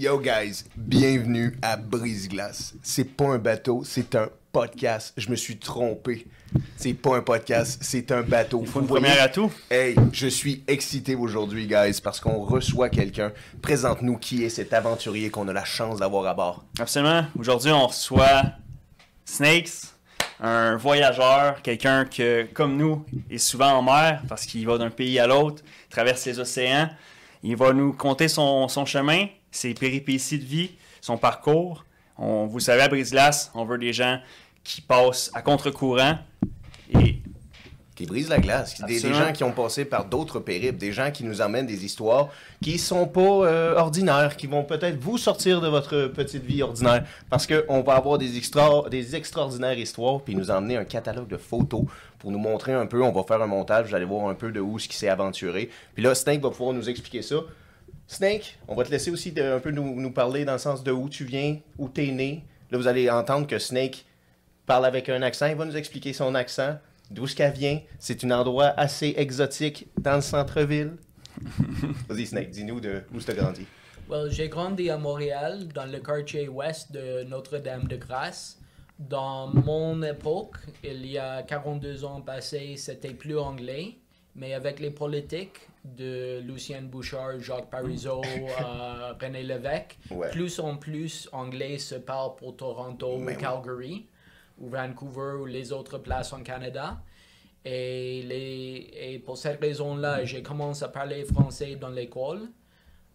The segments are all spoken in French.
Yo guys, bienvenue à Brise-Glace. C'est pas un bateau, c'est un podcast. Je me suis trompé. C'est pas un podcast, c'est un bateau. Il faut une première à tout. Hey, je suis excité aujourd'hui, guys, parce qu'on reçoit quelqu'un. Présente-nous qui est cet aventurier qu'on a la chance d'avoir à bord. Absolument. Aujourd'hui, on reçoit Snakes, un voyageur, quelqu'un que, comme nous, est souvent en mer parce qu'il va d'un pays à l'autre, traverse les océans. Il va nous conter son, son chemin, ses péripéties de vie, son parcours. On, vous savez, à Brise-Glace, on veut des gens qui passent à contre-courant. Et Qui brise la glace. Des, gens qui ont passé par d'autres périples. Des gens qui nous emmènent des histoires qui sont pas euh, ordinaires, qui vont peut-être vous sortir de votre petite vie ordinaire. Parce qu'on va avoir des, extra, des extraordinaires histoires, puis nous emmener un catalogue de photos pour nous montrer un peu. On va faire un montage, vous allez voir un peu de où ce qui s'est aventuré. Puis là, Snake va pouvoir nous expliquer ça. Snake, on va te laisser aussi de- un peu nous, nous parler dans le sens de où tu viens, où tu es né. Là, vous allez entendre que Snake parle avec un accent. Il va nous expliquer son accent, d'où ce qu'elle vient. C'est un endroit assez exotique dans le centre-ville. Vas-y, Snake, dis-nous de où tu as grandi. Well, j'ai grandi à Montréal, dans le quartier ouest de Notre-Dame-de-Grâce. Dans mon époque, il y a 42 ans passés, c'était plus anglais. Mais avec les politiques de Lucien Bouchard, Jacques Parizeau, euh, René Lévesque, Ouais. plus en plus anglais se parle pour Toronto, Mais ou oui. Calgary, ou Vancouver, ou les autres places en Canada. Et, les, et pour cette raison-là, j'ai commencé à parler français dans l'école,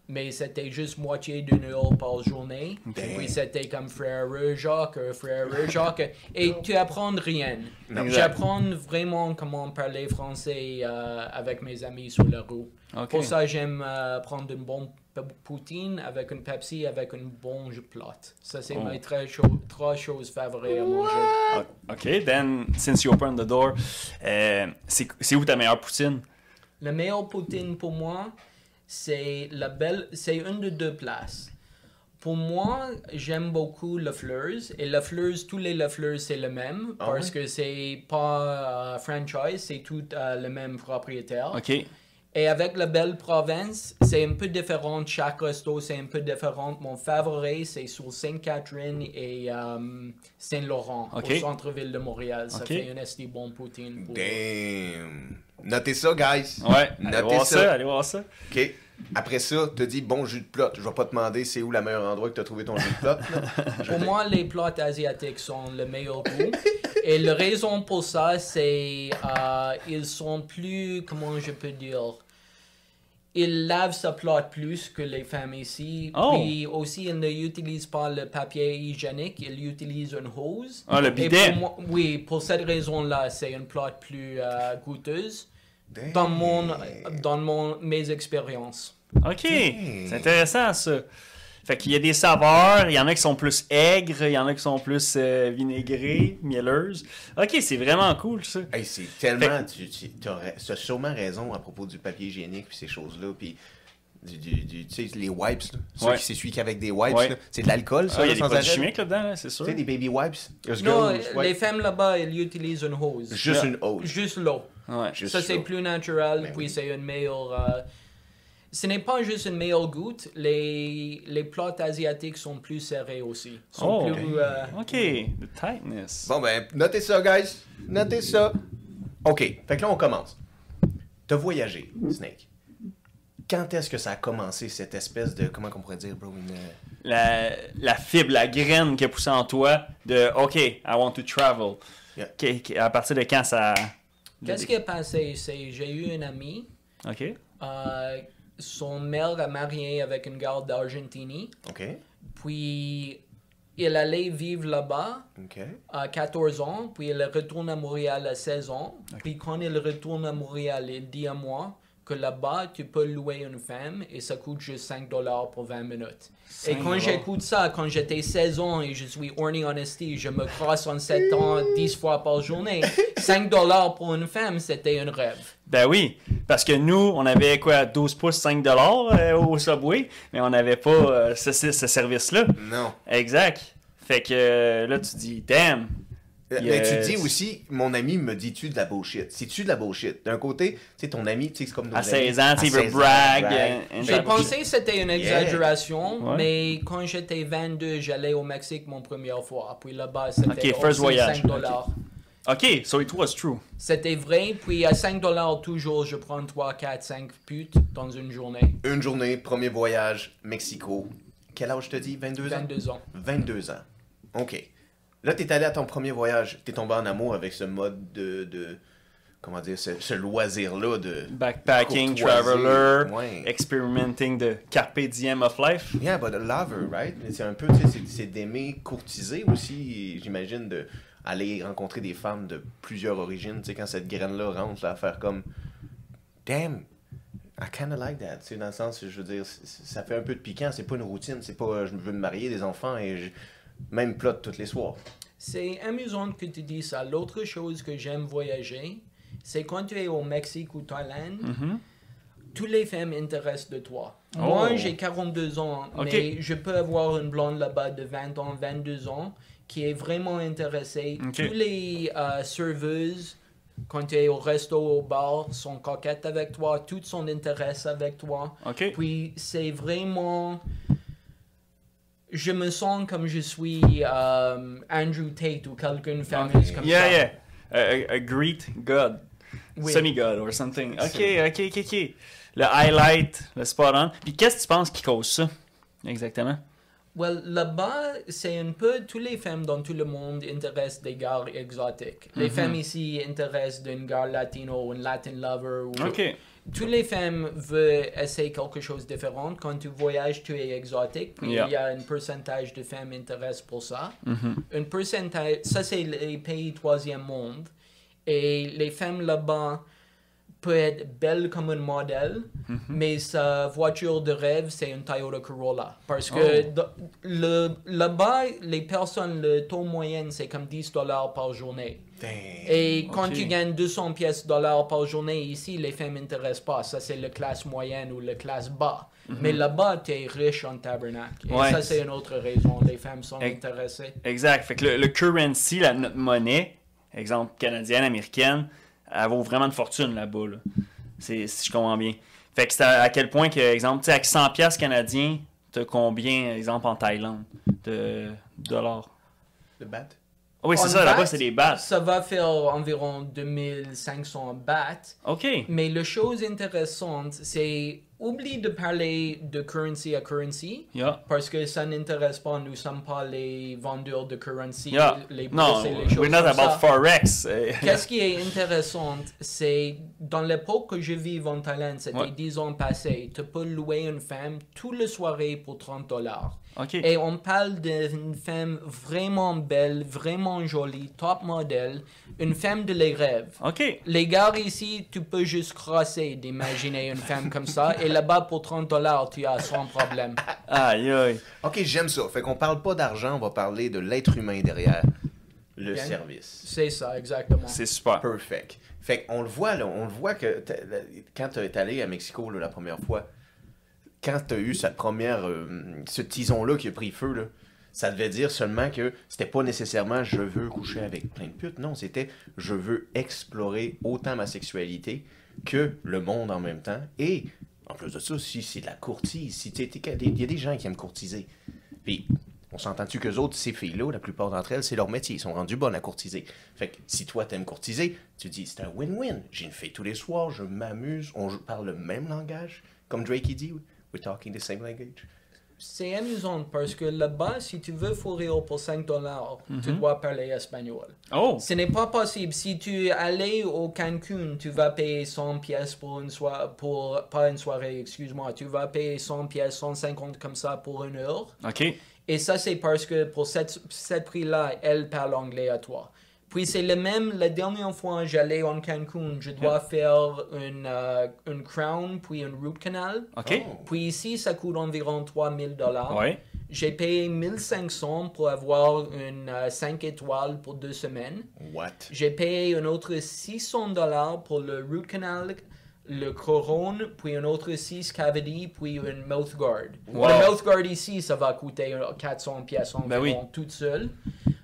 mais c'était juste moitié d'une heure par journée. Et puis c'était comme frère Jacques, euh, frère Jacques, et tu apprends rien. J'apprends vraiment comment parler français euh, avec mes amis sur la. OK. Pour ça, j'aime euh, prendre une bonne poutine avec une Pepsi avec une bonne plate. Ça, c'est Oh. mes cho- trois choses favorites à manger. OK, then, since you opened the door, euh, c'est où ta meilleure poutine? La meilleure poutine pour moi, c'est la belle, c'est une de deux places. Pour moi, j'aime beaucoup le Fleurs. Et le Fleurs, tous les le Fleurs, c'est le même. Ah parce ouais? que c'est pas euh, franchise, c'est tout euh, le même propriétaire. OK. Et avec la belle province, c'est un peu différent. Chaque resto, c'est un peu différent. Mon favori, c'est sur Sainte-Catherine et euh, Saint-Laurent, au centre-ville de Montréal. Ça fait une esti bon poutine. Pour... Damn. Notez ça, guys. Ouais, allez Notez voir ça. ça. allez voir ça. OK. Après ça, te dis bon jus de plot. Je vais pas te demander c'est où le meilleur endroit que tu as trouvé ton jus de plot. Pour moi, les plats asiatiques sont le meilleur goût. Et la raison pour ça, c'est euh, ils sont plus, comment je peux dire, ils lavent sa plate plus que les femmes ici. Oh. Puis aussi, ils n'utilisent pas le papier hygiénique, ils utilisent une hose. Ah, le Et bidet. pour moi- oui, pour cette raison-là, c'est une plate plus euh, goûteuse dans, mon, dans mon, mes expériences. OK, c'est intéressant ça. Fait qu'il y a des saveurs, il y en a qui sont plus aigres, il y en a qui sont plus euh, vinaigrées, mielleuses. OK, c'est vraiment cool ça. Hey, c'est tellement. Tu, tu as, sûrement raison à propos du papier hygiénique puis ces choses-là. Puis. Du, du- du- tu sais, les wipes, là. Ceux Ouais. qui s'essuient qu'avec des wipes, Ouais. là. c'est de l'alcool, ça, Ah, il y a des sans produits chimiques là-dedans, là, c'est sûr. Tu sais, des baby wipes? Non, girls les femmes là-bas, ils utilisent une hose. Juste Yeah. une hose. Juste l'eau. Ouais. Juste Ça, c'est plus naturel, Ben puis oui. c'est une meilleure... euh, Ce n'est pas juste une meilleure goutte, les, les plats asiatiques sont plus serrés aussi. Sont Oh, plus, euh, OK, the tightness. Bon, ben, notez ça, guys. Notez ça. OK. Fait que là, on commence. T'as voyagé, Snake. Quand est-ce que ça a commencé, cette espèce de. Comment qu'on pourrait dire, bro? Une, euh, La, la fibre, la graine qui a poussé en toi de OK, I want to travel. Yeah. À partir de quand ça. Qu'est-ce qui est passé? C'est j'ai eu un ami, OK. euh, son mère a marié avec une gare d'Argentine, OK. puis il allait vivre là-bas OK. à 14 ans, puis il retourne à Montréal à 16 ans. Puis quand il retourne à Montréal, il dit à moi que là-bas, tu peux louer une femme et ça coûte juste 5 dollars pour 20 minutes. Et 5 quand j'écoute ça, quand j'étais 16 ans et je suis horny honesty, je me crosse en 7 ans 10 fois par journée, 5 dollars pour une femme, c'était un rêve. Ben oui, parce que nous, on avait quoi, 12 pouces, 5 dollars euh, au Subway, mais on n'avait pas euh, ce, ce- ce service-là. Non. Exact. Fait que euh, là, tu dis, damn, Euh, Mais tu Yes. dis aussi, mon ami me dit-tu de la bullshit? C'est-tu de la bullshit? D'un côté, tu sais, ton ami, tu sais, c'est comme nos À amis. 16 ans, tu sais, il veut 16 ans, brag, euh, J'ai pensé que c'était une Yeah. exagération, Ouais. mais quand j'étais 22, j'allais au Mexique mon première fois. Puis là-bas, c'était Ok, first aussi voyage. 5 dollars. Ok, so it was true. C'était vrai, puis à 5 dollars toujours, je prends 3, 4, 5 putes dans une journée. Une journée, premier voyage, Mexico. Quel âge te dis? 22 ans? 22 ans. 22 ans. OK. Là, t'es allé à ton premier voyage. T'es tombé en amour avec ce mode de... de comment dire? Ce, ce loisir-là de... Backpacking, traveler, Ouais. experimenting the carpe diem of life. Yeah, but a lover, right? C'est un peu, tu sais, c'est- d'aimer courtiser aussi, j'imagine, de aller rencontrer des femmes de plusieurs origines, tu sais, quand cette graine-là rentre, là, à faire comme, damn, I kinda like that, tu sais, dans le sens, je veux dire, ça fait un peu de piquant, c'est pas une routine, c'est pas, euh, je veux me marier, des enfants, et je, même plot tous les soirs. C'est amusant que tu dis ça. L'autre chose que j'aime voyager, c'est quand tu es au Mexique ou Thaïlande, Mhm. toutes les femmes intéressent de toi. Oh. Moi, j'ai 42 ans, mais je peux avoir une blonde là-bas de 20 ans, 22 ans, qui est vraiment intéressée. Ok. Tous les euh, serveuses, quand tu es au resto, au bar, sont coquettes avec toi, toutes sont intéressées avec toi. Puis c'est vraiment. Je me sens comme je suis euh, Andrew Tate ou quelqu'un fameux comme Yeah, ça. yeah. A, a- a Greek god. Oui. Semi-god or something. Ok, ok, ok, ok. Le highlight, le spot on. Puis qu'est-ce que tu penses qui cause ça? Exactement? Well, là-bas, c'est un peu tous les femmes dans tout le monde intéressent des gars exotiques. Les Mhm. femmes ici intéressent d'un gars latino, un Latin lover. Ou... Ok. Toutes les femmes veulent essayer quelque chose de différent. Quand tu voyages, tu es exotique. Yeah. il y a un pourcentage de femmes intéressent pour ça. Mhm. Un pourcentage, ça c'est les pays troisième monde. Et les femmes là-bas peuvent être belles comme un modèle, Mhm. mais sa voiture de rêve, c'est une Toyota Corolla. Parce que Oh. le- là-bas, les personnes, le taux moyen, c'est comme 10 dollars par journée. Damn. Et quand tu gagnes 200 pièces dollars par journée ici, les femmes m'intéressent pas. Ça, c'est la classe moyenne ou la classe bas. Mais là-bas, tu es riche en tabernacle. Et. Ouais. ça, c'est une autre raison. Les femmes sont intéressées. Exact. Fait que le, le currency, la, notre monnaie, exemple canadienne, américaine, elle vaut vraiment une fortune là-bas. Là. C'est, si je comprends bien. Fait que c'est à, à quel point que, exemple, tu sais, avec 100 pièces canadiens, t'as combien, exemple, en Thaïlande, de dollars? Bat? Ah oui, c'est En ça, là-bas, c'est des bahts. Ça va faire environ 2500 bahts. OK. Mais la chose intéressante, c'est oublie de parler de currency à currency. Yeah. Parce que ça n'intéresse pas, nous sommes pas les vendeurs de currency, Yeah. les Non, bourses et les choses we're not comme about ça. forex. Qu'est-ce qui est intéressant, c'est dans l'époque que je vis en Thaïlande, c'était Ouais. 10 ans passés, tu peux louer une femme toute la soirée pour 30 dollars. Et on parle d'une femme vraiment belle, vraiment jolie, top modèle, une femme de les rêves. Les gars ici, tu peux juste crosser d'imaginer une femme comme ça, et là-bas pour 30 dollars, tu as sans problème. Aïe, aïe. OK, j'aime ça. Fait qu'on parle pas d'argent, on va parler de l'être humain derrière le Bien. service. C'est ça, exactement. C'est super. Perfect. Fait qu'on le voit, là, on le voit que quand tu es allé à Mexico là, la première fois, quand tu as eu cette première, euh, ce tison-là qui a pris feu, là, ça devait dire seulement que c'était pas nécessairement je veux coucher avec plein de putes. Non, c'était je veux explorer autant ma sexualité que le monde en même temps. Et en plus de ça, si c'est de la courtise, si il y a des gens qui aiment courtiser. Puis, on s'entend-tu qu'eux autres, ces filles-là, la plupart d'entre elles, c'est leur métier. Ils sont rendus bonnes à courtiser. Fait que si toi, t'aimes courtiser, tu dis, c'est un win-win. J'ai une fille tous les soirs, je m'amuse, on parle le même langage. Comme Drake, il dit, we're talking the same language. C'est amusant parce que là-bas, si tu veux fourrir pour 5 dollars, tu dois parler espagnol. Oh. Ce n'est pas possible. Si tu allais au Cancun, tu vas payer 100 pièces pour une soirée, pour, pas une soirée, excuse-moi, tu vas payer 100 pièces, 150 comme ça pour une heure. OK. Et ça, c'est parce que pour cette, cette prix-là, elle parle anglais à toi. Puis c'est le même, la dernière fois j'allais en Cancun, je dois faire une, euh, une crown, puis une root canal. OK. Oh. Puis ici, ça coûte environ 3000 dollars. Ouais. J'ai payé 1500 pour avoir une 5 étoiles pour deux semaines. What? J'ai payé un autre 600 dollars pour le root canal, le couronne, puis un autre 6 cavity, puis une mouth guard. Wow. Le mouth guard ici, ça va coûter 400 pièces environ Ben oui. toute seule.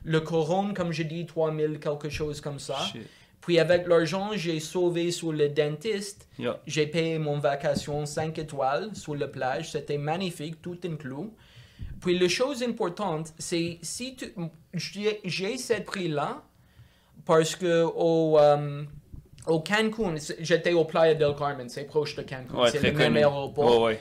Le Corona, comme je dis, 3000, quelque chose comme ça. Shit. Puis avec l'argent, j'ai sauvé sur le dentiste. Yeah. J'ai payé mon vacation 5 étoiles sur la plage. C'était magnifique, tout inclus. Puis la chose importante, c'est si tu... J'ai ce prix-là parce que au, euh, au Cancun, j'étais au Playa del Carmen, c'est proche de Cancun, Ouais, c'est le même aéroport. Ouais.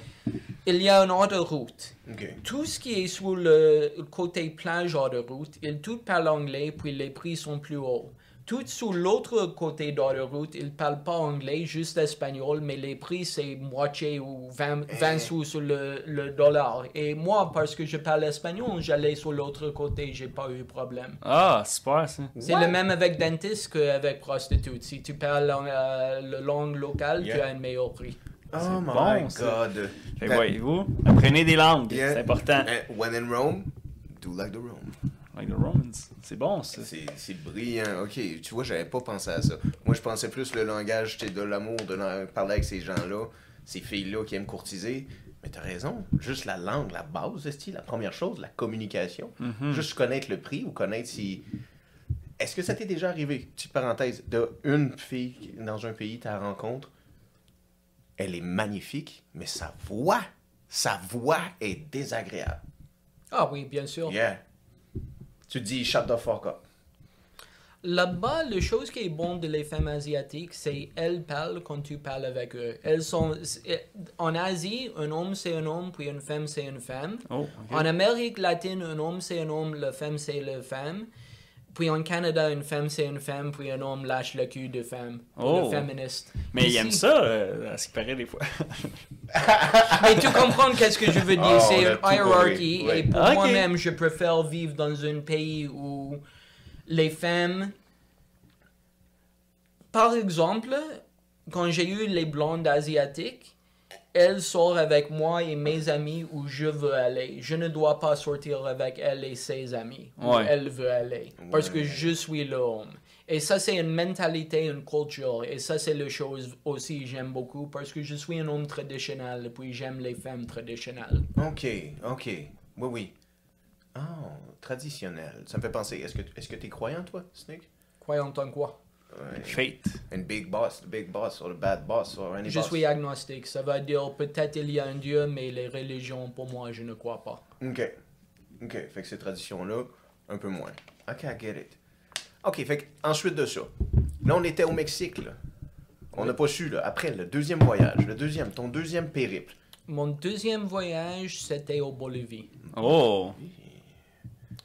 Il y a une autoroute. OK. Tout ce qui est sur le côté plage autoroute, ils tout parlent anglais, puis les prix sont plus hauts. Tout sur l'autre côté d'autoroute, ils parlent pas anglais, juste espagnol, mais les prix c'est moitié ou 20, 20 sous sur le, le dollar. Et moi, parce que je parle espagnol, j'allais sur l'autre côté, j'ai pas eu de problème. Ah, super ça. C'est le même avec dentiste qu'avec prostitute. Si tu parles euh, la langue locale, tu as un meilleur prix. Oh my bon. God. Fait que voyez-vous, apprenez des langues, Yeah. c'est important. Eh, When in Rome, do like the Rome. Like the Romans. C'est bon ça. C'est c'est brillant. Ok, tu vois, j'avais pas pensé à ça. Moi, je pensais plus le langage tu sais, de l'amour, de parler avec ces gens-là, ces filles-là qui aiment courtiser. Mais t'as raison, juste la langue, la base, c'est la première chose, la communication. Mhm. Juste connaître le prix ou connaître si. Est-ce que ça t'est déjà arrivé, petite parenthèse, de une fille dans un pays, ta rencontre, elle est magnifique, mais sa voix, sa voix est désagréable. Ah oui, bien sûr. Yeah. Tu dis, shut the fuck up. Là-bas, la chose qui est bonne de les femmes asiatiques, c'est elles parlent quand tu parles avec eux. Elles sont en Asie, un homme c'est un homme, puis une femme c'est une femme. Oh. En Amérique latine, un homme c'est un homme, la femme c'est la femme. Puis en Canada, une femme c'est une femme, puis un homme lâche le cul de femme. Oh. Le féministe. Mais ils Ici- aiment ça, euh, à ce qui paraît des fois. Mais tu comprends qu'est-ce que je veux dire, Oh, c'est une hiérarchie. ouais. Et pour moi-même, je préfère vivre dans un pays où les femmes... Par exemple, quand j'ai eu les blondes asiatiques, elles sortent avec moi et mes amis où je veux aller. Je ne dois pas sortir avec elle et ses amis où Ouais. elle veut aller. Parce que je suis l'homme. Et ça, c'est une mentalité, une culture. Et ça, c'est la chose aussi que j'aime beaucoup parce que je suis un homme traditionnel et puis j'aime les femmes traditionnelles. Ok, ok. Oui, oui. Oh, traditionnel. Ça me fait penser. Est-ce que est-ce que t'es croyant, toi, Snake? Croyant en quoi? Ouais. Fate. Big boss, the big boss, or the bad boss, or any Je boss. suis agnostique. Ça veut dire peut-être il y a un Dieu, mais les religions, pour moi, je ne crois pas. Ok. Ok. Fait que ces traditions-là, un peu moins. Ok, I get it. Ok, fait que ensuite de ça, là, on était au Mexique, là. On n'a pas su, là. Après, le deuxième voyage, le deuxième, ton deuxième périple. Mon deuxième voyage, c'était au Bolivie. Oh.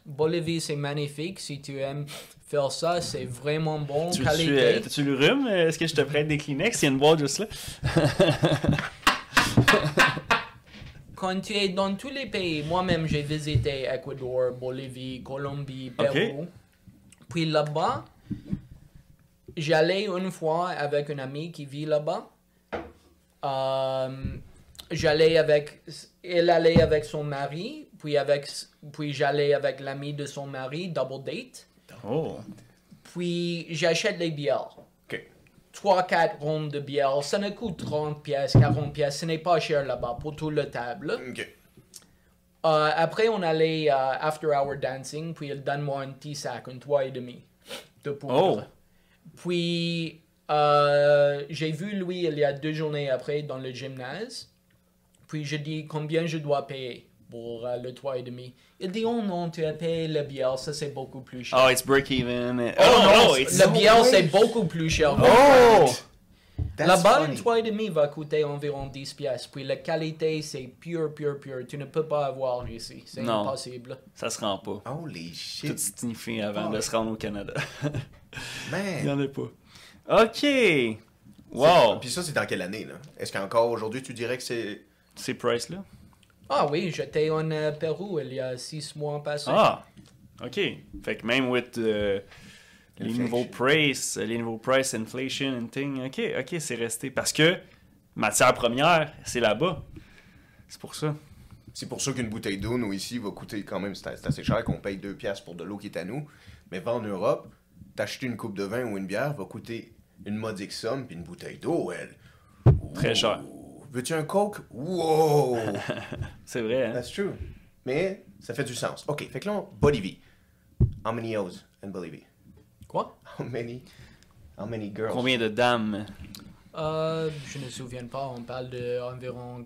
Bolivie, c'est magnifique. Si tu aimes faire ça, c'est vraiment bon. Tu qualité. tu, euh, le rhume? Est-ce que je te prête des Kleenex? Il y a une boîte juste là. Quand tu es dans tous les pays, moi-même j'ai visité Ecuador, Bolivie, Colombie, Pérou. Puis là-bas, j'allais une fois avec un ami qui vit là-bas. Euh, j'allais avec, elle allait avec son mari, puis avec, puis j'allais avec l'ami de son mari, double date. Oh. Puis j'achète les bières. Ok. 3-4 rondes de bière, ça ne coûte 30 pièces, 40 pièces, ce n'est pas cher là-bas pour toute la table. Ok. Euh, après, on allait euh, after hour dancing, puis il donne-moi un petit sac, un 3,5 et demi de poudre. Oh. Puis, euh, j'ai vu lui il y a deux journées après dans le gymnase. Puis, je dis combien je dois payer? Pour euh, le 3,5 et demi. Il dit, oh non, tu as payé la bière, ça c'est beaucoup plus cher. Oh, it's break even. Oh non, it's... la no bière c'est beaucoup plus cher. Oh! Funny. une 3,5 va coûter environ 10 pièces. Puis la qualité, c'est pure, pure, pure. Tu ne peux pas avoir ici. C'est Non. impossible. Ça se rend pas. Holy Tout shit. sniffé avant Ah. de se rendre au Canada. Il y Man. en a pas. Ok. Wow. Puis ça, c'est dans quelle année, là? Est-ce qu'encore aujourd'hui, tu dirais que c'est... C'est Price là? Ah oui, j'étais en euh, Pérou il y a 6 mois passés. Ah. Ok. Fait que même with euh, les nouveaux price, les nouveaux price inflation and thing. Ok, ok, c'est resté. Parce que matière première, c'est là-bas. C'est pour ça. C'est pour ça qu'une bouteille d'eau, nous, ici, va coûter quand même... C'est assez cher qu'on paye 2 piastres pour de l'eau qui est à nous. Mais va en Europe, t'acheter une coupe de vin ou une bière va coûter une modique somme, puis une bouteille d'eau, elle... Très cher. Veux-tu un Coke? Wow! C'est vrai, hein? That's true. Mais ça fait du sens. OK, fait que là, on- Bolivie. How many O's in Bolivie? Quoi? How many? How many girls? Combien de dames? Euh, je ne me souviens pas, on parle de environ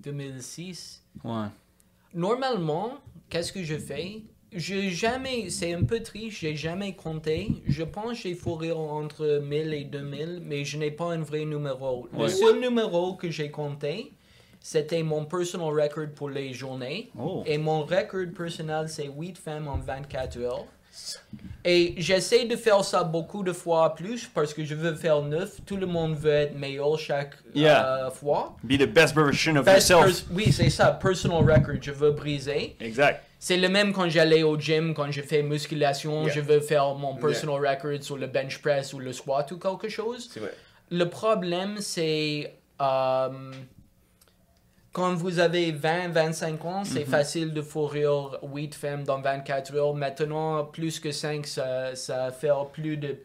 2006. Ouais. Normalement, qu'est-ce que je fais? J'ai jamais, c'est un peu triste, j'ai jamais compté. Je pense que j'ai fourré entre 1000 et 2000, mais je n'ai pas un vrai numéro. Le Ouais. seul numéro que j'ai compté, c'était mon personal record pour les journées. Oh. Et mon record personnel, c'est 8 femmes en 24 heures. Et j'essaie de faire ça beaucoup de fois plus parce que je veux faire 9. Tout le monde veut être meilleur chaque Yeah. euh, fois. Be the best version of Best yourself. oui, c'est ça, personal record, je veux briser. Exact. C'est le même quand j'allais au gym, quand je fais musculation, Yeah. je veux faire mon personal record sur le bench press ou le squat ou quelque chose. Vrai. Le problème, c'est euh, quand vous avez 20-25 ans, c'est Mhm. facile de fourrir 8 femmes dans 24 heures. Maintenant, plus que 5, ça, ça fait plus de...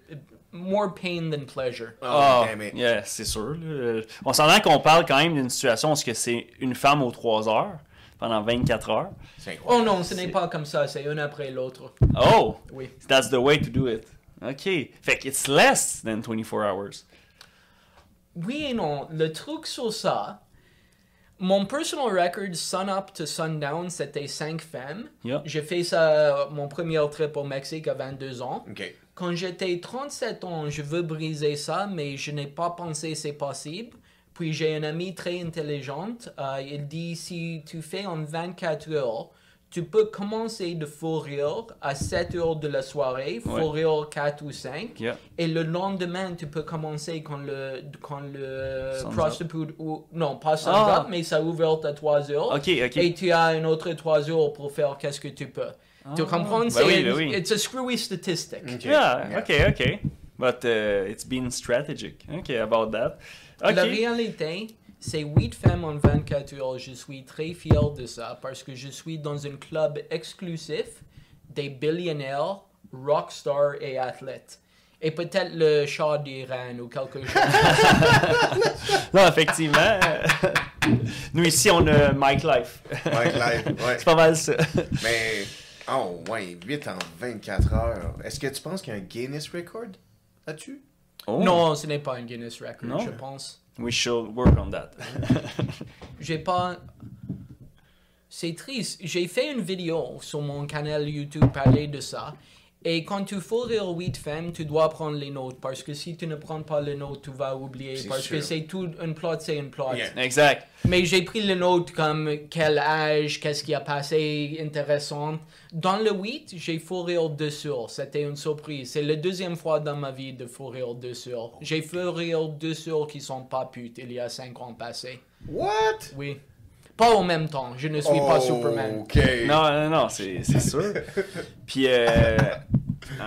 More pain than pleasure. Oh, Ah, damn it. yeah, c'est sûr. là. On s'entend qu'on parle quand même d'une situation où c'est une femme aux 3 heures pendant 24 heures. Oh non, ce n'est pas comme ça, c'est un après l'autre. Oh, Oui. that's the way to do it. OK. Fait que it's less than 24 hours. Oui et non. Le truc sur ça, mon personal record sun up to sundown, c'était 5 femmes. Yeah. J'ai fait ça, mon premier trip au Mexique à 22 ans. Ok. Quand j'étais 37 ans, je veux briser ça, mais je n'ai pas pensé c'est possible. Puis j'ai une amie très intelligente. euh, il dit si tu fais en 24 heures, tu peux commencer de fourrir à 7 heures de la soirée, Ouais. fourrir 4 ou 5. Yeah. Et le lendemain, tu peux commencer quand le, quand le prostitute, ou, non, pas sun's Ah. mais ça ouvre à 3 heures. OK, OK. Et tu as une autre 3 heures pour faire qu'est-ce que tu peux. tu comprends? Ben C'est oui, une- ben oui. It's a screwy statistic. Ok. Yeah, OK, OK. But uh, it's been strategic. OK, about that. OK. La réalité, c'est 8 femmes en 24 heures. Je suis très fier de ça parce que je suis dans un club exclusif des billionnaires, rockstars et athlètes. Et peut-être le chat d'Iran ou quelque chose. Non, effectivement. Nous, ici, on a Mike Life. Mike Life, ouais. C'est pas mal ça. Mais, oh, ouais, 8 en 24 heures. Est-ce que tu penses qu'il y a un Guinness record là-dessus? Oh. non, ce n'est pas un Guinness record, Non. je pense. We should work on that. J'ai pas. C'est triste. J'ai fait une vidéo sur mon canal YouTube parler de ça. Et quand tu faut rire 8 femmes, tu dois prendre les notes. Parce que si tu ne prends pas les notes, tu vas oublier. Parce que c'est tout. Une plot, c'est une plot. Yeah. exact. Mais j'ai pris les notes comme quel âge, qu'est-ce qui a passé, intéressant. Dans le 8, j'ai fou rire deux soeurs. C'était une surprise. C'est la deuxième fois dans ma vie de fou rire deux soeurs. J'ai fait rire deux soeurs qui sont pas putes il y a 5 ans passés. What? Oui. Pas en même temps. Je ne suis pas Superman. Ok. Non, non, non, c'est c'est sûr. Puis, euh,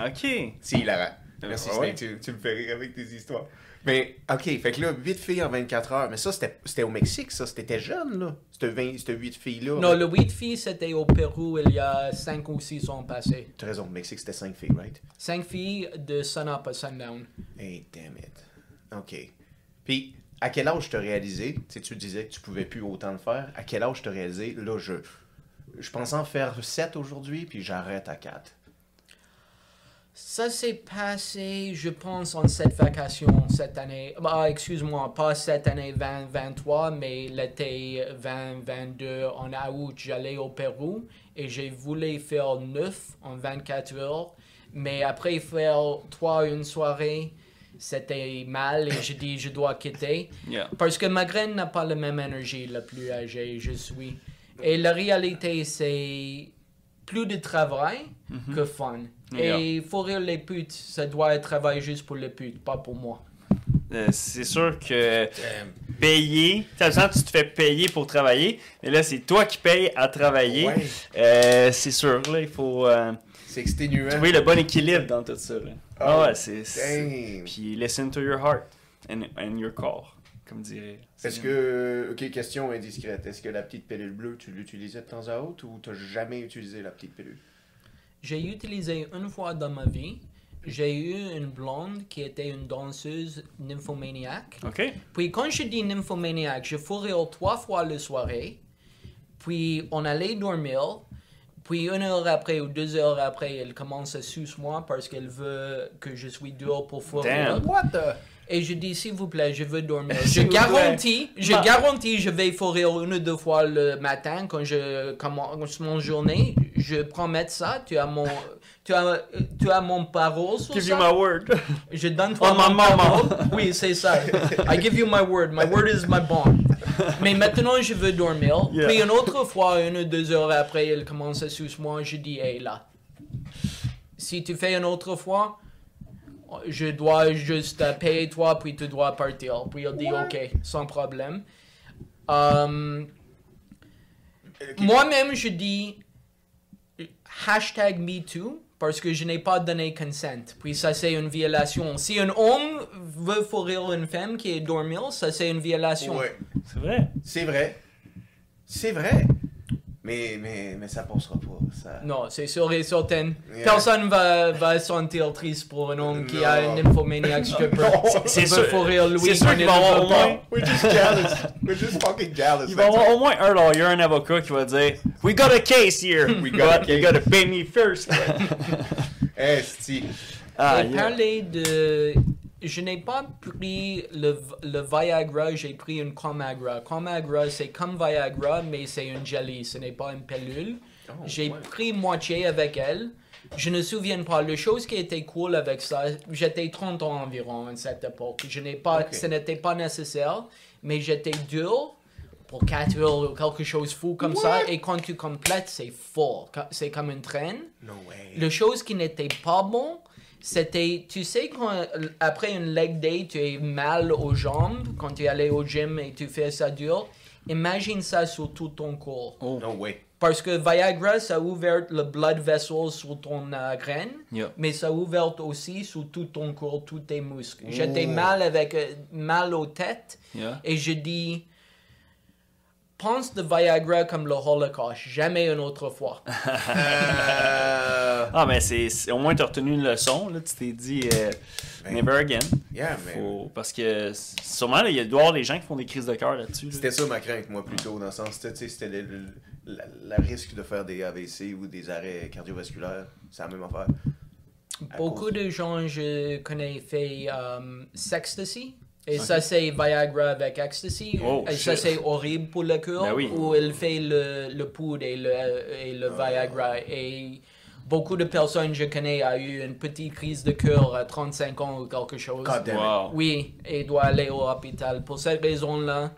OK. Si, Lara. Merci, Ouais? Snake, tu, tu me fais rire avec tes histoires. Mais, ok, fait que là, 8 filles en 24 heures. Mais ça, c'était c'était au Mexique, ça. C'était jeune, là. C'était 20 c'était 8 filles-là. Non, le 8 filles, c'était au Pérou il y a 5 ou 6 ans passés. T'as raison, au Mexique, c'était 5 filles, right? 5 filles de sun up à sundown. Hey, damn it. Ok. Puis, à quel âge t'as réalisé, tu tu disais que tu pouvais plus autant le faire, à quel âge t'as réalisé, là, je, je pensais en faire 7 aujourd'hui, puis j'arrête à 4. Ça s'est passé, je pense, en cette vacation cette année. Ah, excuse-moi, pas cette année 2023, mais l'été 2022 en août, j'allais au Pérou et j'ai voulu faire 9 en 24 heures. Mais après faire 3 une soirée, c'était mal et j'ai dit je dois quitter. Yeah. Parce que ma graine n'a pas la même énergie la plus âgée je suis. Et la réalité, c'est plus de travail que fun. Yeah. Et pour rire les putes, ça doit être travail juste pour les putes, pas pour moi. Euh, c'est sûr que payer, tu sais, tu te fais payer pour travailler, mais là, c'est toi qui payes à travailler. Ouais. Euh, c'est sûr, là, il faut euh, exténuant. trouver le bon équilibre dans tout ça. Là. Ah ouais, c'est. Puis listen to your heart and, and your core, comme dirait. Est-ce que, ok, question indiscrète, est-ce que la petite pilule bleue, tu l'utilisais de temps à autre ou t'as jamais utilisé la petite pilule? J'ai utilisé une fois dans ma vie. J'ai eu une blonde qui était une danseuse nymphomaniaque. Ok. Puis quand je dis nymphomaniaque, je fourrais trois fois la soirée. Puis on allait dormir. Puis une heure après ou deux heures après, elle commence à sucer moi parce qu'elle veut que je suis dehors pour fourrir. Damn. What the? Et je dis, s'il vous plaît, je veux dormir. Je garantis, je Ma- garantis, je vais fourrir une ou deux fois le matin quand je commence mon journée. Je promets ça. Tu as mon, tu as, tu as mon parole sur Give you ça? my word. Je donne toi On mon mama. parole? Oui, c'est ça. I give you my word. My word is my bond. Mais maintenant, je veux dormir. Yeah. Puis une autre fois, une ou deux heures après, elle commence à sucer moi. Je dis, hey là, si tu fais une autre fois, je dois juste payer toi, puis tu dois partir. Puis elle dit, ok, sans problème. Um, moi-même, je dis hashtag MeToo parce que je n'ai pas donné consent. Puis ça, c'est une violation. Si un homme veut fourrir une femme qui est dormir, ça, c'est une violation. Ouais, C'est vrai. c'est vrai. C'est vrai. Mais, mais, mais ça passera pas. Ça... Non, c'est sûr et certain. Yeah. Personne va, va se sentir triste pour un homme qui a Non. un nymphomaniac stripper. C'est sûr- c'est sûr qu'il il va avoir au moins- We're just jealous. We're just fucking jealous. Il va avoir au moins un lawyer, un avocat qui va dire We got a case here. We got a but you case. gotta pay me first. Esti. ah, yeah. parler de... Je n'ai pas pris le, le Viagra, j'ai pris une Comagra. Comagra, c'est comme Viagra, mais c'est une jelly, ce n'est pas une pilule. Oh, j'ai ouais. pris moitié avec elle. Je ne me souviens pas. La chose qui était cool avec ça, j'étais 30 ans environ à cette époque. Je n'ai pas. Ce n'était pas nécessaire, mais j'étais dur pour 4 heures ou quelque chose de fou comme ça. Et quand tu complètes, c'est fort. C'est comme une traîne. No way. La chose qui n'était pas bon, c'était, tu sais, quand après une leg day, tu es mal aux jambes, quand tu es allé au gym et tu fais ça dur, imagine ça sur tout ton corps. Oh. No way. Parce que Viagra, ça a ouvert le blood vessel sur ton euh, graine, Yeah. mais ça a ouvert aussi sur tout ton corps, tous tes muscles. J'étais Oh. mal avec, euh, mal aux têtes, Yeah. et je dis, pense de Viagra comme le Holocaust, jamais une autre fois. Euh, Ah, mais c'est, c'est- au moins, tu as retenu une leçon. Là. Tu t'es dit euh, Ben, Never again. yeah, mais Faut- Parce que sûrement, là, il y a- doit y avoir des gens qui font des crises de cœur là-dessus. là. c'était ça ma crainte, moi, plutôt, dans le sens, tu sais, c'était le, le- la- la risque de faire des AVC ou des arrêts cardiovasculaires. C'est la même affaire. Beaucoup cause- de gens je connais fait um, Sextasy. Et ça, c'est Viagra avec Ecstasy. Oh, et ça, c'est horrible pour le cœur. Ben oui. Où elle fait le, le poudre et le, et le Ah. Viagra. Et beaucoup de personnes je connais ont eu une petite crise de cœur à 35 ans ou quelque chose. God damn. Wow. Oui, et doit aller au hôpital. Pour cette raison-là,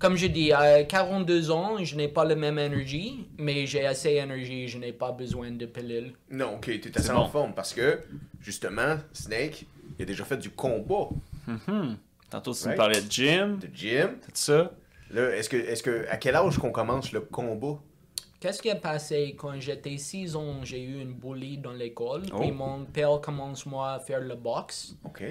comme je dis, à 42 ans, je n'ai pas la même énergie, mais j'ai assez d'énergie, je n'ai pas besoin de pilules. Non, ok, t'es assez C'est en forme parce que, justement, Snake, il a déjà fait du combat Mhm. Tantôt, tu Right? me parlais de gym, de gym. tout ça. Là, est-ce que, est-ce que, à quel âge qu'on commence le combat? Qu'est-ce qui a passé quand j'étais 6 ans, j'ai eu une bully dans l'école, Oh. puis mon père commence moi à faire le boxe. Ok.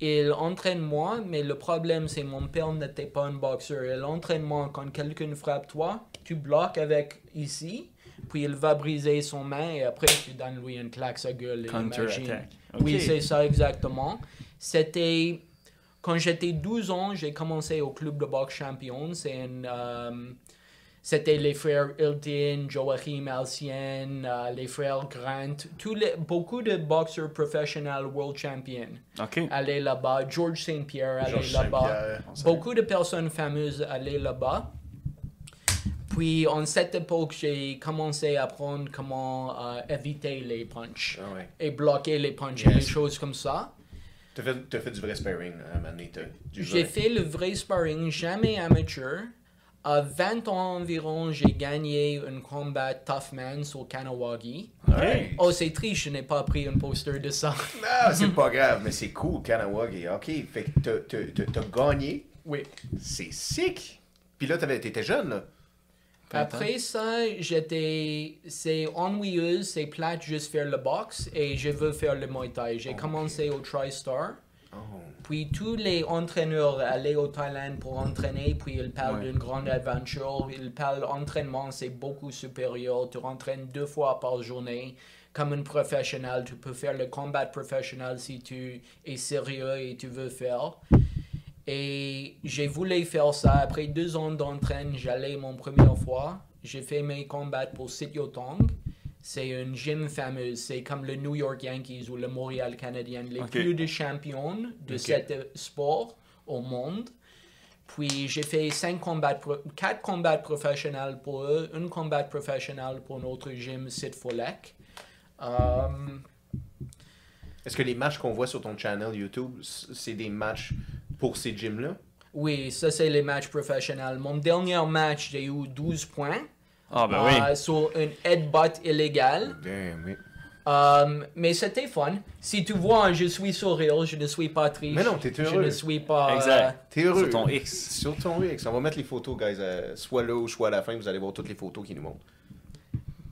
Il entraîne moi, mais le problème c'est mon père n'était pas un boxeur. Il entraîne moi quand quelqu'un frappe toi, tu bloques avec ici, puis il va briser son main et après tu donnes lui une claque sa gueule. imagine. Counter-attack. Oui, Ok. c'est ça exactement. C'était quand j'étais 12 ans, j'ai commencé au club de boxe champion. C'est euh, c'était les frères Hilton, Joachim Alcien, euh, les frères Grant, tous les, beaucoup de boxeurs professionnels world champion OK. allaient là-bas. George St. Pierre allait Georges là-bas. Beaucoup de personnes fameuses allaient là-bas. Puis, en cette époque, j'ai commencé à apprendre comment euh, éviter les punches Ah ouais. et bloquer les punches et Yes. les choses comme ça. T'as fait, t'as fait du vrai sparring à un moment donné, t'as- du J'ai fait le vrai sparring, jamais amateur. À 20 ans environ, j'ai gagné un combat Tough Man sur Kanawagi. Oh, c'est triste, je n'ai pas pris un poster de ça. Non, c'est pas grave, mais c'est cool, Kanawagi. Ok, fait que t'as- gagné. Oui. C'est sick. Puis là, t'avais- t'étais jeune, là. Après ça, j'étais. C'est ennuyeux, c'est plate juste faire le boxe et je veux faire le Muay Thai. J'ai commencé au TriStar. Oh. Puis tous les entraîneurs allaient au Thaïlande pour entraîner, puis ils parlent Ouais. d'une grande aventure. Ils parlent entraînement, c'est beaucoup supérieur. Tu entraînes deux fois par journée. Comme un professionnel, tu peux faire le combat professionnel si tu es sérieux et tu veux faire. Et j'ai voulu faire ça. Après deux ans d'entraînement, j'allais mon première fois. j'ai fait mes combats pour Sityodtong. C'est une gym fameuse. C'est comme le New York Yankees ou le Montréal Canadien. Les Ok. plus de champions de Ok. cet sport au monde. Puis j'ai fait cinq combats, quatre combats professionnels pour eux, un combat professionnel pour notre gym Sid Folek. Euh, Est-ce que les matchs qu'on voit sur ton channel YouTube, c'est des matchs pour ces gyms-là? oui, ça c'est les matchs professionnels. Mon dernier match, j'ai eu 12 points Ah, ben oui. euh, sur un headbutt illégal. Damn, oui. Euh, mais c'était fun. Si tu vois, je suis sourire, je ne suis pas triste. Mais non, t'es Je heureux. ne suis pas. Exact. T'es heureux. Sur ton X. Sur ton X. On va mettre les photos, guys. euh, soit là ou soit à la fin, vous allez voir toutes les photos qui nous montrent.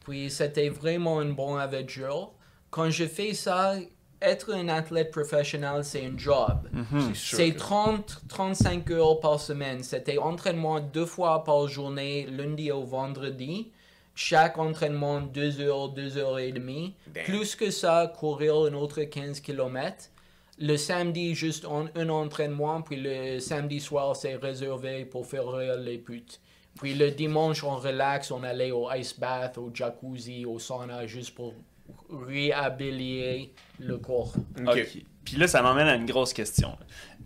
Puis c'était vraiment une bonne aventure. Quand je fais ça, être un athlète professionnel, c'est un job. Mhm. C'est sûr. C'est que- 30-35 heures par semaine. C'était entraînement deux fois par journée, lundi au vendredi. Chaque entraînement, 2 heures, 2 heures et demie. Damn. Plus que ça, courir un autre 15 km. Le samedi, juste un, un entraînement. Puis le samedi soir, c'est réservé pour faire rire les putes. Puis le dimanche, on relaxe, on allait au ice bath, au jacuzzi, au sauna, juste pour réhabiliter le corps. Ok. Ok. Puis là, ça m'emmène à une grosse question.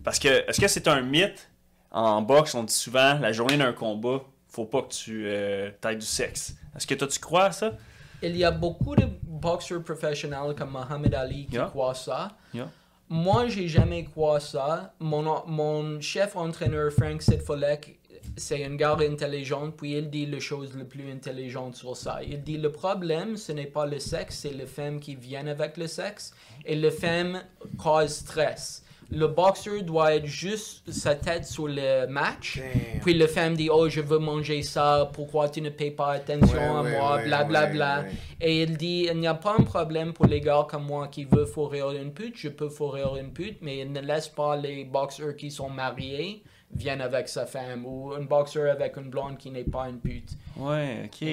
Parce que, est-ce que c'est un mythe? En boxe, on dit souvent, la journée d'un combat, faut pas que tu euh, ailles du sexe. Est-ce que toi, tu crois à ça? Il y a beaucoup de boxeurs professionnels comme Mohamed Ali qui Yeah. croient ça. Yeah. Moi, j'ai jamais crois ça. Mon, mon chef entraîneur, Frank Sidfolek, c'est un gars intelligent, puis il dit les choses les plus intelligentes sur ça. Il dit le problème, ce n'est pas le sexe, c'est les femmes qui viennent avec le sexe, et les femmes causent stress. Le boxeur doit être juste sa tête sur le match, Damn. puis la femme dit Oh, je veux manger ça, pourquoi tu ne payes pas attention Ouais, à ouais, moi, ouais, bla bla. Et il dit Il n'y a pas un problème pour les gars comme moi qui veulent fourrir une pute, je peux fourrir une pute, mais il ne laisse pas les boxeurs qui sont mariés viennent avec sa femme, ou un boxeur avec une blonde qui n'est pas une pute. Ouais, ok.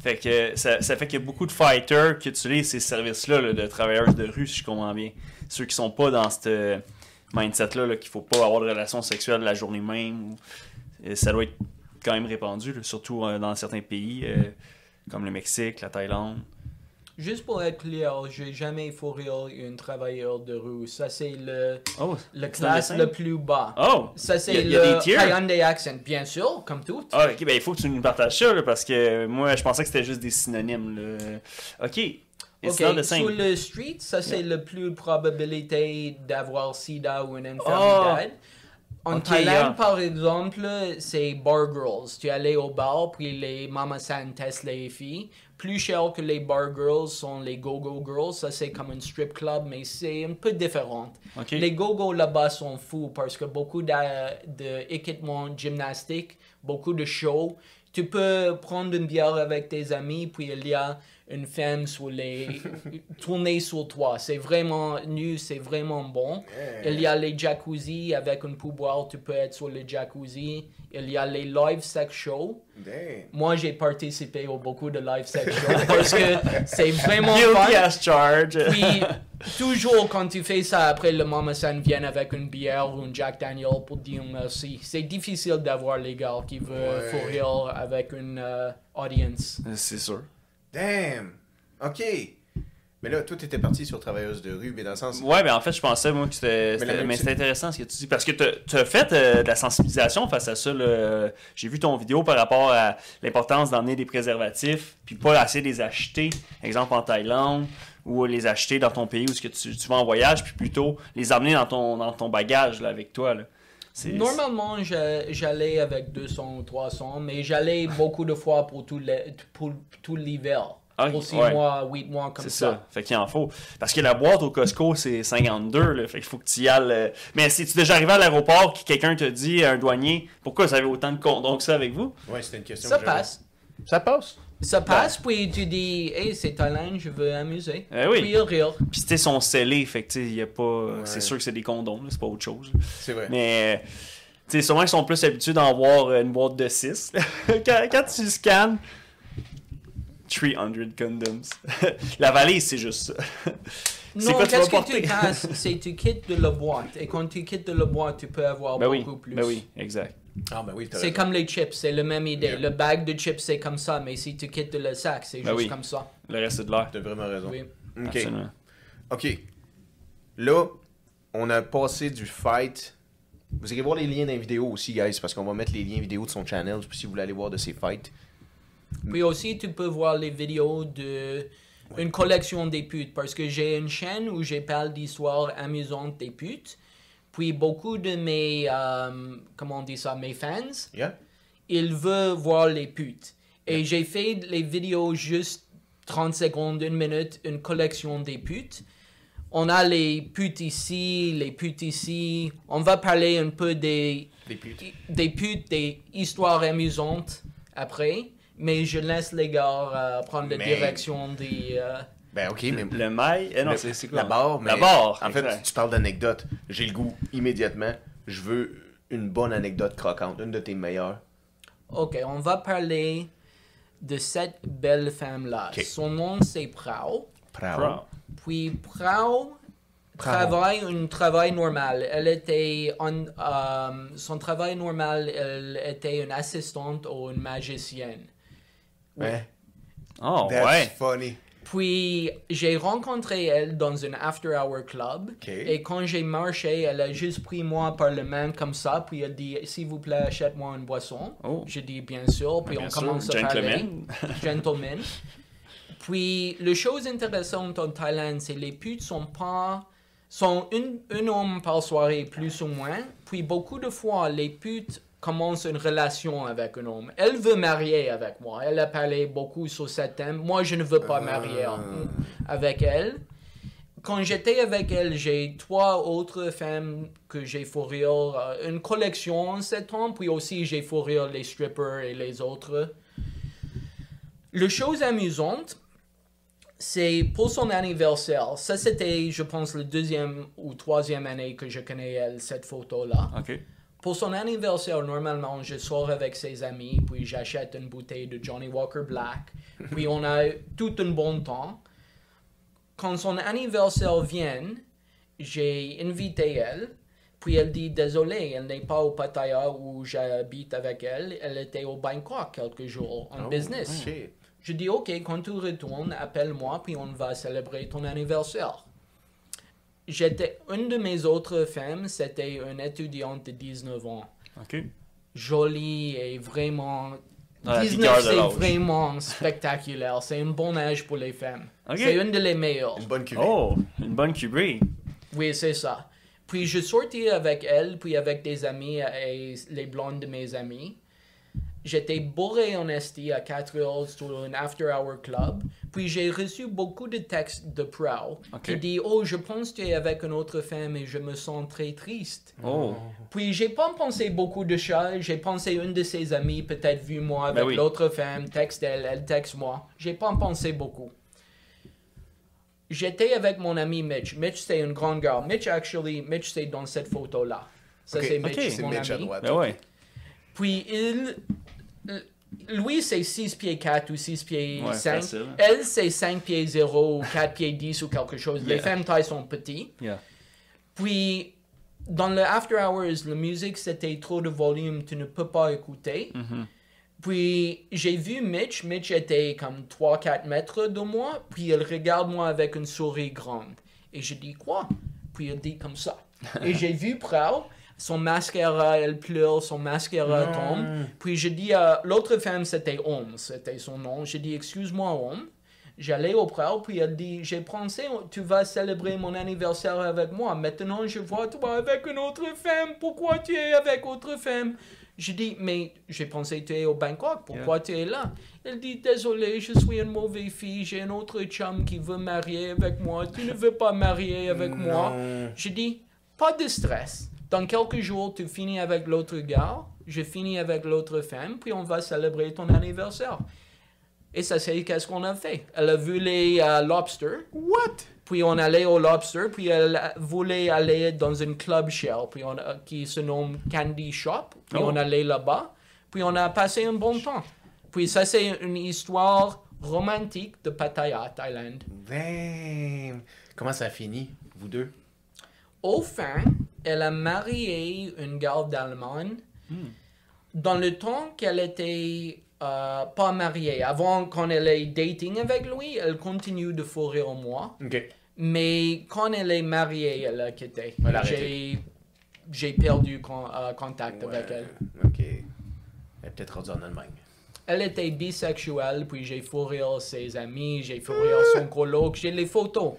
Fait que ça, ça fait qu'il y a beaucoup de fighters qui utilisent ces services-là là, de travailleurs de rue, si je comprends bien. Ceux qui sont pas dans ce mindset-là, là, qu'il faut pas avoir de relations sexuelles la journée même. euh, ça doit être quand même répandu, là, surtout euh, dans certains pays, euh, comme le Mexique, la Thaïlande. Juste pour être clair, j'ai jamais fourré un travailleur de rue. Ça, c'est le, Oh, le classe le plus bas. Oh! Ça, c'est le? Hyundai Accent, bien sûr, comme tout. Ah, ok, ben il faut que tu nous partages ça, là, parce que moi, je pensais que c'était juste des synonymes. Là. Ok. It's not Ok, the same. sur le street, ça c'est le plus probabilité d'avoir sida ou une Oh. infirmité. En Ok, Thaïlande, yeah. par exemple, c'est bar girls. Tu allais au bar, puis les mamas-san testent les filles. Plus cher que les bar girls sont les go-go girls. Ça, c'est comme un strip club, mais c'est un peu différent. Les go-go là-bas sont fous parce que beaucoup d'équipements gymnastiques, beaucoup de shows. Tu peux prendre une bière avec tes amis, puis il y a une femme sur les... tourner sur toi. C'est vraiment nu, c'est vraiment bon. Il y a les jacuzzi avec un pouvoir, tu peux être sur le jacuzzi. Il y a les live sex shows. Damn. Moi, j'ai participé à beaucoup de live sex shows parce que c'est vraiment fun. as charged. Puis, toujours quand tu fais ça, après le Mama San vient avec une bière ou un Jack Daniel pour dire merci. C'est difficile d'avoir les gars qui veulent Ouais. fourrir avec une euh, audience. C'est sûr. Damn. OK. Mais là, toi, t'étais parti sur Travailleuse de rue, mais dans le sens. Ouais, ben en fait, je pensais, moi, que c'était. Mais Mais c'est intéressant ce que tu dis. Parce que tu as fait euh, de la sensibilisation face à ça. là. J'ai vu ton vidéo par rapport à l'importance d'emmener des préservatifs, puis pas de les acheter, exemple en Thaïlande, ou les acheter dans ton pays où tu, tu vas en voyage, puis plutôt les amener dans ton, dans ton bagage là, avec toi. Là. Normalement, j'allais avec 200 ou 300, mais j'allais beaucoup de fois pour tout le- pour tout l'hiver. Ah, pour 6 ouais. mois, 8 mois comme C'est ça. ça. Fait qu'il en faut. Parce que la boîte au Costco, c'est 52. Là. Fait qu'il faut que tu y ailles. euh. Mais si tu es déjà arrivé à l'aéroport, que quelqu'un te dit, un douanier, pourquoi vous avez autant de condoms que ça avec vous? Ouais, c'était une question. Ça que passe. Ça passe. Ça passe, puis tu dis, hey, c'est Thaïlande, je veux amuser. Eh oui. Puis il rire. Puis tu sais, sont scellés. Fait que y a pas. C'est sûr que c'est des condoms, c'est pas autre chose. C'est vrai. Mais. Tu sais, sûrement qu'ils sont plus habitués d'en voir euh, une boîte de 6. quand, quand tu scannes, 300 condoms. la valise, c'est juste ça. C'est Non, quoi tu vas qu'est-ce que tu casses, c'est tu quittes de la boîte. Et quand tu quittes de la boîte, tu peux avoir Ben oui, beaucoup plus. ben oui, exact. Ah, ben oui, C'est comme les chips, c'est la même idée. Yeah. Le bag de chips, c'est comme ça, mais si tu quittes le sac, c'est Ben juste oui. comme ça. Le reste, c'est de l'air. T'as vraiment raison. Oui. Ok. Absolument. Ok. Là, on a passé du fight. Vous irez voir les liens dans les vidéos aussi, guys, parce qu'on va mettre les liens vidéo de son channel si vous voulez aller voir de ses fights. Puis aussi, tu peux voir les vidéos de une collection des putes, parce que j'ai une chaîne où je parle d'histoires amusantes des putes. Puis beaucoup de mes, euh, comment on dit ça, mes fans, Yeah? ils veulent voir les putes. Et j'ai fait les vidéos juste 30 secondes, une minute, une collection des putes. On a les putes ici, les putes ici. On va parler un peu des, Des putes. des putes, des histoires amusantes après. Mais je laisse les gars euh, prendre la Mais- direction des... euh, Ben, ok, mais. Le mail, eh non, le- c'est c'est quoi? La barre, mais La barre, En fait, tu parles d'anecdotes. J'ai le goût immédiatement. Je veux une bonne anecdote croquante, une de tes meilleures. Ok, on va parler de cette belle femme-là. Son nom, c'est Prao. Proud. Proud. Puis Prao travaille un travail normal. Elle était en- euh, son travail normal, elle était une assistante ou une magicienne. Ouais. Oh, That's ouais. funny. Puis j'ai rencontré elle dans un after hour club. Et quand j'ai marché, elle a juste pris moi par la main comme ça. Puis elle dit S'il vous plaît, achète-moi une boisson. Oh. Je dis Bien sûr. Puis Bien on sûr, commence à parler. gentleman. Gentleman. Puis, la chose intéressante en Thaïlande, c'est les putes sont pas. sont une, un homme par soirée, plus ou moins. Puis, beaucoup de fois, les putes commencent une relation avec un homme. Elle veut marier avec moi. Elle a parlé beaucoup sur ce thème. Moi, je ne veux pas marier euh, avec elle. Quand j'étais avec elle, j'ai trois autres femmes que j'ai fait rire. euh, une collection en sept ans. Puis aussi, j'ai fait rire les strippers et les autres. Le chose amusante, c'est pour son anniversaire. Ça, c'était, je pense, la deuxième ou troisième année que je connais elle, cette photo-là. OK. Pour son anniversaire, normalement, je sors avec ses amis, puis j'achète une bouteille de Johnny Walker Black, puis on a tout un bon temps. Quand son anniversaire vient, j'ai invité elle, puis elle dit désolé, elle n'est pas au Pattaya où j'habite avec elle, elle était au Bangkok quelques jours en Oh, business. shit. Je dis, OK, quand tu retournes, appelle-moi, puis on va célébrer ton anniversaire. J'étais, une de mes autres femmes, c'était une étudiante de 19 ans. OK. Jolie et vraiment... Ah, la 19, vigueur de c'est vraiment spectaculaire. C'est un bon âge pour les femmes. C'est une de les meilleures. Une bonne cuvée. Oh, une bonne cubée. Oui, c'est ça. Puis je sortis avec elle, puis avec des amis et les blondes de mes amis. J'étais bourré en esti à 4 heures sur un after hour club. Puis j'ai reçu beaucoup de textes de Prow Ok. qui dit Oh, je pense que tu es avec une autre femme et je me sens très triste. Oh. Puis j'ai pas pensé beaucoup de choses. J'ai pensé une de ses amies, peut-être vu moi avec Ben oui. l'autre femme, texte elle, elle texte moi. J'ai pas pensé beaucoup. J'étais avec mon ami Mitch. Mitch, c'est une grande gars. Mitch, actually, Mitch, c'est dans cette photo-là. Ça, c'est Mitch, ok. C'est mon Mitch à ami. droite. Ben ouais. Puis il. Lui, c'est 6 pieds 4 ou 6 pieds Ouais, 5. facile. Elle, c'est 5 pieds 0 ou 4 pieds 10 ou quelque chose. Les Yeah. femmes tailles sont petites. Yeah. Puis, dans le after hours, la musique, c'était trop de volume, tu ne peux pas écouter. Mhm. Puis, j'ai vu Mitch. Mitch était comme 3-4 mètres de moi. Puis, il regarde moi avec une souris grande. Et je dis quoi? Puis, il dit comme ça. Et j'ai vu Proud. Son mascara, elle pleure, son mascara tombe. Puis je dis à l'autre femme, c'était Homme, c'était son nom. Je dis, excuse-moi, Homme. J'allais au Proud, puis elle dit, j'ai pensé, tu vas célébrer mon anniversaire avec moi. Maintenant, je vois toi avec une autre femme. Pourquoi tu es avec autre femme? Je dis, mais j'ai pensé tu es au Bangkok. Pourquoi tu es là? Elle dit, désolé, je suis une mauvaise fille. J'ai un autre chum qui veut marier avec moi. Tu ne veux pas marier avec moi? Je dis, pas de stress. Dans quelques jours, tu finis avec l'autre gars, je finis avec l'autre femme, puis on va célébrer ton anniversaire. Et ça, c'est qu'est-ce qu'on a fait? Elle a vu les euh, lobsters, What? puis on allait au lobster, puis elle voulait aller dans une club shell, puis on qui se nomme Candy Shop, puis Oh. on allait là-bas, puis on a passé un bon temps. Puis ça, c'est une histoire romantique de Pattaya, Thaïlande. Damn. Comment ça a fini, vous deux? Au fin, elle a marié une garde d'Allemagne. Dans le temps qu'elle était euh, pas mariée, avant quand elle est dating avec lui, elle continue de fourrer en moi. Mais quand elle est mariée, elle a quitté. J'ai, perdu con- euh, contact avec elle. OK. Elle est peut-être rendue en Allemagne. Elle était bisexuelle, puis j'ai fourré ses amis, j'ai fourré son coloc, j'ai les photos.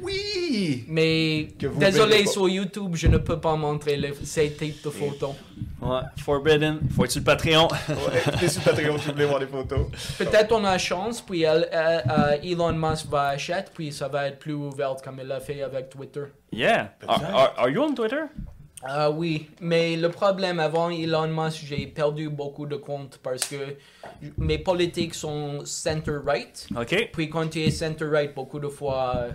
Oui! Mais désolé, sur YouTube, je ne peux pas montrer les- ces types de photos. Ouais, Forbidden. Faut être sur le Patreon. Ouais, sur Patreon si vous voulez voir des photos. Peut-être on a chance, puis elle- elle- euh, Elon Musk va acheter, puis ça va être plus ouvert comme il l'a fait avec Twitter. Yeah. Are, are, are you on Twitter? Ah oui, mais le problème avant Elon Musk, j'ai perdu beaucoup de comptes parce que mes politiques sont center-right. OK. Puis quand tu es center-right, beaucoup de fois,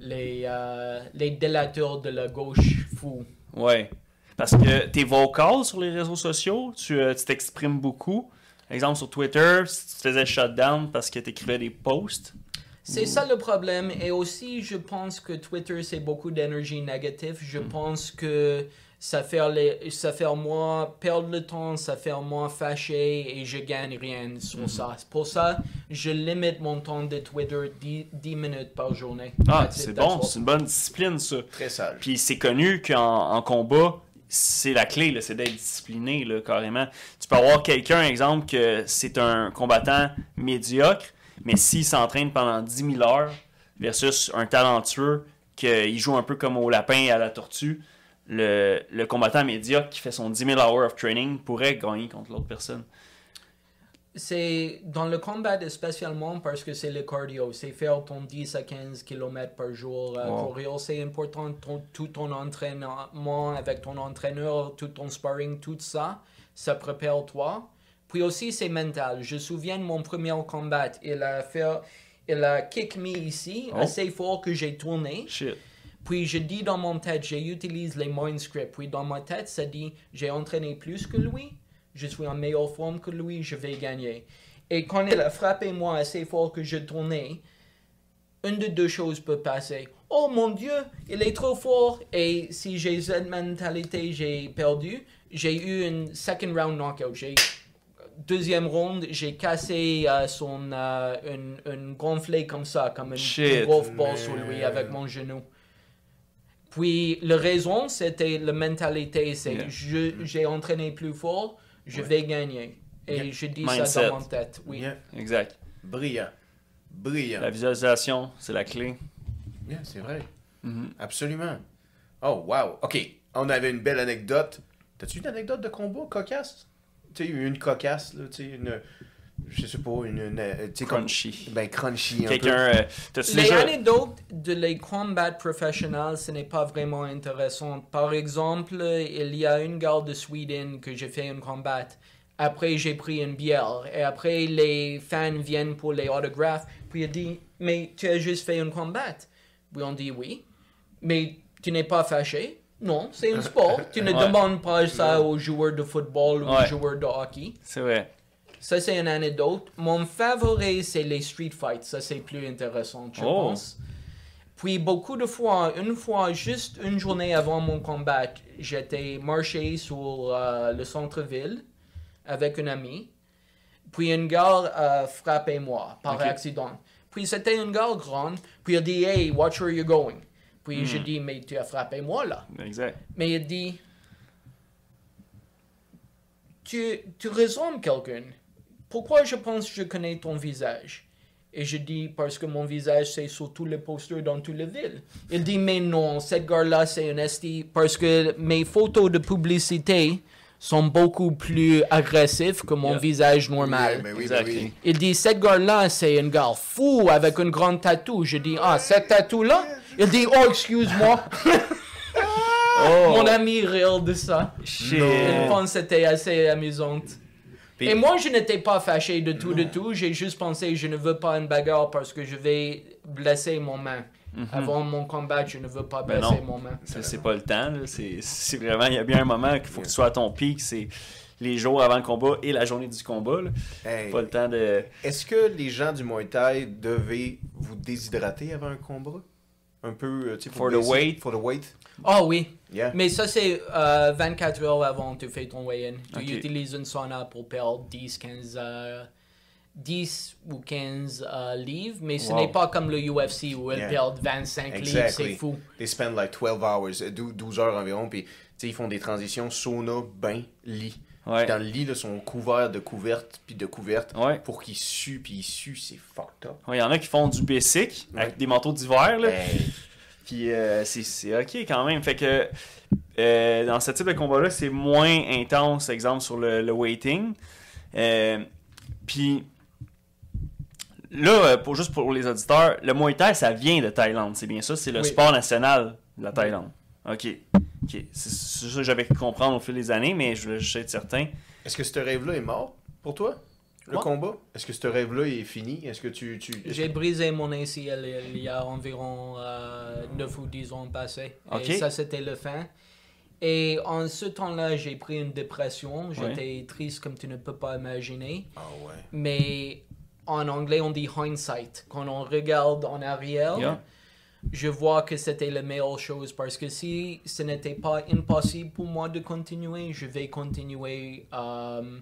les, euh, les délateurs de la gauche fous. Ouais. Parce que t'es vocal sur les réseaux sociaux, tu euh, tu t'exprimes beaucoup. Exemple sur Twitter, si tu te faisais shutdown parce que t'écrivais des posts. C'est ça le problème. Et aussi, je pense que Twitter, c'est beaucoup d'énergie négative. Je pense que ça fait, les, ça fait moi perdre le temps, ça fait moi fâcher et je gagne rien sur ça. C'est Pour ça, je limite mon temps de Twitter 10, 10 minutes par journée. Ah, c'est bon, c'est une bonne discipline ça. Très sage. Puis c'est connu qu'en en combat, c'est la clé, là, c'est d'être discipliné, là, carrément. Tu peux avoir quelqu'un, exemple, que c'est un combattant médiocre, mais s'il s'entraîne pendant 10 000 heures versus un talentueux qu'il joue un peu comme au lapin et à la tortue, le, le combattant médiocre qui fait son 10 000 hours of training pourrait gagner contre l'autre personne. C'est dans le combat spécialement parce que c'est le cardio. C'est faire ton 10 à 15 km par jour. euh, Wow. C'est important. Ton- tout ton entraînement avec ton entraîneur, tout ton sparring, tout ça, ça prépare toi. Puis aussi, c'est mental. Je me souviens de mon premier combat. Il a fait, il a kick me ici, Oh. assez fort que j'ai tourné. Shit. Puis je dis dans mon tête, j'utilise les mind scripts. Puis dans ma tête, ça dit, j'ai entraîné plus que lui, je suis en meilleure forme que lui, je vais gagner. Et quand il a frappé moi assez fort que je tournais, une de deux choses peut passer. Oh mon Dieu, il est trop fort. Et si j'ai cette mentalité, j'ai perdu. J'ai eu une second round knockout. J'ai deuxième round, j'ai cassé euh, son euh, une, une gonflée comme ça, comme une golf ball sur lui avec mon genou. Puis la raison, c'était la mentalité, c'est Yeah. je j'ai entraîné plus fort, je vais gagner. Et Yeah. je dis Mindset. ça dans mon tête. Oui. Yeah. Exact. Brillant. Brillant. La visualisation, c'est la clé. Yeah, c'est vrai. Mhm. Absolument. Oh, wow. OK. On avait une belle anecdote. T'as-tu une anecdote de combat cocasse? Tu sais, une cocasse, là, tu sais, une... Je sais pas, une... une euh, comme- Crunchy. Ben, crunchy un Quelqu'un. euh, Les déjà. anecdotes de les combats professionnels, ce n'est pas vraiment intéressant. Par exemple, il y a une gare de Sweden que j'ai fait un combat. Après, j'ai pris une bière. Et après, les fans viennent pour les autographes. Puis il dit, mais tu as juste fait un combat. Puis on dit oui. Mais tu n'es pas fâché. Non, c'est un sport. Tu ne Ouais. demandes pas ça aux joueurs de football ou aux Ouais. joueurs de hockey. C'est vrai. Ça, c'est une anecdote. Mon favori, c'est les street fights. Ça, c'est plus intéressant, je Oh. pense. Puis, beaucoup de fois, une fois, juste une journée avant mon combat, j'étais marché sur euh, le centre-ville avec un ami. Puis, une gare a frappé moi par accident. Puis, c'était une gare grande. Puis, il dit, hey, watch where you're going. Puis, je dis, mais tu as frappé moi là. Exact. Mais il dit Tu, tu ressembles quelqu'un. Pourquoi je pense que je connais ton visage? Et je dis Parce que mon visage, c'est sur tous les posters dans toutes les villes. Il dit Mais non, cette gare-là, c'est un esti. Parce que mes photos de publicité sont beaucoup plus agressives que mon Yeah. visage normal. Yeah, oui, Exactly. oui. Il dit, cette gare-là, c'est une gare fou avec une grande tatou. Je dis, ah, cette tatou-là? Il dit, oh, excuse-moi. Oh! Mon ami rire de ça. Shit. Je pense que c'était assez amusant. Puis- Et moi, je n'étais pas fâché de tout, de tout. J'ai juste pensé, je ne veux pas une bagarre parce que je vais blesser mon main. Avant mon combat, je ne veux pas Mhm. Ben blesser mon main. Ça, c'est pas le temps. C'est c'est vraiment, il y a bien un moment qu'il faut que tu sois à ton pic. C'est les jours avant le combat et la journée du combat. là. Hey, Pas le temps de. Est-ce que les gens du Muay Thai devaient vous déshydrater avant un combat? Un peu, euh, For the weight. For the weight. Oh oui, Yeah. mais ça c'est euh, 24 heures avant tu fais ton weigh-in. Tu utilises une sauna pour perdre 10, 15, euh, 10 ou 15 euh, livres, mais ce Wow. n'est pas comme le UFC où ils Yeah. perdent 25 livres, c'est fou. They spend like 12 hours, euh, dou- 12 heures environ, puis tu sais, ils font des transitions sauna, bain, lit. Ouais. Dans le lit, là, sont couverts de couvertes, puis de couvertes, Ouais. pour qu'ils suent, puis ils suent, c'est fucked up. Ouais, Il y en a qui font du basic Ouais. avec des manteaux d'hiver. là. Hey. Puis euh, c'est- c'est ok quand même. Fait que euh, dans ce type de combat-là, c'est moins intense, exemple, sur le, le weighting. Euh, Puis là, euh, pour, juste pour les auditeurs, le Muay Thai, ça vient de Thaïlande, c'est bien ça? C'est le Oui. sport national de la Thaïlande. Ok. Ok. C'est ça que j'avais comprendre au fil des années, mais je voulais juste être certain. Est-ce que ce rêve-là est mort pour toi? Le combat? Est-ce que ce rêve-là est fini? Est-ce que tu. tu... est-ce J'ai brisé mon ACL il y a environ 9 ou 10 ans passés. Ok. Et ça, c'était le fin. Et en ce temps-là, j'ai pris une dépression. J'étais triste comme tu ne peux pas imaginer. Ah ouais. Mais en anglais, on dit hindsight. Quand on regarde en arrière, Yeah. Je vois que c'était la meilleure chose parce que si ce n'était pas impossible pour moi de continuer, je vais continuer euh,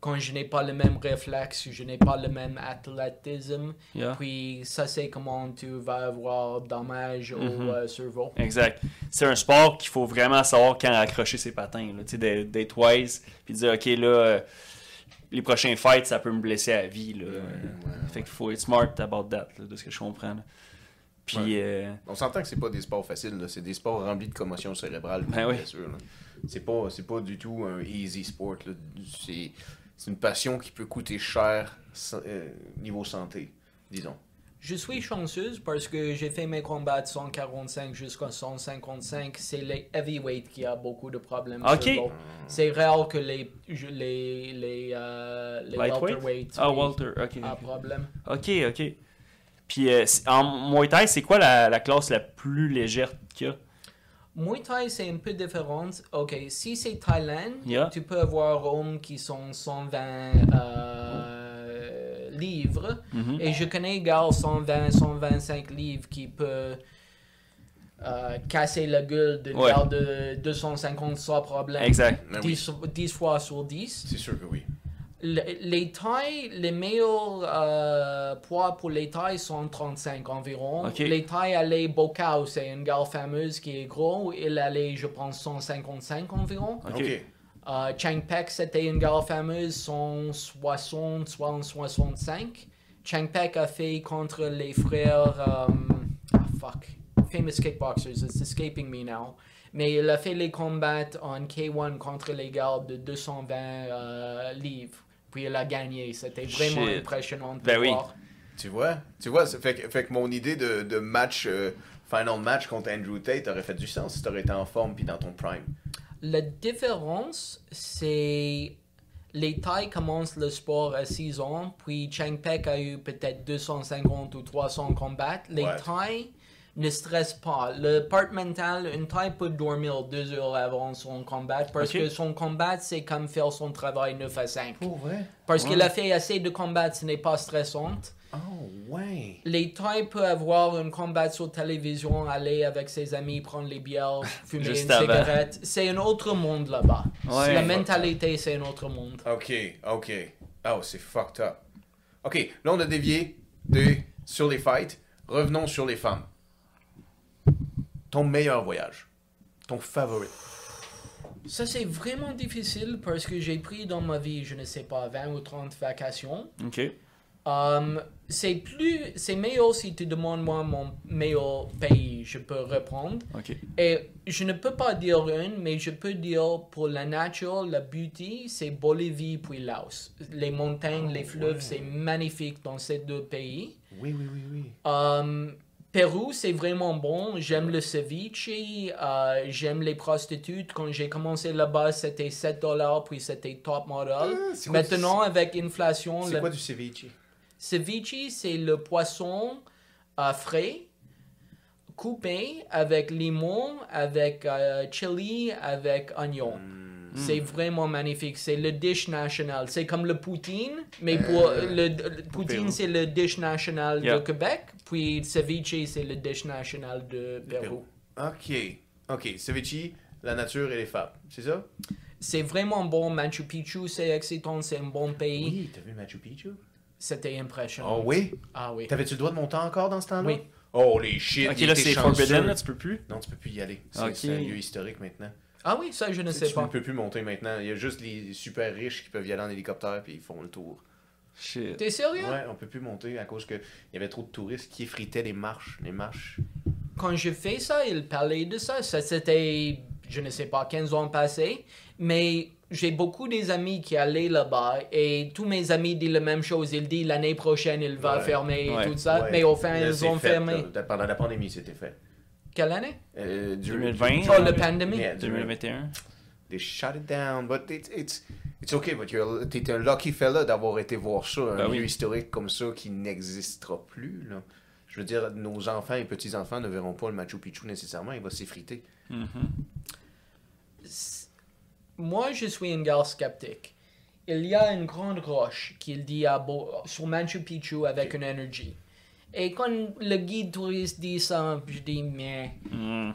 quand je n'ai pas le même réflexe, je n'ai pas le même athlétisme. Yeah. Puis ça, c'est comment tu vas avoir dommage Mhm. au euh, cerveau. Exact. C'est un sport qu'il faut vraiment savoir quand accrocher ses patins. Tu sais, d'être- d'être wise, puis dire, OK, là, euh, les prochains fights, ça peut me blesser à vie. Là. Fait qu'il faut être smart about that, là, de ce que je comprends. là. Puis, Ouais. euh, On s'entend que c'est pas des sports faciles, là. c'est des sports remplis de commotion cérébrale, Ben oui. bien sûr. là. C'est pas, c'est pas du tout un easy sport. là. C'est, c'est une passion qui peut coûter cher euh, niveau santé, disons. Je suis chanceuse parce que j'ai fait mes combats de 145 jusqu'à 155. C'est les heavyweight qui a beaucoup de problèmes. Ok. cerveau. C'est rare que les, les, les, euh, les welterweight Ah, oui, Walter, ok. a problème. Ok, ok. Puis, euh, en Muay Thai, c'est quoi la, la classe la plus légère qu'il y a? Muay Thai, c'est un peu différent. Ok, si c'est Thaïlande, Yeah. tu peux avoir hommes qui sont 120 euh, livres. Mhm. Et je connais gars 120, 125 livres qui peut euh, casser la gueule d'une Ouais. de 250 sans problème. Exact. Ben oui, 10, 10 fois sur 10. c'est sûr que oui. Le- les tailles, les meilleurs euh, poids pour les tailles sont 35 environ. Les tailles allaient Bocao, c'est une gare fameuse qui est gros. Il allait, je pense, 155 environ. Ok. Ok. Euh, Chang Pek, c'était une gare fameuse, 160, 165. Chang Pek a fait contre les frères. euh, ah, fuck. Famous kickboxers, it's escaping me now. Mais il a fait les combats en K1 contre les gars de 220 euh, livres. Puis il a gagné. C'était vraiment Shit. impressionnant de Ben oui. voir. Tu vois? Tu vois, ça fait, que- fait que mon idée de, de match, euh, final match contre Andrew Tate aurait fait du sens si t'aurais été en forme puis dans ton prime. La différence, c'est les Thaïs commencent le sport à 6 ans, puis Chang Pek a eu peut-être 250 ou 300 combats. Les Ouais. Thaïs ne stressent pas. Le part mental, une Thaï peut dormir deux heures avant son combat parce que son combat, c'est comme faire son travail 9 à 5. Pour vrai? Parce Ouais. qu'il a fait assez de combats, ce n'est pas stressant. Oh, ouais. Les Thaïs peuvent avoir un combat sur télévision, aller avec ses amis, prendre les bières, fumer Juste une avant. cigarette. C'est un autre monde là-bas. Ouais. La mentalité, c'est un autre monde. Ok, ok. Oh, c'est fucked up. Ok, là on a dévié de, sur les fights. Revenons sur les femmes. Ton meilleur voyage. Ton favori? Ça, c'est vraiment difficile parce que j'ai pris dans ma vie, je ne sais pas, 20 ou 30 vacations. Ok. Um, c'est plus, c'est meilleur si tu demandes moi mon meilleur pays, je peux répondre. Ok. Et je ne peux pas dire une, mais je peux dire pour la nature, la beauty, c'est Bolivie puis Laos. Les montagnes, les fleuves, c'est magnifique dans ces deux pays. Oui, oui, oui, oui. Um, Pérou, c'est vraiment bon. J'aime le ceviche. euh, J'aime les prostituées. Quand j'ai commencé là-bas, c'était 7 dollars, puis c'était top model. Ah, Maintenant, avec inflation, C'est le quoi du ceviche? ceviche, c'est le poisson euh, frais, coupé avec limon, avec euh, chili, avec oignon. C'est vraiment magnifique. C'est le dish national. C'est comme le poutine, mais pour Euh, le, le poutine, c'est le dish national Yeah. de Québec, puis ceviche, c'est le dish national de Pérou. Ok. Ok. Ceviche, la nature et les femmes. C'est ça? C'est vraiment bon. Machu Picchu, c'est excitant, c'est un bon pays. Oui, t'as vu Machu Picchu? C'était impressionnant. Oh oui? Ah oui. T'avais-tu le droit de monter encore dans ce temps-là? Oui. Oh les shit. Ok, il là, c'est. Forbidden, là, tu peux plus? Non, tu peux plus y aller. C'est un lieu historique maintenant. Ah oui, ça, je ne Tu sais tu pas. ne peux plus monter maintenant. Il y a juste les super riches qui peuvent y aller en hélicoptère puis ils font le tour. Shit. T'es sérieux? Ouais, on peut plus monter à cause que il y avait trop de touristes qui effritaient les marches. Les marches. Quand je fais ça, il parlait de ça. Ça, c'était, je ne sais pas, 15 ans passés. Mais j'ai beaucoup des amis qui allaient là-bas et tous mes amis disent la même chose. Ils disent l'année prochaine, il va Ouais. fermer Ouais. et tout ça. Ouais. Mais au fin, ils ont fait, fermé. là. Pendant la pandémie, c'était fait. Quelle année? Euh, du- 2020. Oh, la pandémie? Yeah, 2021. They shut it down, but it's it's it's okay. But you're t'es un lucky fella d'avoir été voir ça, un Ben lieu historique comme ça qui n'existera plus. Là. Je veux dire, nos enfants et petits enfants ne verront pas le Machu Picchu nécessairement. Il va s'effriter. Mhm. Moi, je suis un gars sceptique. Il y a une grande roche qu'il dit à Bo- sur Machu Picchu avec une énergie. Et quand le guide touriste dit ça, je dis, mais... Mhm.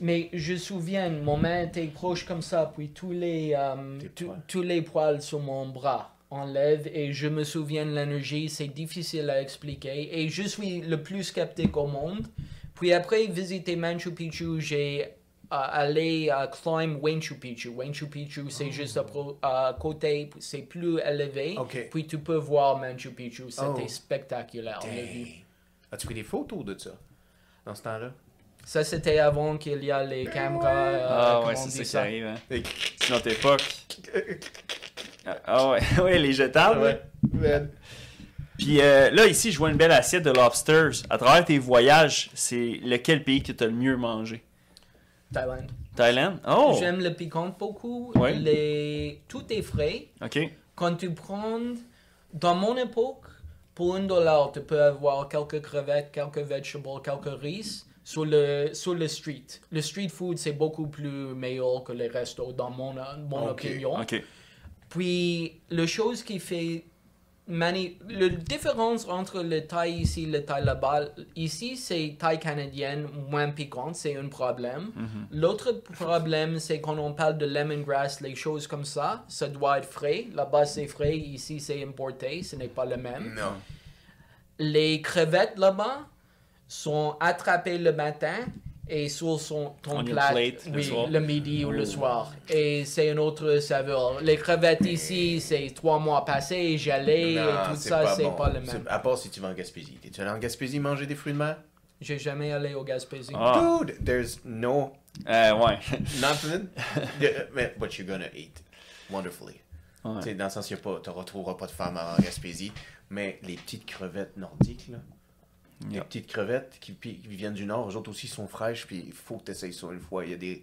Mais je me souviens, mon main était proche comme ça, puis tous les, euh, tous- les poils sur mon bras enlèvent et je me souviens de l'énergie, c'est difficile à expliquer et je suis le plus sceptique au monde. Puis après visiter Machu Picchu, j'ai euh, allé à climb Machu Picchu. Machu Picchu, c'est juste à, côté, c'est plus élevé. Puis tu peux voir Machu Picchu, c'était Oh. spectaculaire. Dang. As-tu pris des photos de ça dans ce temps-là? Ça, c'était avant qu'il y a les caméras. euh, Ah ouais, c'est ça qui arrive. Hein. C'est notre époque. Ah, Ah ouais, ouais, les jetables. Ouais. Puis euh, là, ici, je vois une belle assiette de lobsters. À travers tes voyages, c'est lequel pays que tu as le mieux mangé? Thaïlande. Thaïlande? Oh J'aime le piquant beaucoup. Ouais. Les... Tout est frais. Ok. Quand tu prends, dans mon époque, pour un dollar, tu peux avoir quelques crevettes, quelques vegetables, quelques riz sur le, sur le street. Le street food, c'est beaucoup plus meilleur que les restos, dans mon, mon opinion. Puis, la chose qui fait. Mani... La différence entre le Thaï ici et le Thaï là-bas, ici c'est Thaï canadienne moins piquante, c'est un problème. L'autre problème, c'est quand on parle de lemongrass, les choses comme ça, ça doit être frais. Là-bas c'est frais, ici c'est importé, ce n'est pas le même. Non. Les crevettes là-bas sont attrapées le matin et sur son, ton plat plate le oui, soir. le midi ou le soir. Et c'est une autre saveur. Les crevettes ici, c'est trois mois passés, gelées, et tout ça, c'est bon. pas le même. À part si tu vas en Gaspésie. T'es-tu allé en Gaspésie manger des fruits de mer? J'ai jamais allé au Gaspésie. Ah. Dude, there's no Euh, ouais. nothing. what you're gonna eat wonderfully. Ouais. Tu sais, dans le sens, tu ne retrouveras pas de femmes en Gaspésie, mais les petites crevettes nordiques, là, les Yeah. petites crevettes qui, viennent du nord, eux autres aussi sont fraîches, puis il faut que tu essayes ça une fois. Il y a des.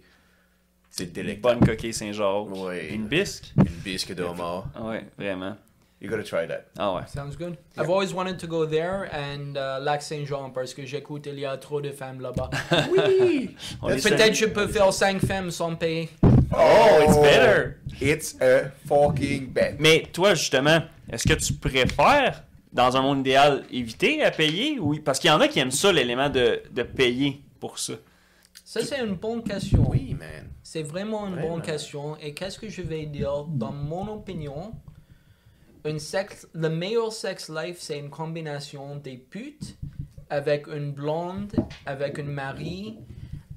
C'est Une bonne coquille Saint-Jacques. Ouais. Une bisque. Une bisque de homard. Ah ouais, vraiment. You gotta try that. Ah ouais. Sounds good. I've always wanted to go there and uh, Lac Saint-Jean parce que j'écoute, il y a trop de femmes là-bas. Oui! Peut-être je peux faire cinq femmes sans payer. Oh, it's better. It's a fucking bet. Mais toi, justement, est-ce que tu préfères, dans un monde idéal, éviter à payer? Oui, parce qu'il y en a qui aiment ça, l'élément de, de payer pour ça. Ça, c'est une bonne question. Oui, man. C'est vraiment une Vraiment. bonne question. Et qu'est-ce que je vais dire? Dans mon opinion, une sex, le meilleur sex life, c'est une combination des putes avec une blonde, avec une mari,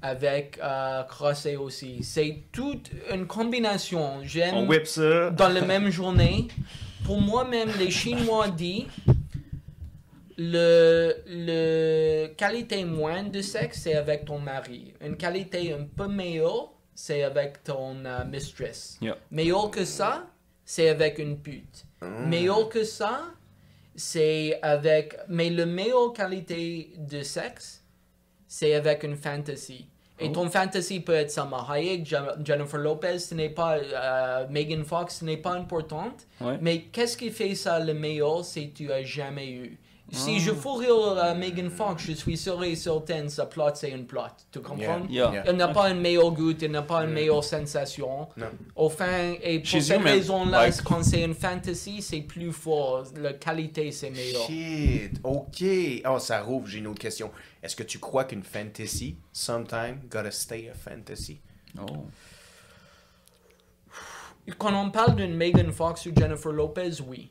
avec euh, crossé aussi. C'est toute une combination. On J'aime whip ça. dans la même journée. Pour moi-même, les Chinois disent le, le qualité moindre de sexe, c'est avec ton mari. Une qualité un peu meilleure, c'est avec ton euh, mistress. Yeah. Meilleur que ça, c'est avec une pute. Meilleur que ça, c'est avec... Mais la meilleure qualité de sexe, c'est avec une fantasy. Et ton fantasy peut être Salma Hayek, Je- Jennifer Lopez, ce n'est pas euh, Megan Fox, ce n'est pas important. Ouais. Mais qu'est-ce qui fait ça le meilleur, c'est que tu as jamais eu? Si je fous rire euh, Megan Fox, je suis sûr et certain, sa plot, c'est une plot. Tu comprends? Yeah. Yeah. Elle n'a pas un meilleur goût, elle n'a pas une meilleure sensation. Non. Au fin, et pour She's cette raison-là, like- quand c'est une fantasy, c'est plus fort. La qualité, c'est meilleur. Shit, ok. Oh, ça rouvre, j'ai une autre question. Est-ce que tu crois qu'une fantasy, sometime, gotta stay a fantasy? Oh. Quand on parle d'une Megan Fox ou Jennifer Lopez, oui.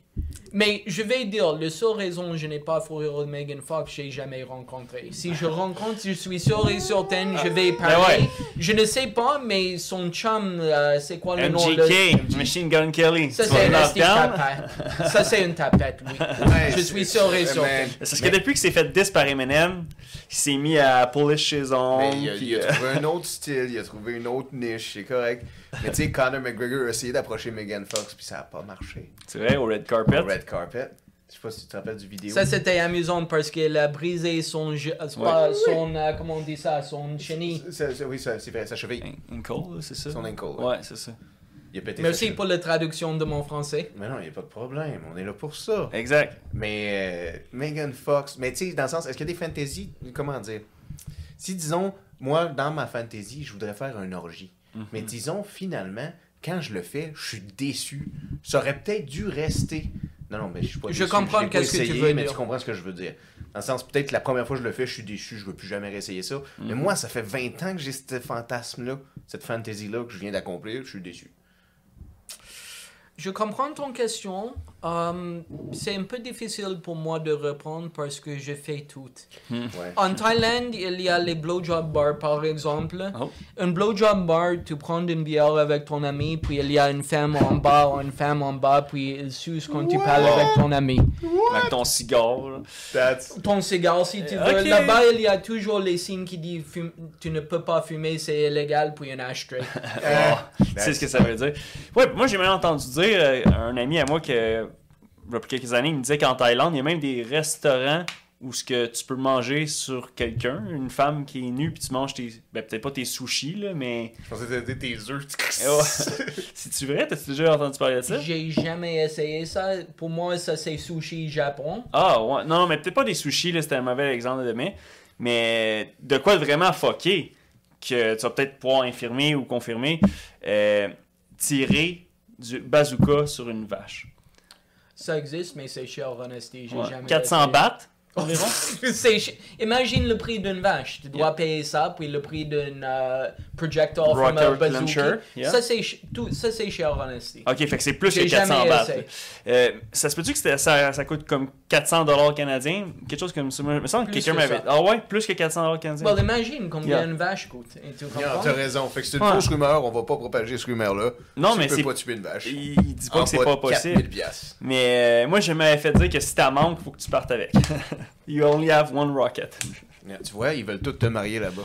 Mais je vais dire, la seule raison que je n'ai pas fourré de Megan Fox, j'ai jamais rencontré. Si je rencontre, je suis sûr et certain, je vais parler. Ah, ouais. Je ne sais pas, mais son chum, euh, c'est quoi le nom de... MGK, Machine Gun Kelly. Ça, c'est vas un le esti knock down? tapette. Ça, c'est une tapette, oui. Ouais, je c'est- suis sûr et certain. man, C'est parce que depuis qu'il s'est fait diss par Eminem, il s'est mis à polish ses ongles. Mais il a, puis, il a euh, trouvé un autre style, il a trouvé une autre niche, c'est correct. Mais tu sais, Conor McGregor a essayé d'approcher Megan Fox, puis ça a pas marché. C'est vrai, au red carpet? Au red carpet. Je sais pas si tu te rappelles du vidéo. Ça, c'était amusant parce qu'elle a brisé son... ge- euh, son euh, comment on dit ça? Son chenille. Ça- ça- oui, ça- c'est vrai, sa cheville. Ankle, là, c'est ça? Son ankle, ouais. Ouais, c'est ça. Il a pété Merci pour la traduction de mon français. Mais non, il n'y a pas de problème, on est là pour ça. Exact. Mais euh, Megan Fox, mais tu sais, dans le sens, est-ce qu'il y a des fantaisies, comment dire? Si disons, moi, dans ma fantaisie, je voudrais faire un orgie. Mhm. Mais disons, finalement, quand je le fais, je suis déçu. Ça aurait peut-être dû rester. Non, non, mais je suis pas Je déçu, comprends qu'est-ce que tu veux mais dire. tu comprends ce que je veux dire. Dans le sens, peut-être la première fois que je le fais, je suis déçu, je veux plus jamais réessayer ça. Mhm. Mais moi, ça fait 20 ans que j'ai ce fantasme-là, cette fantaisie-là que je viens d'accomplir, je suis déçu. Je comprends ton question. Euh, c'est un peu difficile pour moi de répondre parce que je fais tout. Ouais. En Thaïlande, il y a les blowjob bars, par exemple. Oh. Un blowjob bar, tu prends une bière avec ton ami, puis il y a une femme en bas, une femme en bas, puis il suce quand tu parles avec ton ami. Avec ton cigare. That's... Ton cigare, si tu Euh, veux. ok. Là-bas, il y a toujours les signes qui disent fume- tu ne peux pas fumer, c'est illégal, puis un ashtray. Tu sais ce que ça veut dire. Ouais, moi j'ai même entendu dire, euh, un ami à moi que, depuis quelques années, il me disait qu'en Thaïlande, il y a même des restaurants où ce que tu peux manger sur quelqu'un, une femme qui est nue, puis tu manges tes, ben peut-être pas tes sushis, là, mais Je pensais que c'était tes œufs. C'est-tu vrai? T'as-tu déjà entendu parler de ça? J'ai jamais essayé ça. Pour moi, ça, c'est sushi Japon. Ah ouais, non, mais peut-être pas des sushis, là, c'était un mauvais exemple de mais, mais de quoi vraiment fucké, que tu vas peut-être pouvoir infirmer ou confirmer, euh, tirer du bazooka sur une vache. Ça existe, mais c'est cher, honesty. J'ai Ouais. jamais 400 essayé. bahts environ? Imagine le prix d'une vache. Tu dois Yeah. payer ça, puis le prix d'un euh, projectile from a bazooka. yeah. Ça, c'est cher, honesty. Ok, fait que c'est plus que J'ai 400 jamais bahts. essayé. Euh, ça se peut-tu que ça, ça coûte comme 400 dollars canadiens? Quelque chose comme ça. Il me semble que Plus quelqu'un que m'avait. Ah ouais, plus que 400 dollars canadiens? Well, imagine combien Yeah. une vache coûte. Tu t'as raison. Fait que c'est une Ouais. fausse rumeur, on va pas propager ce rumeur-là. Non, tu mais peux c'est- pas tuer une vache. il, il dit pas En que c'est pas possible. 4000 piastres. Mais euh, moi, je m'avais fait dire que si t'as manque, faut que tu partes avec. you only have one rocket. Yeah, Tu vois, ils veulent tous te marier là-bas.